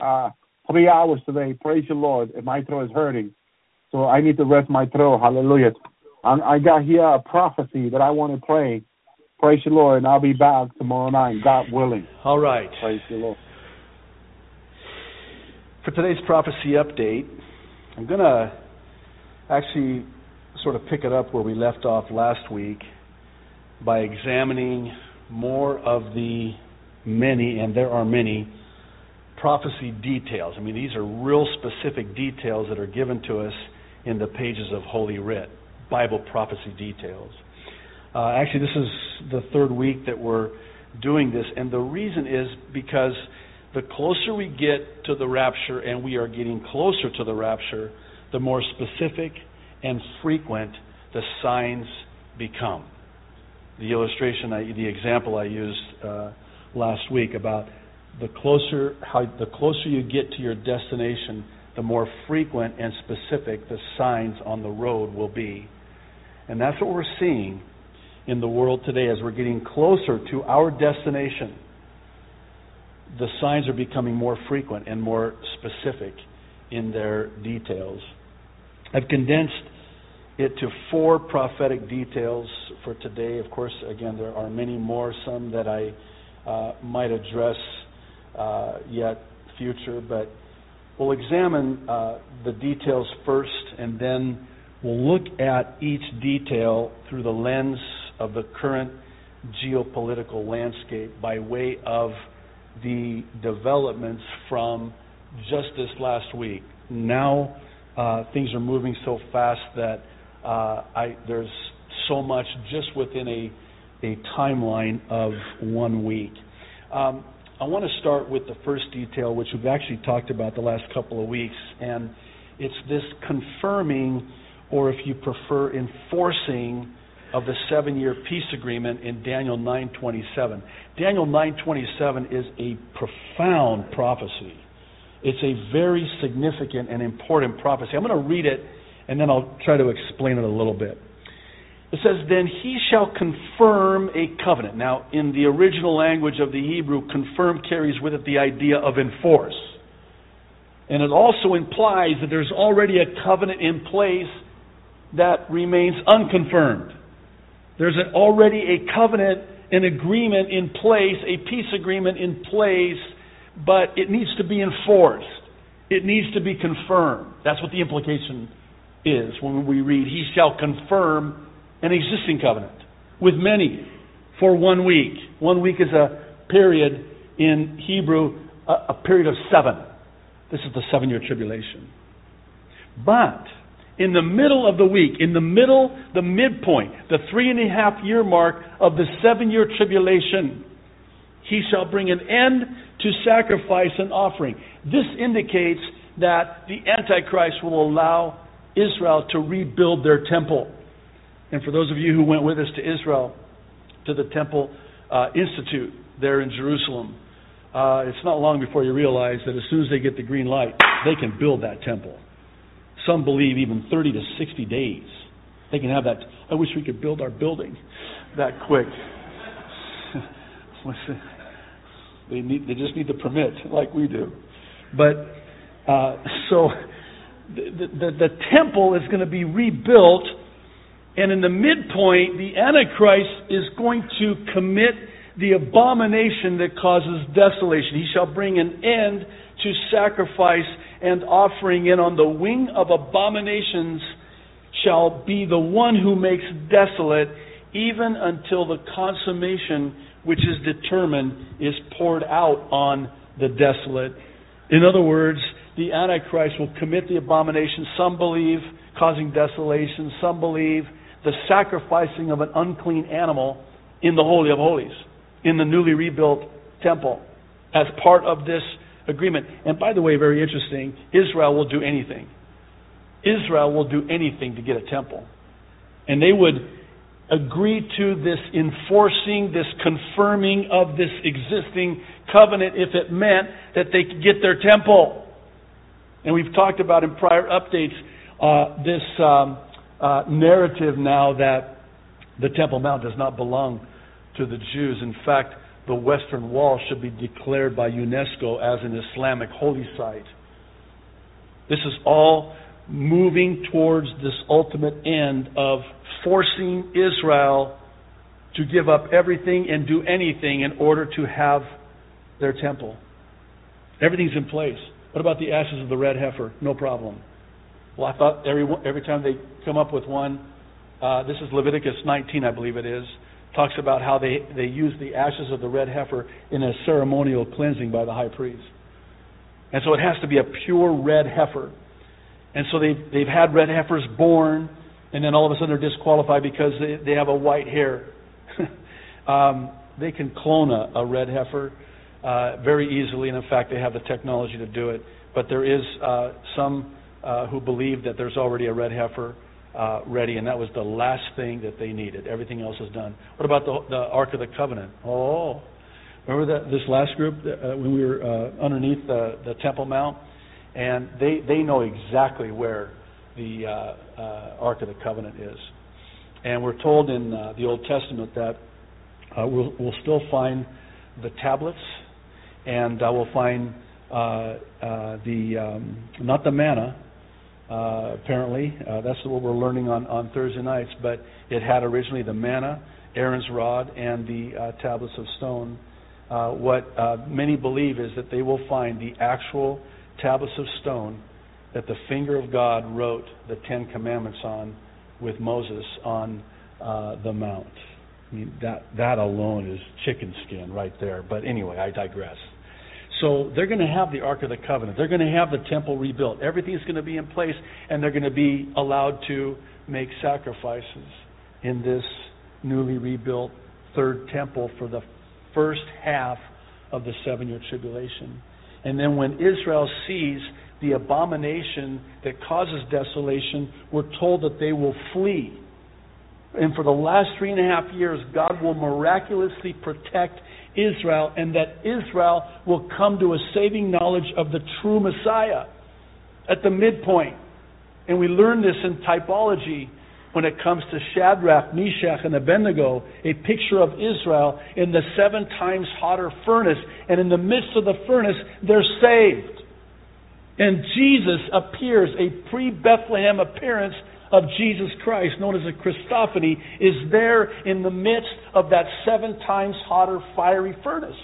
uh, three hours today. Praise you, Lord. And my throat is hurting, so I need to rest my throat. Hallelujah. I, I got here a prophecy that I want to pray. Praise you, Lord, and I'll be back tomorrow night, God willing. All right. Praise you, Lord. For today's prophecy update, I'm going to actually sort of pick it up where we left off last week by examining more of the many, and there are many, prophecy details. I mean, these are real specific details that are given to us in the pages of Holy Writ, Bible prophecy details. Uh, actually, this is the third week that we're doing this, and the reason is because the closer we get to the rapture, and we are getting closer to the rapture, the more specific and frequent the signs become. The illustration, I, the example I used uh, last week about the closer how the closer you get to your destination, the more frequent and specific the signs on the road will be. And that's what we're seeing in the world today as we're getting closer to our destination. The signs are becoming more frequent and more specific in their details. I've condensed it to four prophetic details for today. Of course, again, there are many more, some that I uh, might address uh, yet future, but we'll examine uh, the details first, and then we'll look at each detail through the lens of the current geopolitical landscape by way of the developments from just this last week. Now, uh, things are moving so fast that uh, I, there's so much just within a, a timeline of one week. Um, I want to start with the first detail, which we've actually talked about the last couple of weeks, and it's this confirming, or if you prefer, enforcing of the seven-year peace agreement in Daniel 9:27. Daniel 9:27 is a profound prophecy. It's a very significant and important prophecy. I'm going to read it and then I'll try to explain it a little bit. It says, Then he shall confirm a covenant. Now, in the original language of the Hebrew, confirm carries with it the idea of enforce. And it also implies that there's already a covenant in place that remains unconfirmed. There's an, already a covenant, an agreement in place, a peace agreement in place, but it needs to be enforced. It needs to be confirmed. That's what the implication is when we read, He shall confirm an existing covenant with many for one week. One week is a period in Hebrew, a, a period of seven. This is the seven year tribulation. But in the middle of the week, in the middle, the midpoint, the three and a half year mark of the seven year tribulation, he shall bring an end to sacrifice and offering. This indicates that the Antichrist will allow Israel to rebuild their temple. And for those of you who went with us to Israel, to the Temple uh, Institute there in Jerusalem, uh, it's not long before you realize that as soon as they get the green light, they can build that temple. Some believe even 30 to 60 days. They can have that. I wish we could build our building that quick. They need they just need the permit like we do. But uh, so the, the the temple is going to be rebuilt, and in the midpoint, the Antichrist is going to commit the abomination that causes desolation. He shall bring an end to sacrifice and offering, and on the wing of abominations shall be the one who makes desolate, even until the consummation which is determined is poured out on the desolate. In other words, the Antichrist will commit the abomination, some believe causing desolation, some believe the sacrificing of an unclean animal in the Holy of Holies, in the newly rebuilt temple, as part of this agreement. And by the way, very interesting, Israel will do anything. Israel will do anything to get a temple. And they would agree to this enforcing, this confirming of this existing covenant if it meant that they could get their temple. And we've talked about in prior updates uh, this um, uh, narrative now that the Temple Mount does not belong to the Jews. In fact, the Western Wall should be declared by UNESCO as an Islamic holy site. This is all moving towards this ultimate end of forcing Israel to give up everything and do anything in order to have their temple. Everything's in place. What about the ashes of the red heifer? No problem. Well, I thought every every time they come up with one, uh, this is Leviticus 19, I believe it is, talks about how they they use the ashes of the red heifer in a ceremonial cleansing by the high priest, and so it has to be a pure red heifer. And so they've, they've had red heifers born, and then all of a sudden they're disqualified because they, they have a white hair. um, they can clone a, a red heifer uh, very easily, and in fact, they have the technology to do it. But there is uh, some uh, who believe that there's already a red heifer uh, ready, and that was the last thing that they needed. Everything else is done. What about the, the Ark of the Covenant? Oh, remember that this last group uh, when we were uh, underneath the, the Temple Mount? and they they know exactly where the uh, uh, Ark of the Covenant is. And we're told in uh, the Old Testament that uh, we'll, we'll still find the tablets, and uh, we'll find uh, uh, the um, not the manna. Uh, apparently, uh, that's what we're learning on, on Thursday nights. But it had originally the manna, Aaron's rod, and the uh, tablets of stone. Uh, what uh, many believe is that they will find the actual tablets of stone that the finger of God wrote the Ten Commandments on with Moses on uh, the Mount. I mean, that, that alone is chicken skin right there. But anyway, I digress. So they're going to have the Ark of the Covenant. They're going to have the temple rebuilt. Everything's going to be in place, and they're going to be allowed to make sacrifices in this newly rebuilt third temple for the first half of the seven year tribulation. And then when Israel sees the abomination that causes desolation, we're told that they will flee. And for the last three and a half years, God will miraculously protect Israel, and that Israel will come to a saving knowledge of the true Messiah at the midpoint. And we learn this in typology when it comes to Shadrach, Meshach, and Abednego, a picture of Israel in the seven times hotter furnace. And in the midst of the furnace, they're saved. And Jesus appears, a pre Bethlehem appearance of Jesus Christ, known as a Christophany, is there in the midst of that seven times hotter fiery furnace.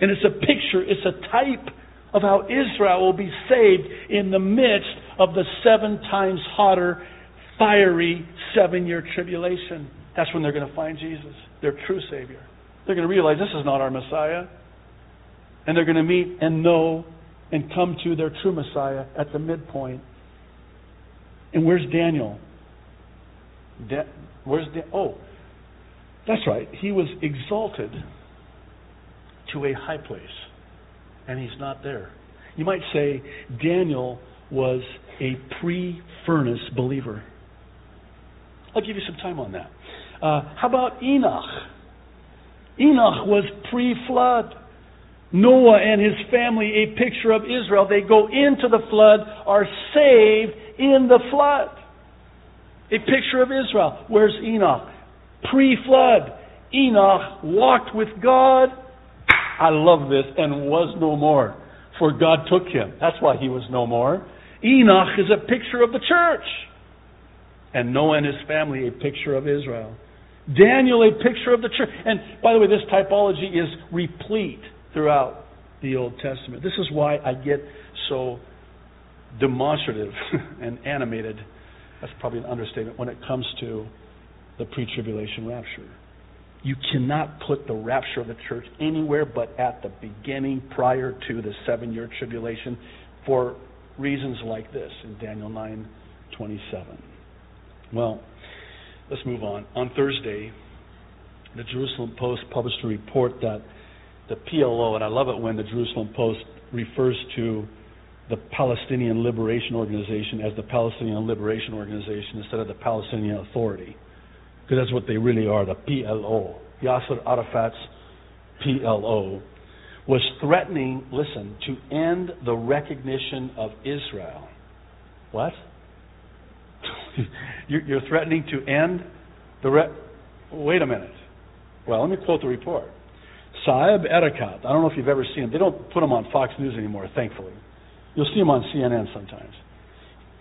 And it's a picture, it's a type of how Israel will be saved in the midst of the seven times hotter fiery seven year tribulation. That's when they're going to find Jesus, their true Savior. They're going to realize this is not our Messiah. And they're going to meet and know and come to their true Messiah at the midpoint. And where's Daniel? Da- where's da- oh, that's right. He was exalted to a high place, and he's not there. You might say Daniel was a pre-furnace believer. I'll give you some time on that. Uh, how about Enoch? Enoch was pre flood. Noah and his family, a picture of Israel. They go into the flood, are saved in the flood. A picture of Israel. Where's Enoch? Pre flood. Enoch walked with God. I love this, and was no more, for God took him. That's why he was no more. Enoch is a picture of the church, and Noah and his family a picture of Israel. Daniel a picture of the church. And by the way, this typology is replete throughout the Old Testament. This is why I get so demonstrative and animated. That's probably an understatement when it comes to the pre tribulation rapture. You cannot put the rapture of the church anywhere but at the beginning prior to the seven year tribulation for reasons like this in Daniel 9 27. Well, let's move on. On Thursday, the Jerusalem Post published a report that the PLO, and I love it when the Jerusalem Post refers to the Palestinian Liberation Organization as the Palestinian Liberation Organization instead of the Palestinian Authority. Because that's what they really are, the PLO. Yasser Arafat's PLO was threatening, listen, to end the recognition of Israel. What? you're threatening to end the re- Wait a minute. Well, let me quote the report. Saeb Erekat, I don't know if you've ever seen him. They don't put him on Fox News anymore, thankfully. You'll see him on CNN sometimes.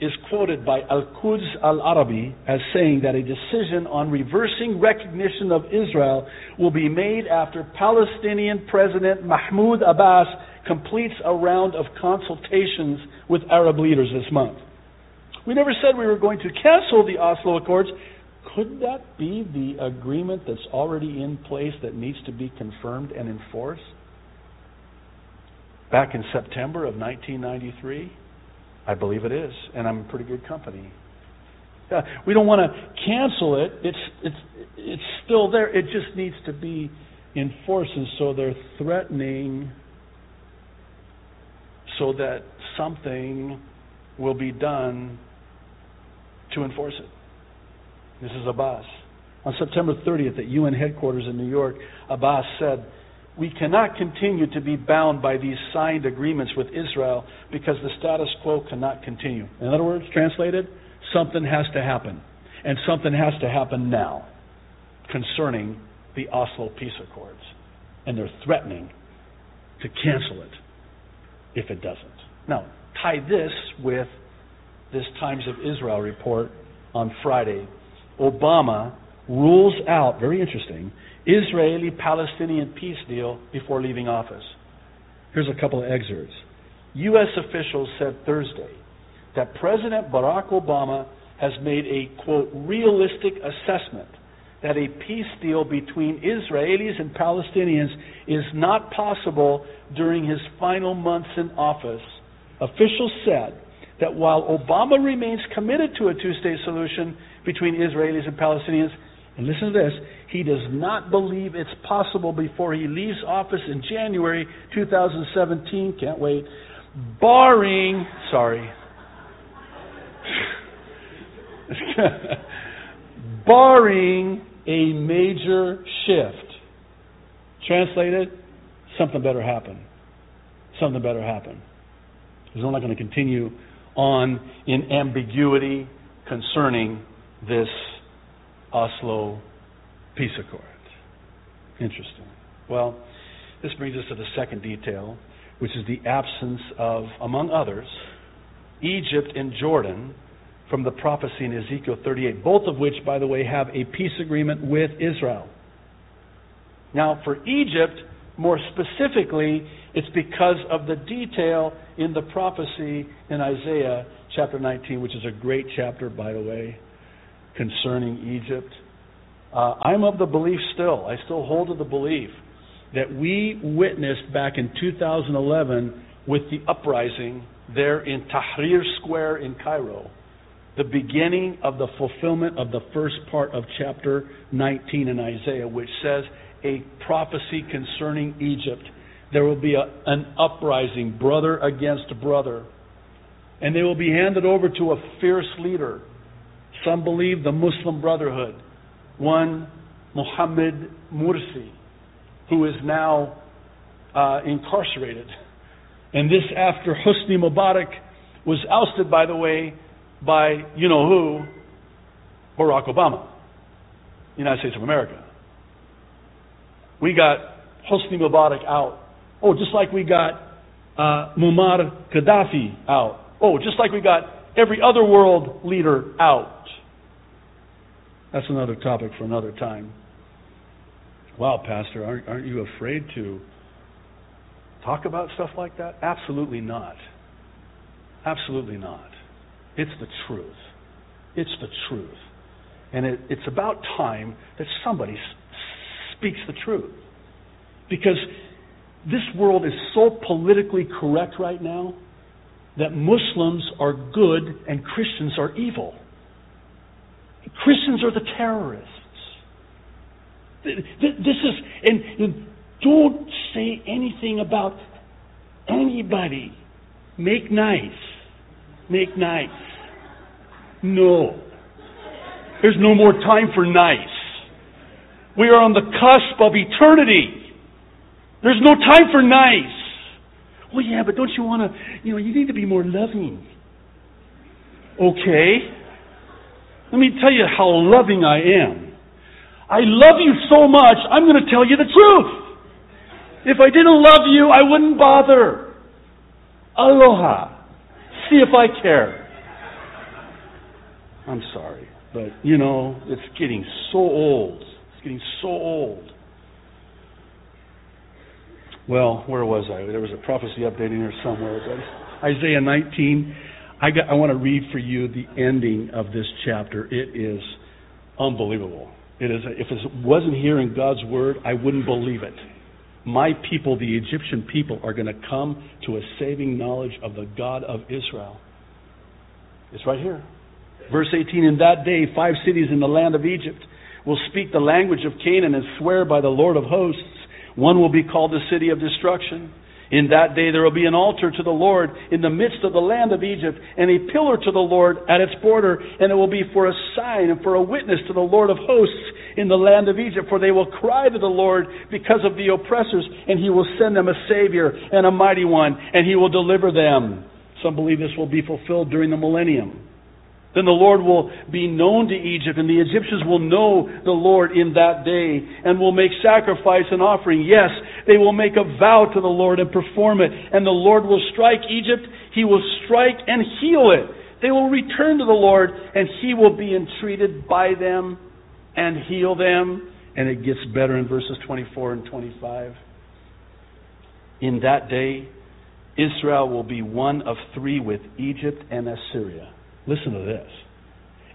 Is quoted by Al Quds Al Arabi as saying that a decision on reversing recognition of Israel will be made after Palestinian President Mahmoud Abbas completes a round of consultations with Arab leaders this month. We never said we were going to cancel the Oslo Accords. Could that be the agreement that's already in place that needs to be confirmed and enforced? Back in September of 1993? I believe it is, and I'm in pretty good company. We don't want to cancel it. It's it's it's still there. It just needs to be enforced, and so they're threatening so that something will be done to enforce it. This is Abbas. On September 30th at UN headquarters in New York, Abbas said, We cannot continue to be bound by these signed agreements with Israel because the status quo cannot continue. In other words, translated, something has to happen. And something has to happen now concerning the Oslo Peace Accords. And they're threatening to cancel it if it doesn't. Now, tie this with this Times of Israel report on Friday. Obama rules out, very interesting, Israeli Palestinian peace deal before leaving office. Here's a couple of excerpts. U.S. officials said Thursday that President Barack Obama has made a, quote, realistic assessment that a peace deal between Israelis and Palestinians is not possible during his final months in office. Officials said that while Obama remains committed to a two state solution between Israelis and Palestinians, and listen to this, he does not believe it's possible before he leaves office in January 2017. Can't wait. Barring, sorry, barring a major shift. Translated, something better happen. Something better happen. Because we're not going to continue on in ambiguity concerning this Oslo peace accord. Interesting. Well, this brings us to the second detail, which is the absence of, among others, Egypt and Jordan from the prophecy in Ezekiel 38, both of which, by the way, have a peace agreement with Israel. Now, for Egypt, more specifically, it's because of the detail in the prophecy in Isaiah chapter 19, which is a great chapter, by the way, concerning Egypt. Uh, I'm of the belief still, I still hold to the belief that we witnessed back in 2011 with the uprising there in Tahrir Square in Cairo, the beginning of the fulfillment of the first part of chapter 19 in Isaiah, which says a prophecy concerning Egypt. There will be a, an uprising, brother against brother. And they will be handed over to a fierce leader. Some believe the Muslim Brotherhood. One, Mohammed Mursi, who is now uh, incarcerated. And this after Hosni Mubarak was ousted, by the way, by you know who? Barack Obama, United States of America. we got Hosni Mubarak out. Oh, just like we got uh, Muammar Gaddafi out. Oh, just like we got every other world leader out. That's another topic for another time. Wow, Pastor, aren't, aren't you afraid to talk about stuff like that? Absolutely not. Absolutely not. It's the truth. It's the truth. And it, it's about time that somebody s- speaks the truth. Because this world is so politically correct right now that Muslims are good and Christians are evil. Christians are the terrorists. Th- th- This is, and and don't say anything about anybody. Make nice. Make nice. No. There's no more time for nice. We are on the cusp of eternity. There's no time for nice. Well, yeah, but don't you want to, you know, you need to be more loving. Okay. Let me tell you how loving I am. I love you so much, I'm going to tell you the truth. If I didn't love you, I wouldn't bother. Aloha. See if I care. I'm sorry, but you know, it's getting so old. It's getting so old. Well, where was I? There was a prophecy update in here somewhere. Isaiah 19. I got. I want to read for you the ending of this chapter. It is unbelievable. It is. If it wasn't here in God's word, I wouldn't believe it. My people, the Egyptian people, are going to come to a saving knowledge of the God of Israel. It's right here. Verse 18 In that day, five cities in the land of Egypt will speak the language of Canaan and swear by the Lord of hosts. One will be called the city of destruction. In that day there will be an altar to the Lord in the midst of the land of Egypt, and a pillar to the Lord at its border, and it will be for a sign and for a witness to the Lord of hosts in the land of Egypt. For they will cry to the Lord because of the oppressors, and he will send them a Savior and a mighty one, and he will deliver them. Some believe this will be fulfilled during the millennium. Then the Lord will be known to Egypt, and the Egyptians will know the Lord in that day, and will make sacrifice and offering. Yes, they will make a vow to the Lord and perform it, and the Lord will strike Egypt, he will strike and heal it. They will return to the Lord, and he will be entreated by them and heal them. And it gets better in verses 24 and 25. In that day, Israel will be one of three with Egypt and Assyria. Listen to this.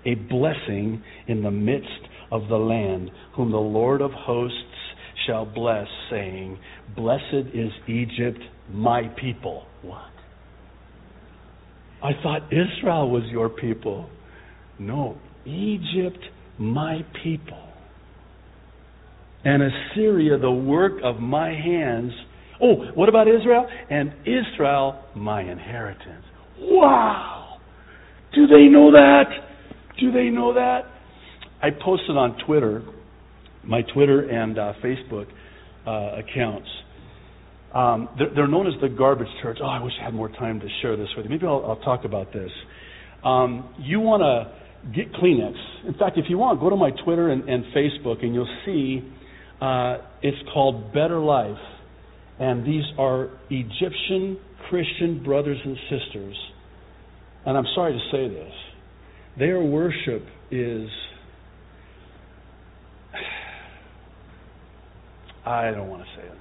A blessing in the midst of the land, whom the Lord of hosts shall bless, saying, Blessed is Egypt, my people. What? I thought Israel was your people. No, Egypt, my people. And Assyria, the work of my hands. Oh, what about Israel? And Israel, my inheritance. Wow! Do they know that? Do they know that? I posted on Twitter, my Twitter and uh, Facebook uh, accounts. Um, they're, they're known as the garbage church. Oh, I wish I had more time to share this with you. Maybe I'll, I'll talk about this. Um, you want to get Kleenex. In fact, if you want, go to my Twitter and, and Facebook, and you'll see uh, it's called Better Life. And these are Egyptian Christian brothers and sisters. And I'm sorry to say this. Their worship is. I don't want to say it.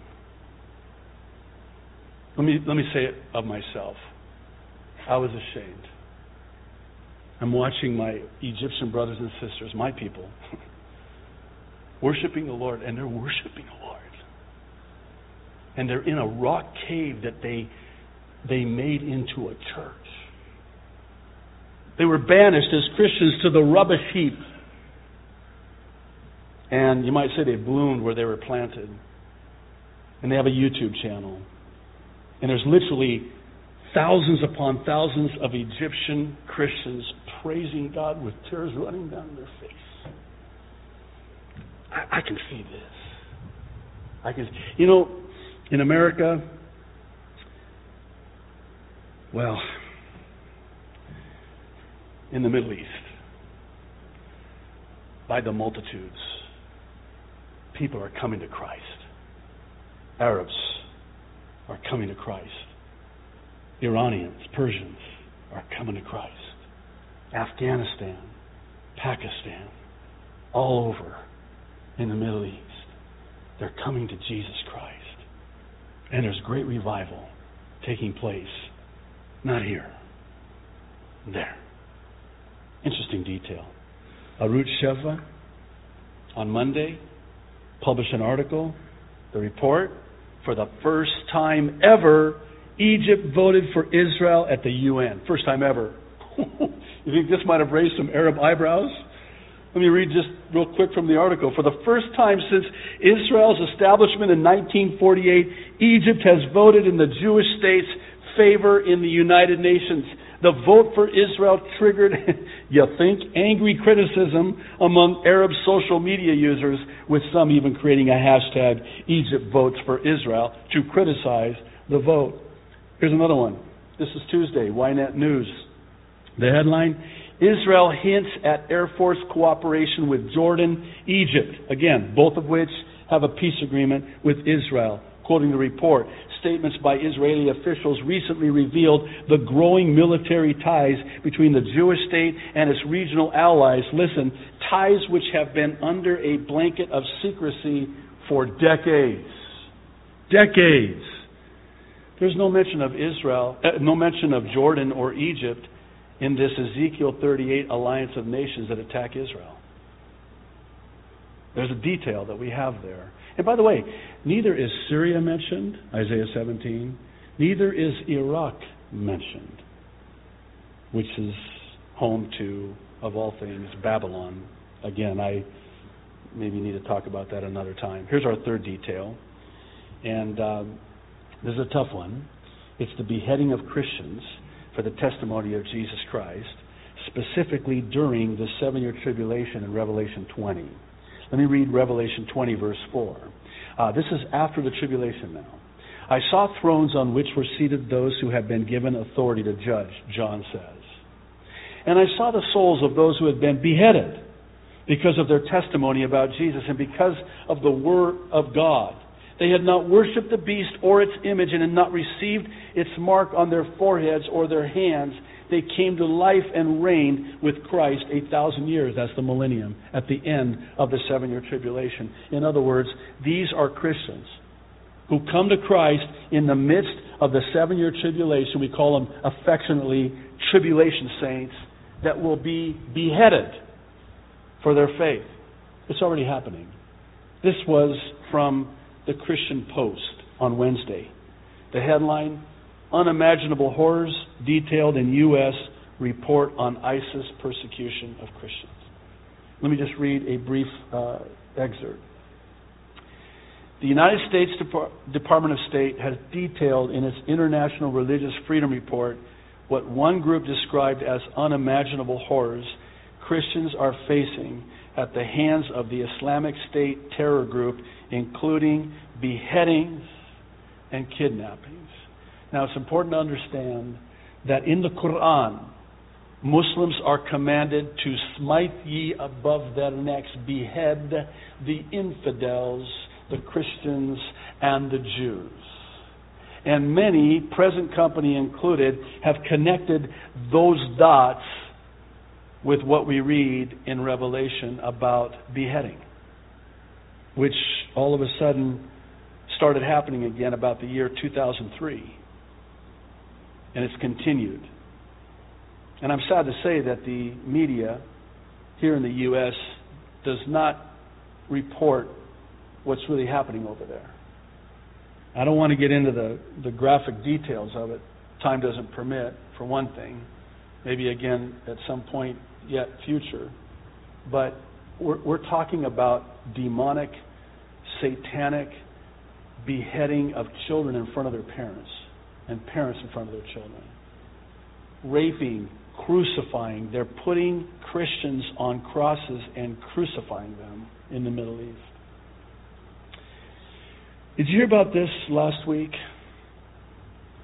Let me, let me say it of myself. I was ashamed. I'm watching my Egyptian brothers and sisters, my people, worshiping the Lord, and they're worshiping the Lord. And they're in a rock cave that they, they made into a church. They were banished as Christians to the rubbish heap. And you might say they bloomed where they were planted. And they have a YouTube channel. And there's literally thousands upon thousands of Egyptian Christians praising God with tears running down their face. I, I can see this. I can, you know, in America, well, in the Middle East, by the multitudes, people are coming to Christ. Arabs are coming to Christ. Iranians, Persians are coming to Christ. Afghanistan, Pakistan, all over in the Middle East. They're coming to Jesus Christ. And there's great revival taking place, not here, there. Interesting detail. Arutz Sheva on Monday published an article, the report, for the first time ever, Egypt voted for Israel at the UN. First time ever. you think this might have raised some Arab eyebrows? Let me read just real quick from the article. For the first time since Israel's establishment in 1948, Egypt has voted in the Jewish state's favor in the United Nations. The vote for Israel triggered, you think, angry criticism among Arab social media users, with some even creating a hashtag Egypt votes for Israel to criticize the vote. Here's another one. This is Tuesday, Ynet News. The headline Israel hints at Air Force cooperation with Jordan, Egypt. Again, both of which have a peace agreement with Israel. Quoting the report, statements by Israeli officials recently revealed the growing military ties between the Jewish state and its regional allies. Listen, ties which have been under a blanket of secrecy for decades. Decades. There's no mention of Israel, uh, no mention of Jordan or Egypt in this Ezekiel 38 alliance of nations that attack Israel. There's a detail that we have there. And by the way, neither is Syria mentioned, Isaiah 17, neither is Iraq mentioned, which is home to, of all things, Babylon. Again, I maybe need to talk about that another time. Here's our third detail, and um, this is a tough one. It's the beheading of Christians for the testimony of Jesus Christ, specifically during the seven year tribulation in Revelation 20. Let me read Revelation 20, verse 4. Uh, this is after the tribulation now. I saw thrones on which were seated those who had been given authority to judge, John says. And I saw the souls of those who had been beheaded because of their testimony about Jesus and because of the Word of God. They had not worshipped the beast or its image and had not received its mark on their foreheads or their hands. They came to life and reigned with Christ a thousand years. That's the millennium, at the end of the seven year tribulation. In other words, these are Christians who come to Christ in the midst of the seven year tribulation. We call them affectionately tribulation saints that will be beheaded for their faith. It's already happening. This was from the Christian Post on Wednesday. The headline Unimaginable Horrors Detailed in U.S. Report on ISIS Persecution of Christians. Let me just read a brief uh, excerpt. The United States Depar- Department of State has detailed in its International Religious Freedom Report what one group described as unimaginable horrors Christians are facing at the hands of the Islamic State terror group, including beheadings and kidnappings. Now, it's important to understand that in the Quran, Muslims are commanded to smite ye above their necks, behead the infidels, the Christians, and the Jews. And many, present company included, have connected those dots with what we read in Revelation about beheading, which all of a sudden started happening again about the year 2003. And it's continued. And I'm sad to say that the media here in the U.S. does not report what's really happening over there. I don't want to get into the, the graphic details of it. Time doesn't permit, for one thing. Maybe again at some point yet future. But we're, we're talking about demonic, satanic beheading of children in front of their parents and parents in front of their children. Raping, crucifying. They're putting Christians on crosses and crucifying them in the Middle East. Did you hear about this last week?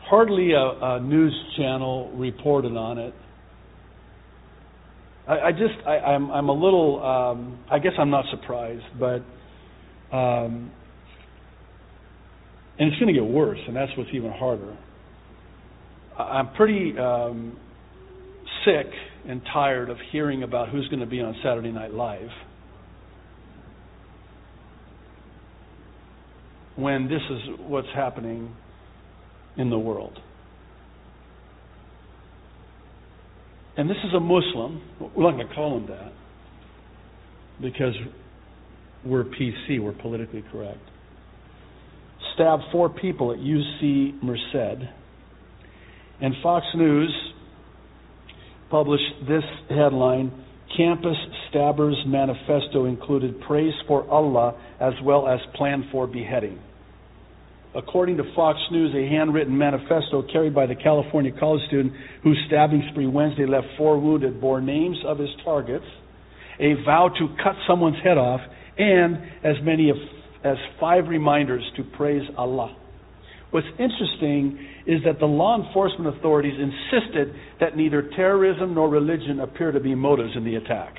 Hardly a, a news channel reported on it. I, I just I, I'm I'm a little um, I guess I'm not surprised, but um, And it's going to get worse, and that's what's even harder. I'm pretty um, sick and tired of hearing about who's going to be on Saturday Night Live when this is what's happening in the world. And this is a Muslim. We're not going to call him that because we're PC, we're politically correct. Stabbed four people at UC Merced. And Fox News published this headline Campus Stabbers Manifesto included praise for Allah as well as plan for beheading. According to Fox News, a handwritten manifesto carried by the California college student whose stabbing spree Wednesday left four wounded bore names of his targets, a vow to cut someone's head off, and as many as five reminders to praise Allah. What's interesting is that the law enforcement authorities insisted that neither terrorism nor religion appear to be motives in the attack.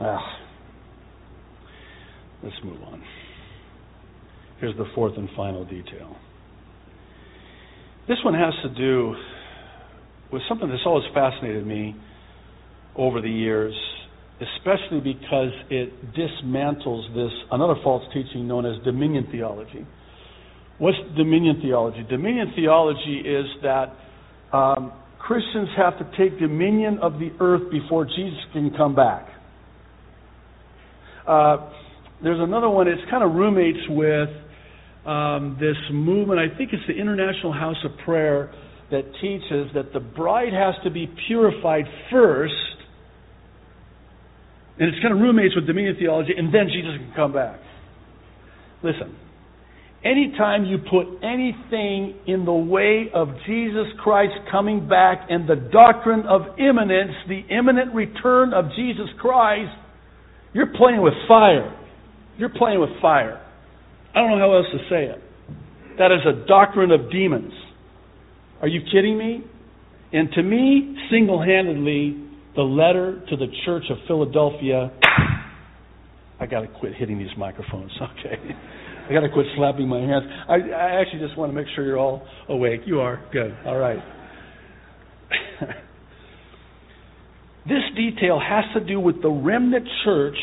Ah. Let's move on. Here's the fourth and final detail. This one has to do with something that's always fascinated me over the years, especially because it dismantles this another false teaching known as dominion theology. What's dominion theology? Dominion theology is that um, Christians have to take dominion of the earth before Jesus can come back. Uh, there's another one. It's kind of roommates with um, this movement. I think it's the International House of Prayer that teaches that the bride has to be purified first, and it's kind of roommates with dominion theology, and then Jesus can come back. Listen, anytime you put anything in the way of Jesus Christ coming back and the doctrine of imminence, the imminent return of Jesus Christ, you're playing with fire. You're playing with fire. I don't know how else to say it. That is a doctrine of demons. Are you kidding me? And to me, single handedly, the letter to the Church of Philadelphia. I got to quit hitting these microphones, okay? I got to quit slapping my hands. I, I actually just want to make sure you're all awake. You are. Good. All right. this detail has to do with the remnant church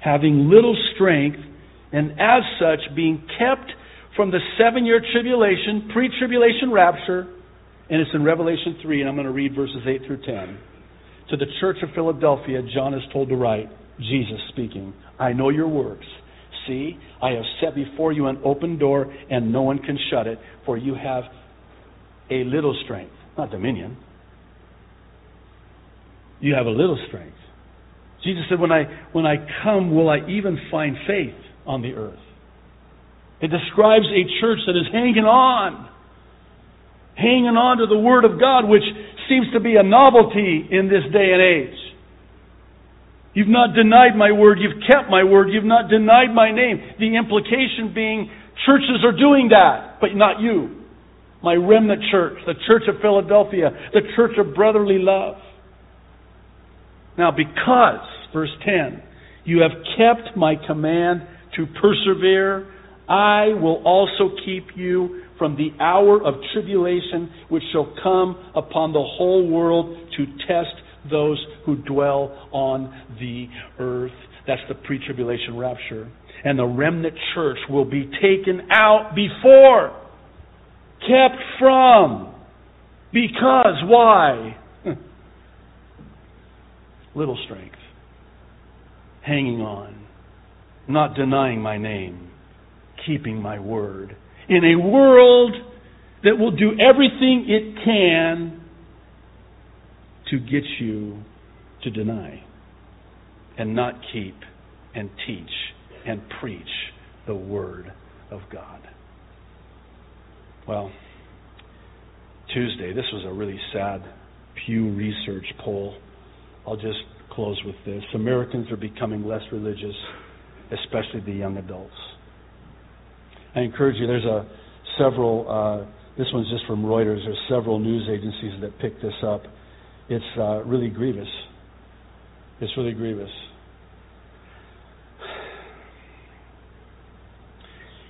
having little strength and as such being kept from the seven year tribulation, pre tribulation rapture, and it's in Revelation 3, and I'm going to read verses 8 through 10. To the church of Philadelphia, John is told to write, Jesus speaking, I know your works. See, I have set before you an open door, and no one can shut it, for you have a little strength, not dominion. You have a little strength. Jesus said, When I, when I come, will I even find faith on the earth? It describes a church that is hanging on, hanging on to the Word of God, which seems to be a novelty in this day and age. You've not denied my word, you've kept my word, you've not denied my name. The implication being churches are doing that, but not you. My remnant church, the church of Philadelphia, the church of brotherly love. Now, because, verse 10, you have kept my command to persevere, I will also keep you from the hour of tribulation which shall come upon the whole world to test those who dwell on the earth. That's the pre tribulation rapture. And the remnant church will be taken out before, kept from. Because, why? Little strength. Hanging on. Not denying my name. Keeping my word. In a world that will do everything it can to get you to deny and not keep and teach and preach the Word of God. Well, Tuesday, this was a really sad Pew Research poll. I'll just close with this. Americans are becoming less religious, especially the young adults. I encourage you, there's a several, uh, this one's just from Reuters, there's several news agencies that picked this up It's uh, really grievous. It's really grievous.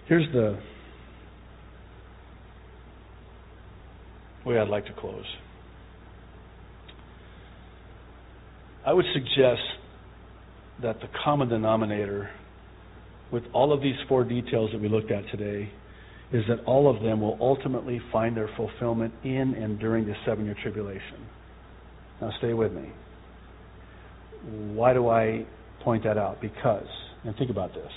Here's the way I'd like to close. I would suggest that the common denominator with all of these four details that we looked at today is that all of them will ultimately find their fulfillment in and during the seven year tribulation. Now, stay with me. Why do I point that out? Because, and think about this,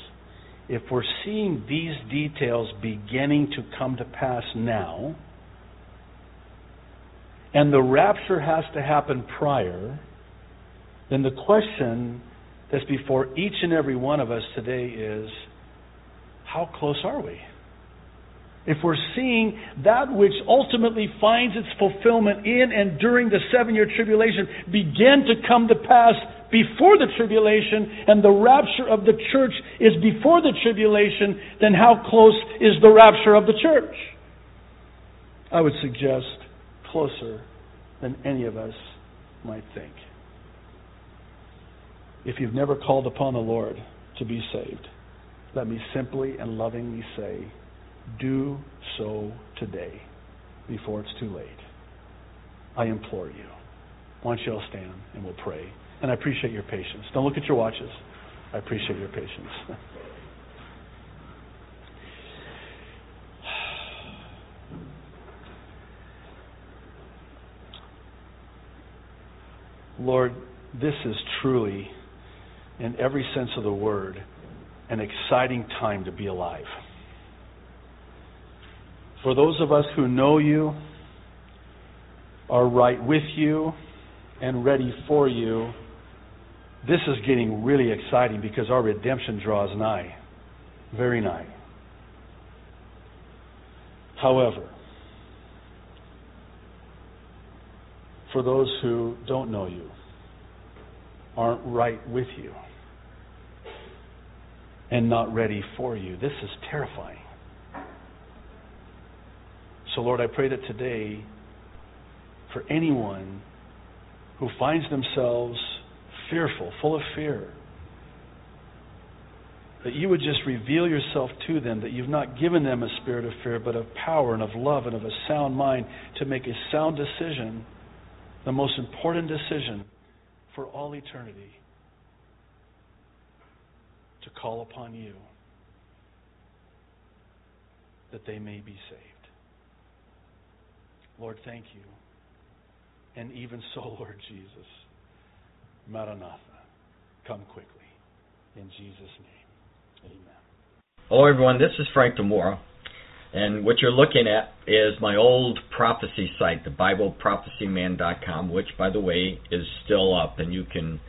if we're seeing these details beginning to come to pass now, and the rapture has to happen prior, then the question that's before each and every one of us today is how close are we? If we're seeing that which ultimately finds its fulfillment in and during the seven year tribulation begin to come to pass before the tribulation, and the rapture of the church is before the tribulation, then how close is the rapture of the church? I would suggest closer than any of us might think. If you've never called upon the Lord to be saved, let me simply and lovingly say, do so today before it's too late. I implore you. Why don't you all stand and we'll pray. And I appreciate your patience. Don't look at your watches. I appreciate your patience. Lord, this is truly, in every sense of the word, an exciting time to be alive. For those of us who know you, are right with you, and ready for you, this is getting really exciting because our redemption draws nigh, very nigh. However, for those who don't know you, aren't right with you, and not ready for you, this is terrifying. So, Lord, I pray that today, for anyone who finds themselves fearful, full of fear, that you would just reveal yourself to them, that you've not given them a spirit of fear, but of power and of love and of a sound mind to make a sound decision, the most important decision for all eternity, to call upon you, that they may be saved. Lord, thank you. And even so, Lord Jesus, Maranatha, come quickly. In Jesus' name, amen. Hello, everyone. This is Frank DiMora. And what you're looking at is my old prophecy site, the BibleProphecyMan.com, which, by the way, is still up. And you can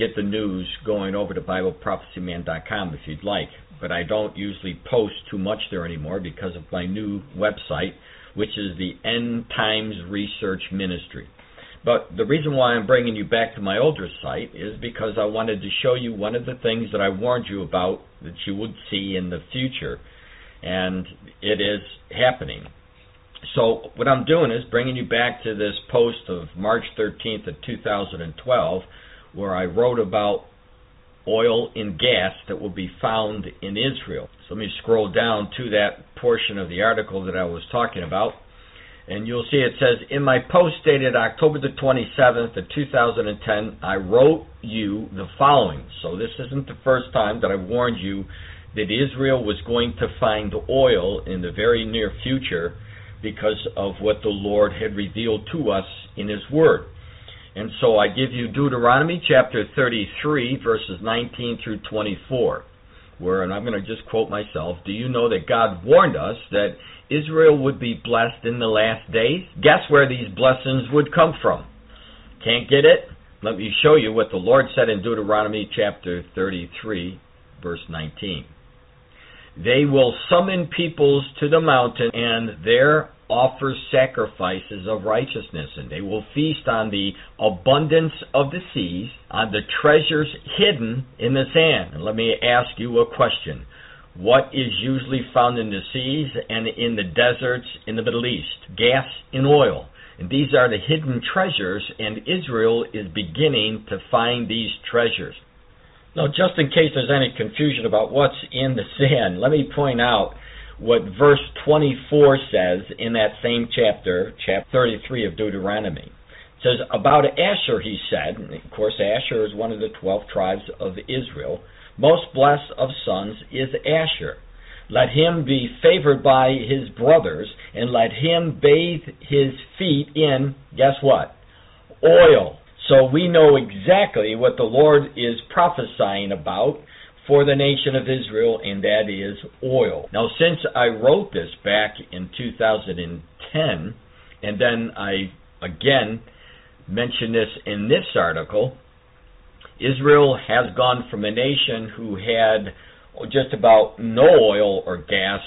get the news going over to BibleProphecyMan.com if you'd like. But I don't usually post too much there anymore because of my new website, which is the End Times Research Ministry. But the reason why I'm bringing you back to my older site is because I wanted to show you one of the things that I warned you about that you would see in the future, and it is happening. So what I'm doing is bringing you back to this post of March 13th of 2012, where I wrote about oil and gas that will be found in Israel. So let me scroll down to that portion of the article that I was talking about and you'll see it says, In my post dated October the 27th of 2010, I wrote you the following. So this isn't the first time that I've warned you that Israel was going to find oil in the very near future because of what the Lord had revealed to us in His Word. And so I give you Deuteronomy chapter 33, verses 19 through 24, where, and I'm going to just quote myself, Do you know that God warned us that Israel would be blessed in the last days, guess where these blessings would come from? Can't get it? Let me show you what the Lord said in Deuteronomy chapter 33, verse 19. They will summon peoples to the mountain and there offer sacrifices of righteousness, and they will feast on the abundance of the seas, on the treasures hidden in the sand. And let me ask you a question what is usually found in the seas and in the deserts in the Middle East gas and oil. And these are the hidden treasures, and Israel is beginning to find these treasures. Now, just in case there's any confusion about what's in the sand, let me point out what verse 24 says in that same chapter, chapter 33 of Deuteronomy. It says, About Asher, he said, and of course, Asher is one of the 12 tribes of Israel. Most blessed of sons is Asher. Let him be favored by his brothers, and let him bathe his feet in, guess what? Oil. So we know exactly what the Lord is prophesying about for the nation of Israel, and that is oil. Now, since I wrote this back in 2010, and then I again mentioned this in this article, Israel has gone from a nation who had just about no oil or gas,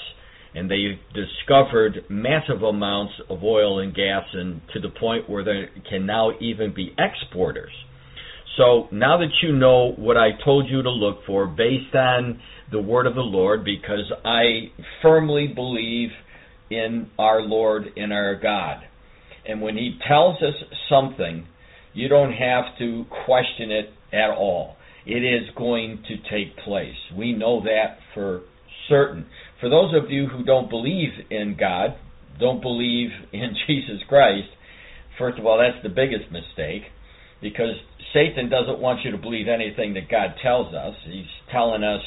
and they discovered massive amounts of oil and gas, and to the point where they can now even be exporters. So now that you know what I told you to look for based on the word of the Lord, because I firmly believe in our Lord and our God. And when He tells us something, you don't have to question it at all. It is going to take place. We know that for certain. For those of you who don't believe in God, don't believe in Jesus Christ, first of all, that's the biggest mistake because Satan doesn't want you to believe anything that God tells us. He's telling us,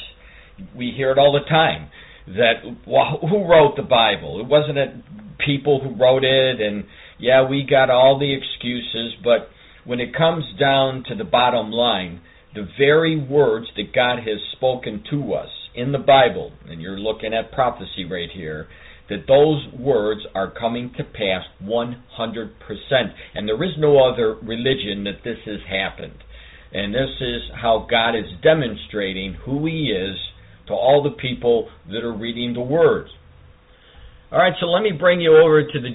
we hear it all the time, that well, who wrote the Bible? It wasn't it people who wrote it, and yeah, we got all the excuses, but when it comes down to the bottom line, the very words that God has spoken to us in the Bible, and you're looking at prophecy right here, that those words are coming to pass 100%. And there is no other religion that this has happened. And this is how God is demonstrating who He is to all the people that are reading the words. All right, so let me bring you over to the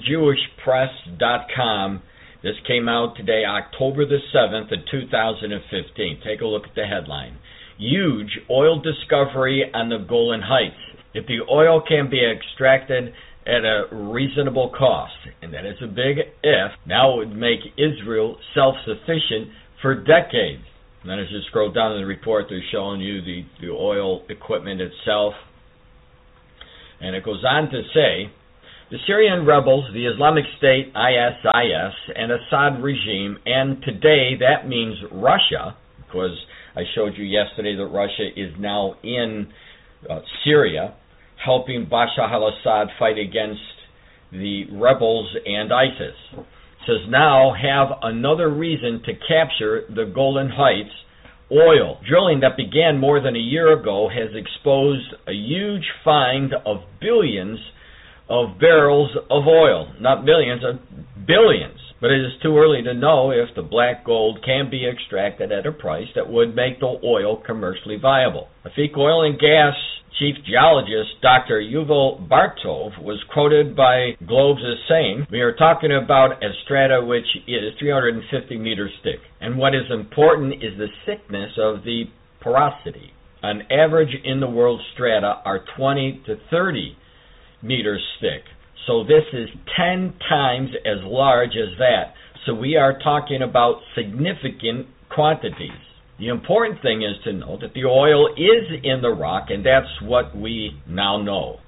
JewishPress.com. This came out today, October the 7th of 2015. Take a look at the headline. Huge oil discovery on the Golan Heights. If the oil can be extracted at a reasonable cost, and that is a big if, now it would make Israel self sufficient for decades. And then as you scroll down in the report, they're showing you the, the oil equipment itself. And it goes on to say the Syrian rebels, the Islamic State, ISIS, and Assad regime, and today that means Russia, because I showed you yesterday that Russia is now in uh, Syria helping Bashar al Assad fight against the rebels and ISIS. It says now have another reason to capture the Golan Heights oil. Drilling that began more than a year ago has exposed a huge find of billions of barrels of oil. Not millions, of billions. But it is too early to know if the black gold can be extracted at a price that would make the oil commercially viable. Afik Oil and Gas Chief Geologist Dr. Yuval Bartov was quoted by Globes as saying, We are talking about a strata which is 350 meters thick. And what is important is the thickness of the porosity. On average in the world, strata are 20 to 30 meters thick. So this is 10 times as large as that. So we are talking about significant quantities. The important thing is to know that the oil is in the rock, and that's what we now know.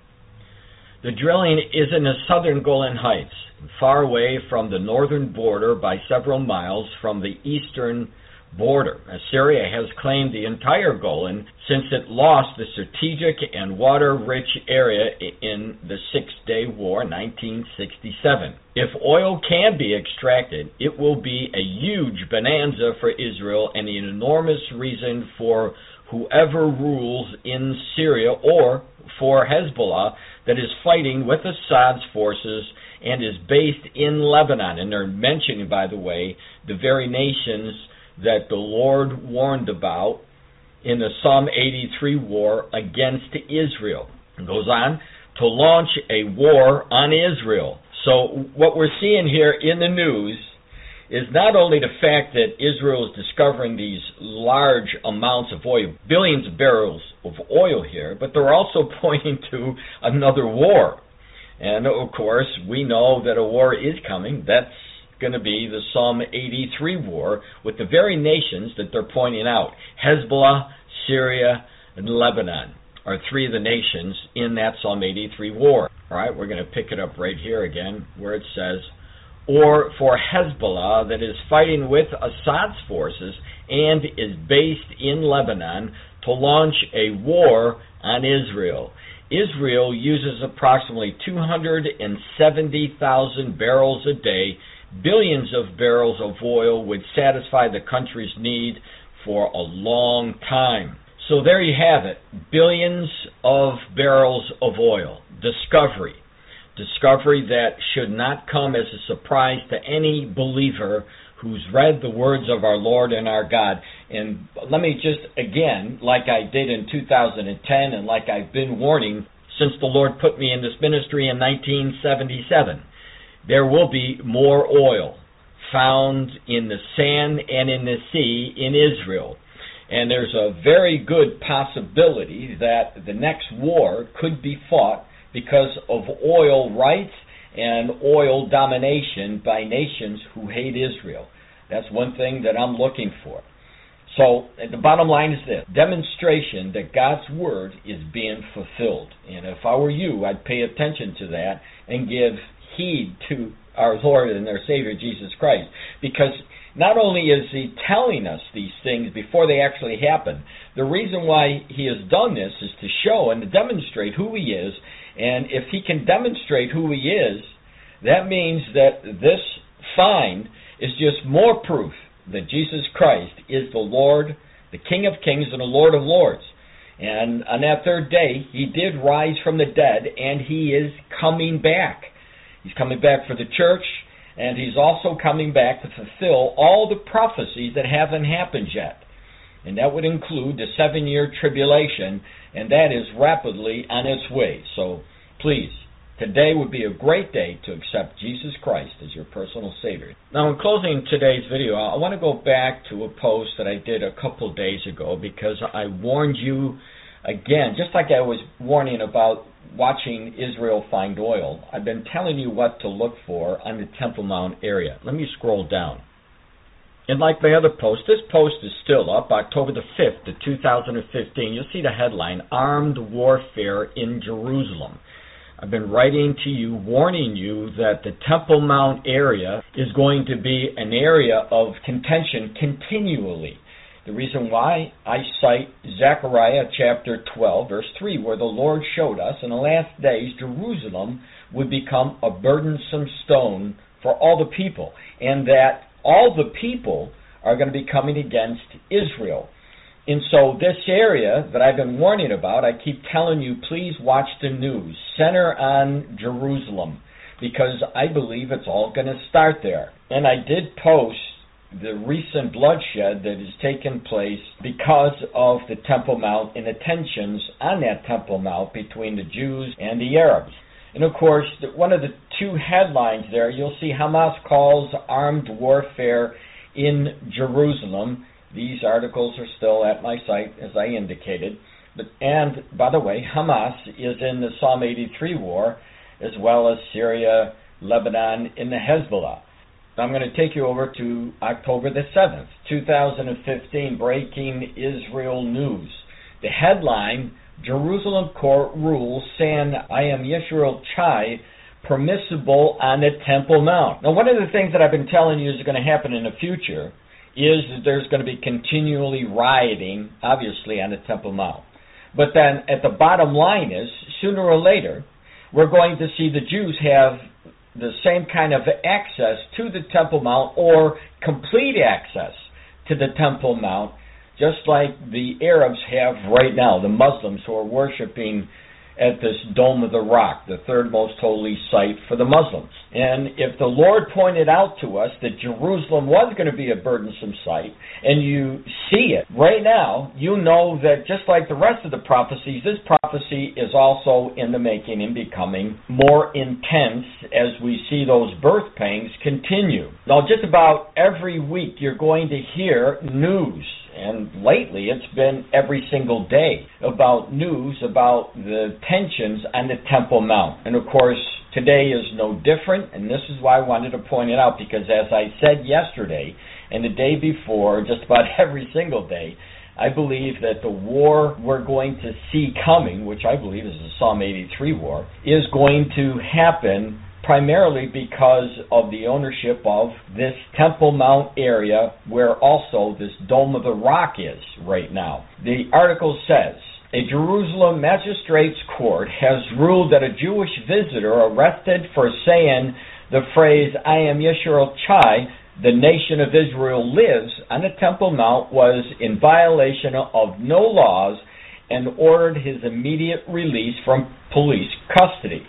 The drilling is in the southern Golan Heights, far away from the northern border by several miles from the eastern border. Assyria has claimed the entire Golan since it lost the strategic and water rich area in the Six Day War 1967. If oil can be extracted, it will be a huge bonanza for Israel and an enormous reason for whoever rules in Syria or for Hezbollah that is fighting with Assad's forces and is based in Lebanon. And they're mentioning, by the way, the very nations that the Lord warned about in the Psalm 83 war against Israel. It goes on to launch a war on Israel. So, what we're seeing here in the news is not only the fact that Israel is discovering these large amounts of oil, billions of barrels of oil here, but they're also pointing to another war. And of course, we know that a war is coming. That's going to be the Psalm 83 war with the very nations that they're pointing out Hezbollah, Syria, and Lebanon are three of the nations in that Psalm 83 war. All right, we're going to pick it up right here again where it says, or for Hezbollah that is fighting with Assad's forces and is based in Lebanon to launch a war on Israel. Israel uses approximately 270,000 barrels a day. Billions of barrels of oil would satisfy the country's need for a long time. So there you have it billions of barrels of oil. Discovery. Discovery that should not come as a surprise to any believer who's read the words of our Lord and our God. And let me just, again, like I did in 2010 and like I've been warning since the Lord put me in this ministry in 1977, there will be more oil found in the sand and in the sea in Israel. And there's a very good possibility that the next war could be fought because of oil rights and oil domination by nations who hate Israel. That's one thing that I'm looking for. So the bottom line is this demonstration that God's word is being fulfilled. And if I were you, I'd pay attention to that and give heed to our Lord and our Savior Jesus Christ. Because not only is he telling us these things before they actually happen, the reason why he has done this is to show and to demonstrate who he is. And if he can demonstrate who he is, that means that this find is just more proof that Jesus Christ is the Lord, the King of Kings, and the Lord of Lords. And on that third day, he did rise from the dead, and he is coming back. He's coming back for the church, and he's also coming back to fulfill all the prophecies that haven't happened yet. And that would include the seven year tribulation, and that is rapidly on its way. So please, today would be a great day to accept Jesus Christ as your personal Savior. Now, in closing today's video, I want to go back to a post that I did a couple days ago because I warned you again, just like I was warning about watching Israel find oil, I've been telling you what to look for on the Temple Mount area. Let me scroll down. And like my other post, this post is still up, October the 5th of 2015. You'll see the headline, Armed Warfare in Jerusalem. I've been writing to you, warning you that the Temple Mount area is going to be an area of contention continually. The reason why I cite Zechariah chapter 12, verse 3, where the Lord showed us in the last days Jerusalem would become a burdensome stone for all the people, and that all the people are going to be coming against Israel. And so, this area that I've been warning about, I keep telling you, please watch the news. Center on Jerusalem, because I believe it's all going to start there. And I did post the recent bloodshed that has taken place because of the Temple Mount and the tensions on that Temple Mount between the Jews and the Arabs. And of course, one of the two headlines there, you'll see Hamas calls armed warfare in Jerusalem. These articles are still at my site, as I indicated. But, and by the way, Hamas is in the Psalm 83 war, as well as Syria, Lebanon, and the Hezbollah. I'm going to take you over to October the 7th, 2015, breaking Israel news. The headline Jerusalem court rules saying I am Yisrael Chai permissible on the Temple Mount. Now, one of the things that I've been telling you is going to happen in the future is that there's going to be continually rioting, obviously, on the Temple Mount. But then at the bottom line is, sooner or later, we're going to see the Jews have the same kind of access to the Temple Mount or complete access to the Temple Mount, just like the Arabs have right now, the Muslims who are worshiping at this Dome of the Rock, the third most holy site for the Muslims. And if the Lord pointed out to us that Jerusalem was going to be a burdensome site, and you see it right now, you know that just like the rest of the prophecies, this prophecy is also in the making and becoming more intense as we see those birth pangs continue. Now, just about every week, you're going to hear news and lately it's been every single day about news about the tensions on the Temple Mount. And of course, Today is no different, and this is why I wanted to point it out because, as I said yesterday and the day before, just about every single day, I believe that the war we're going to see coming, which I believe is the Psalm 83 war, is going to happen primarily because of the ownership of this Temple Mount area where also this Dome of the Rock is right now. The article says a Jerusalem magistrate's court has ruled that a Jewish visitor arrested for saying the phrase, I am Yeshua Chai, the nation of Israel lives on the Temple Mount was in violation of no laws and ordered his immediate release from police custody.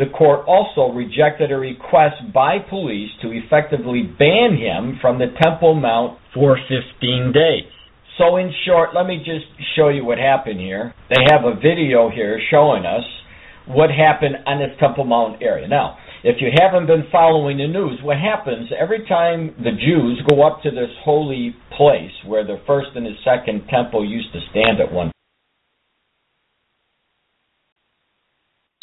The court also rejected a request by police to effectively ban him from the Temple Mount for 15 days. So, in short, let me just show you what happened here. They have a video here showing us what happened on this Temple Mount area. Now, if you haven't been following the news, what happens every time the Jews go up to this holy place where the first and the second temple used to stand at one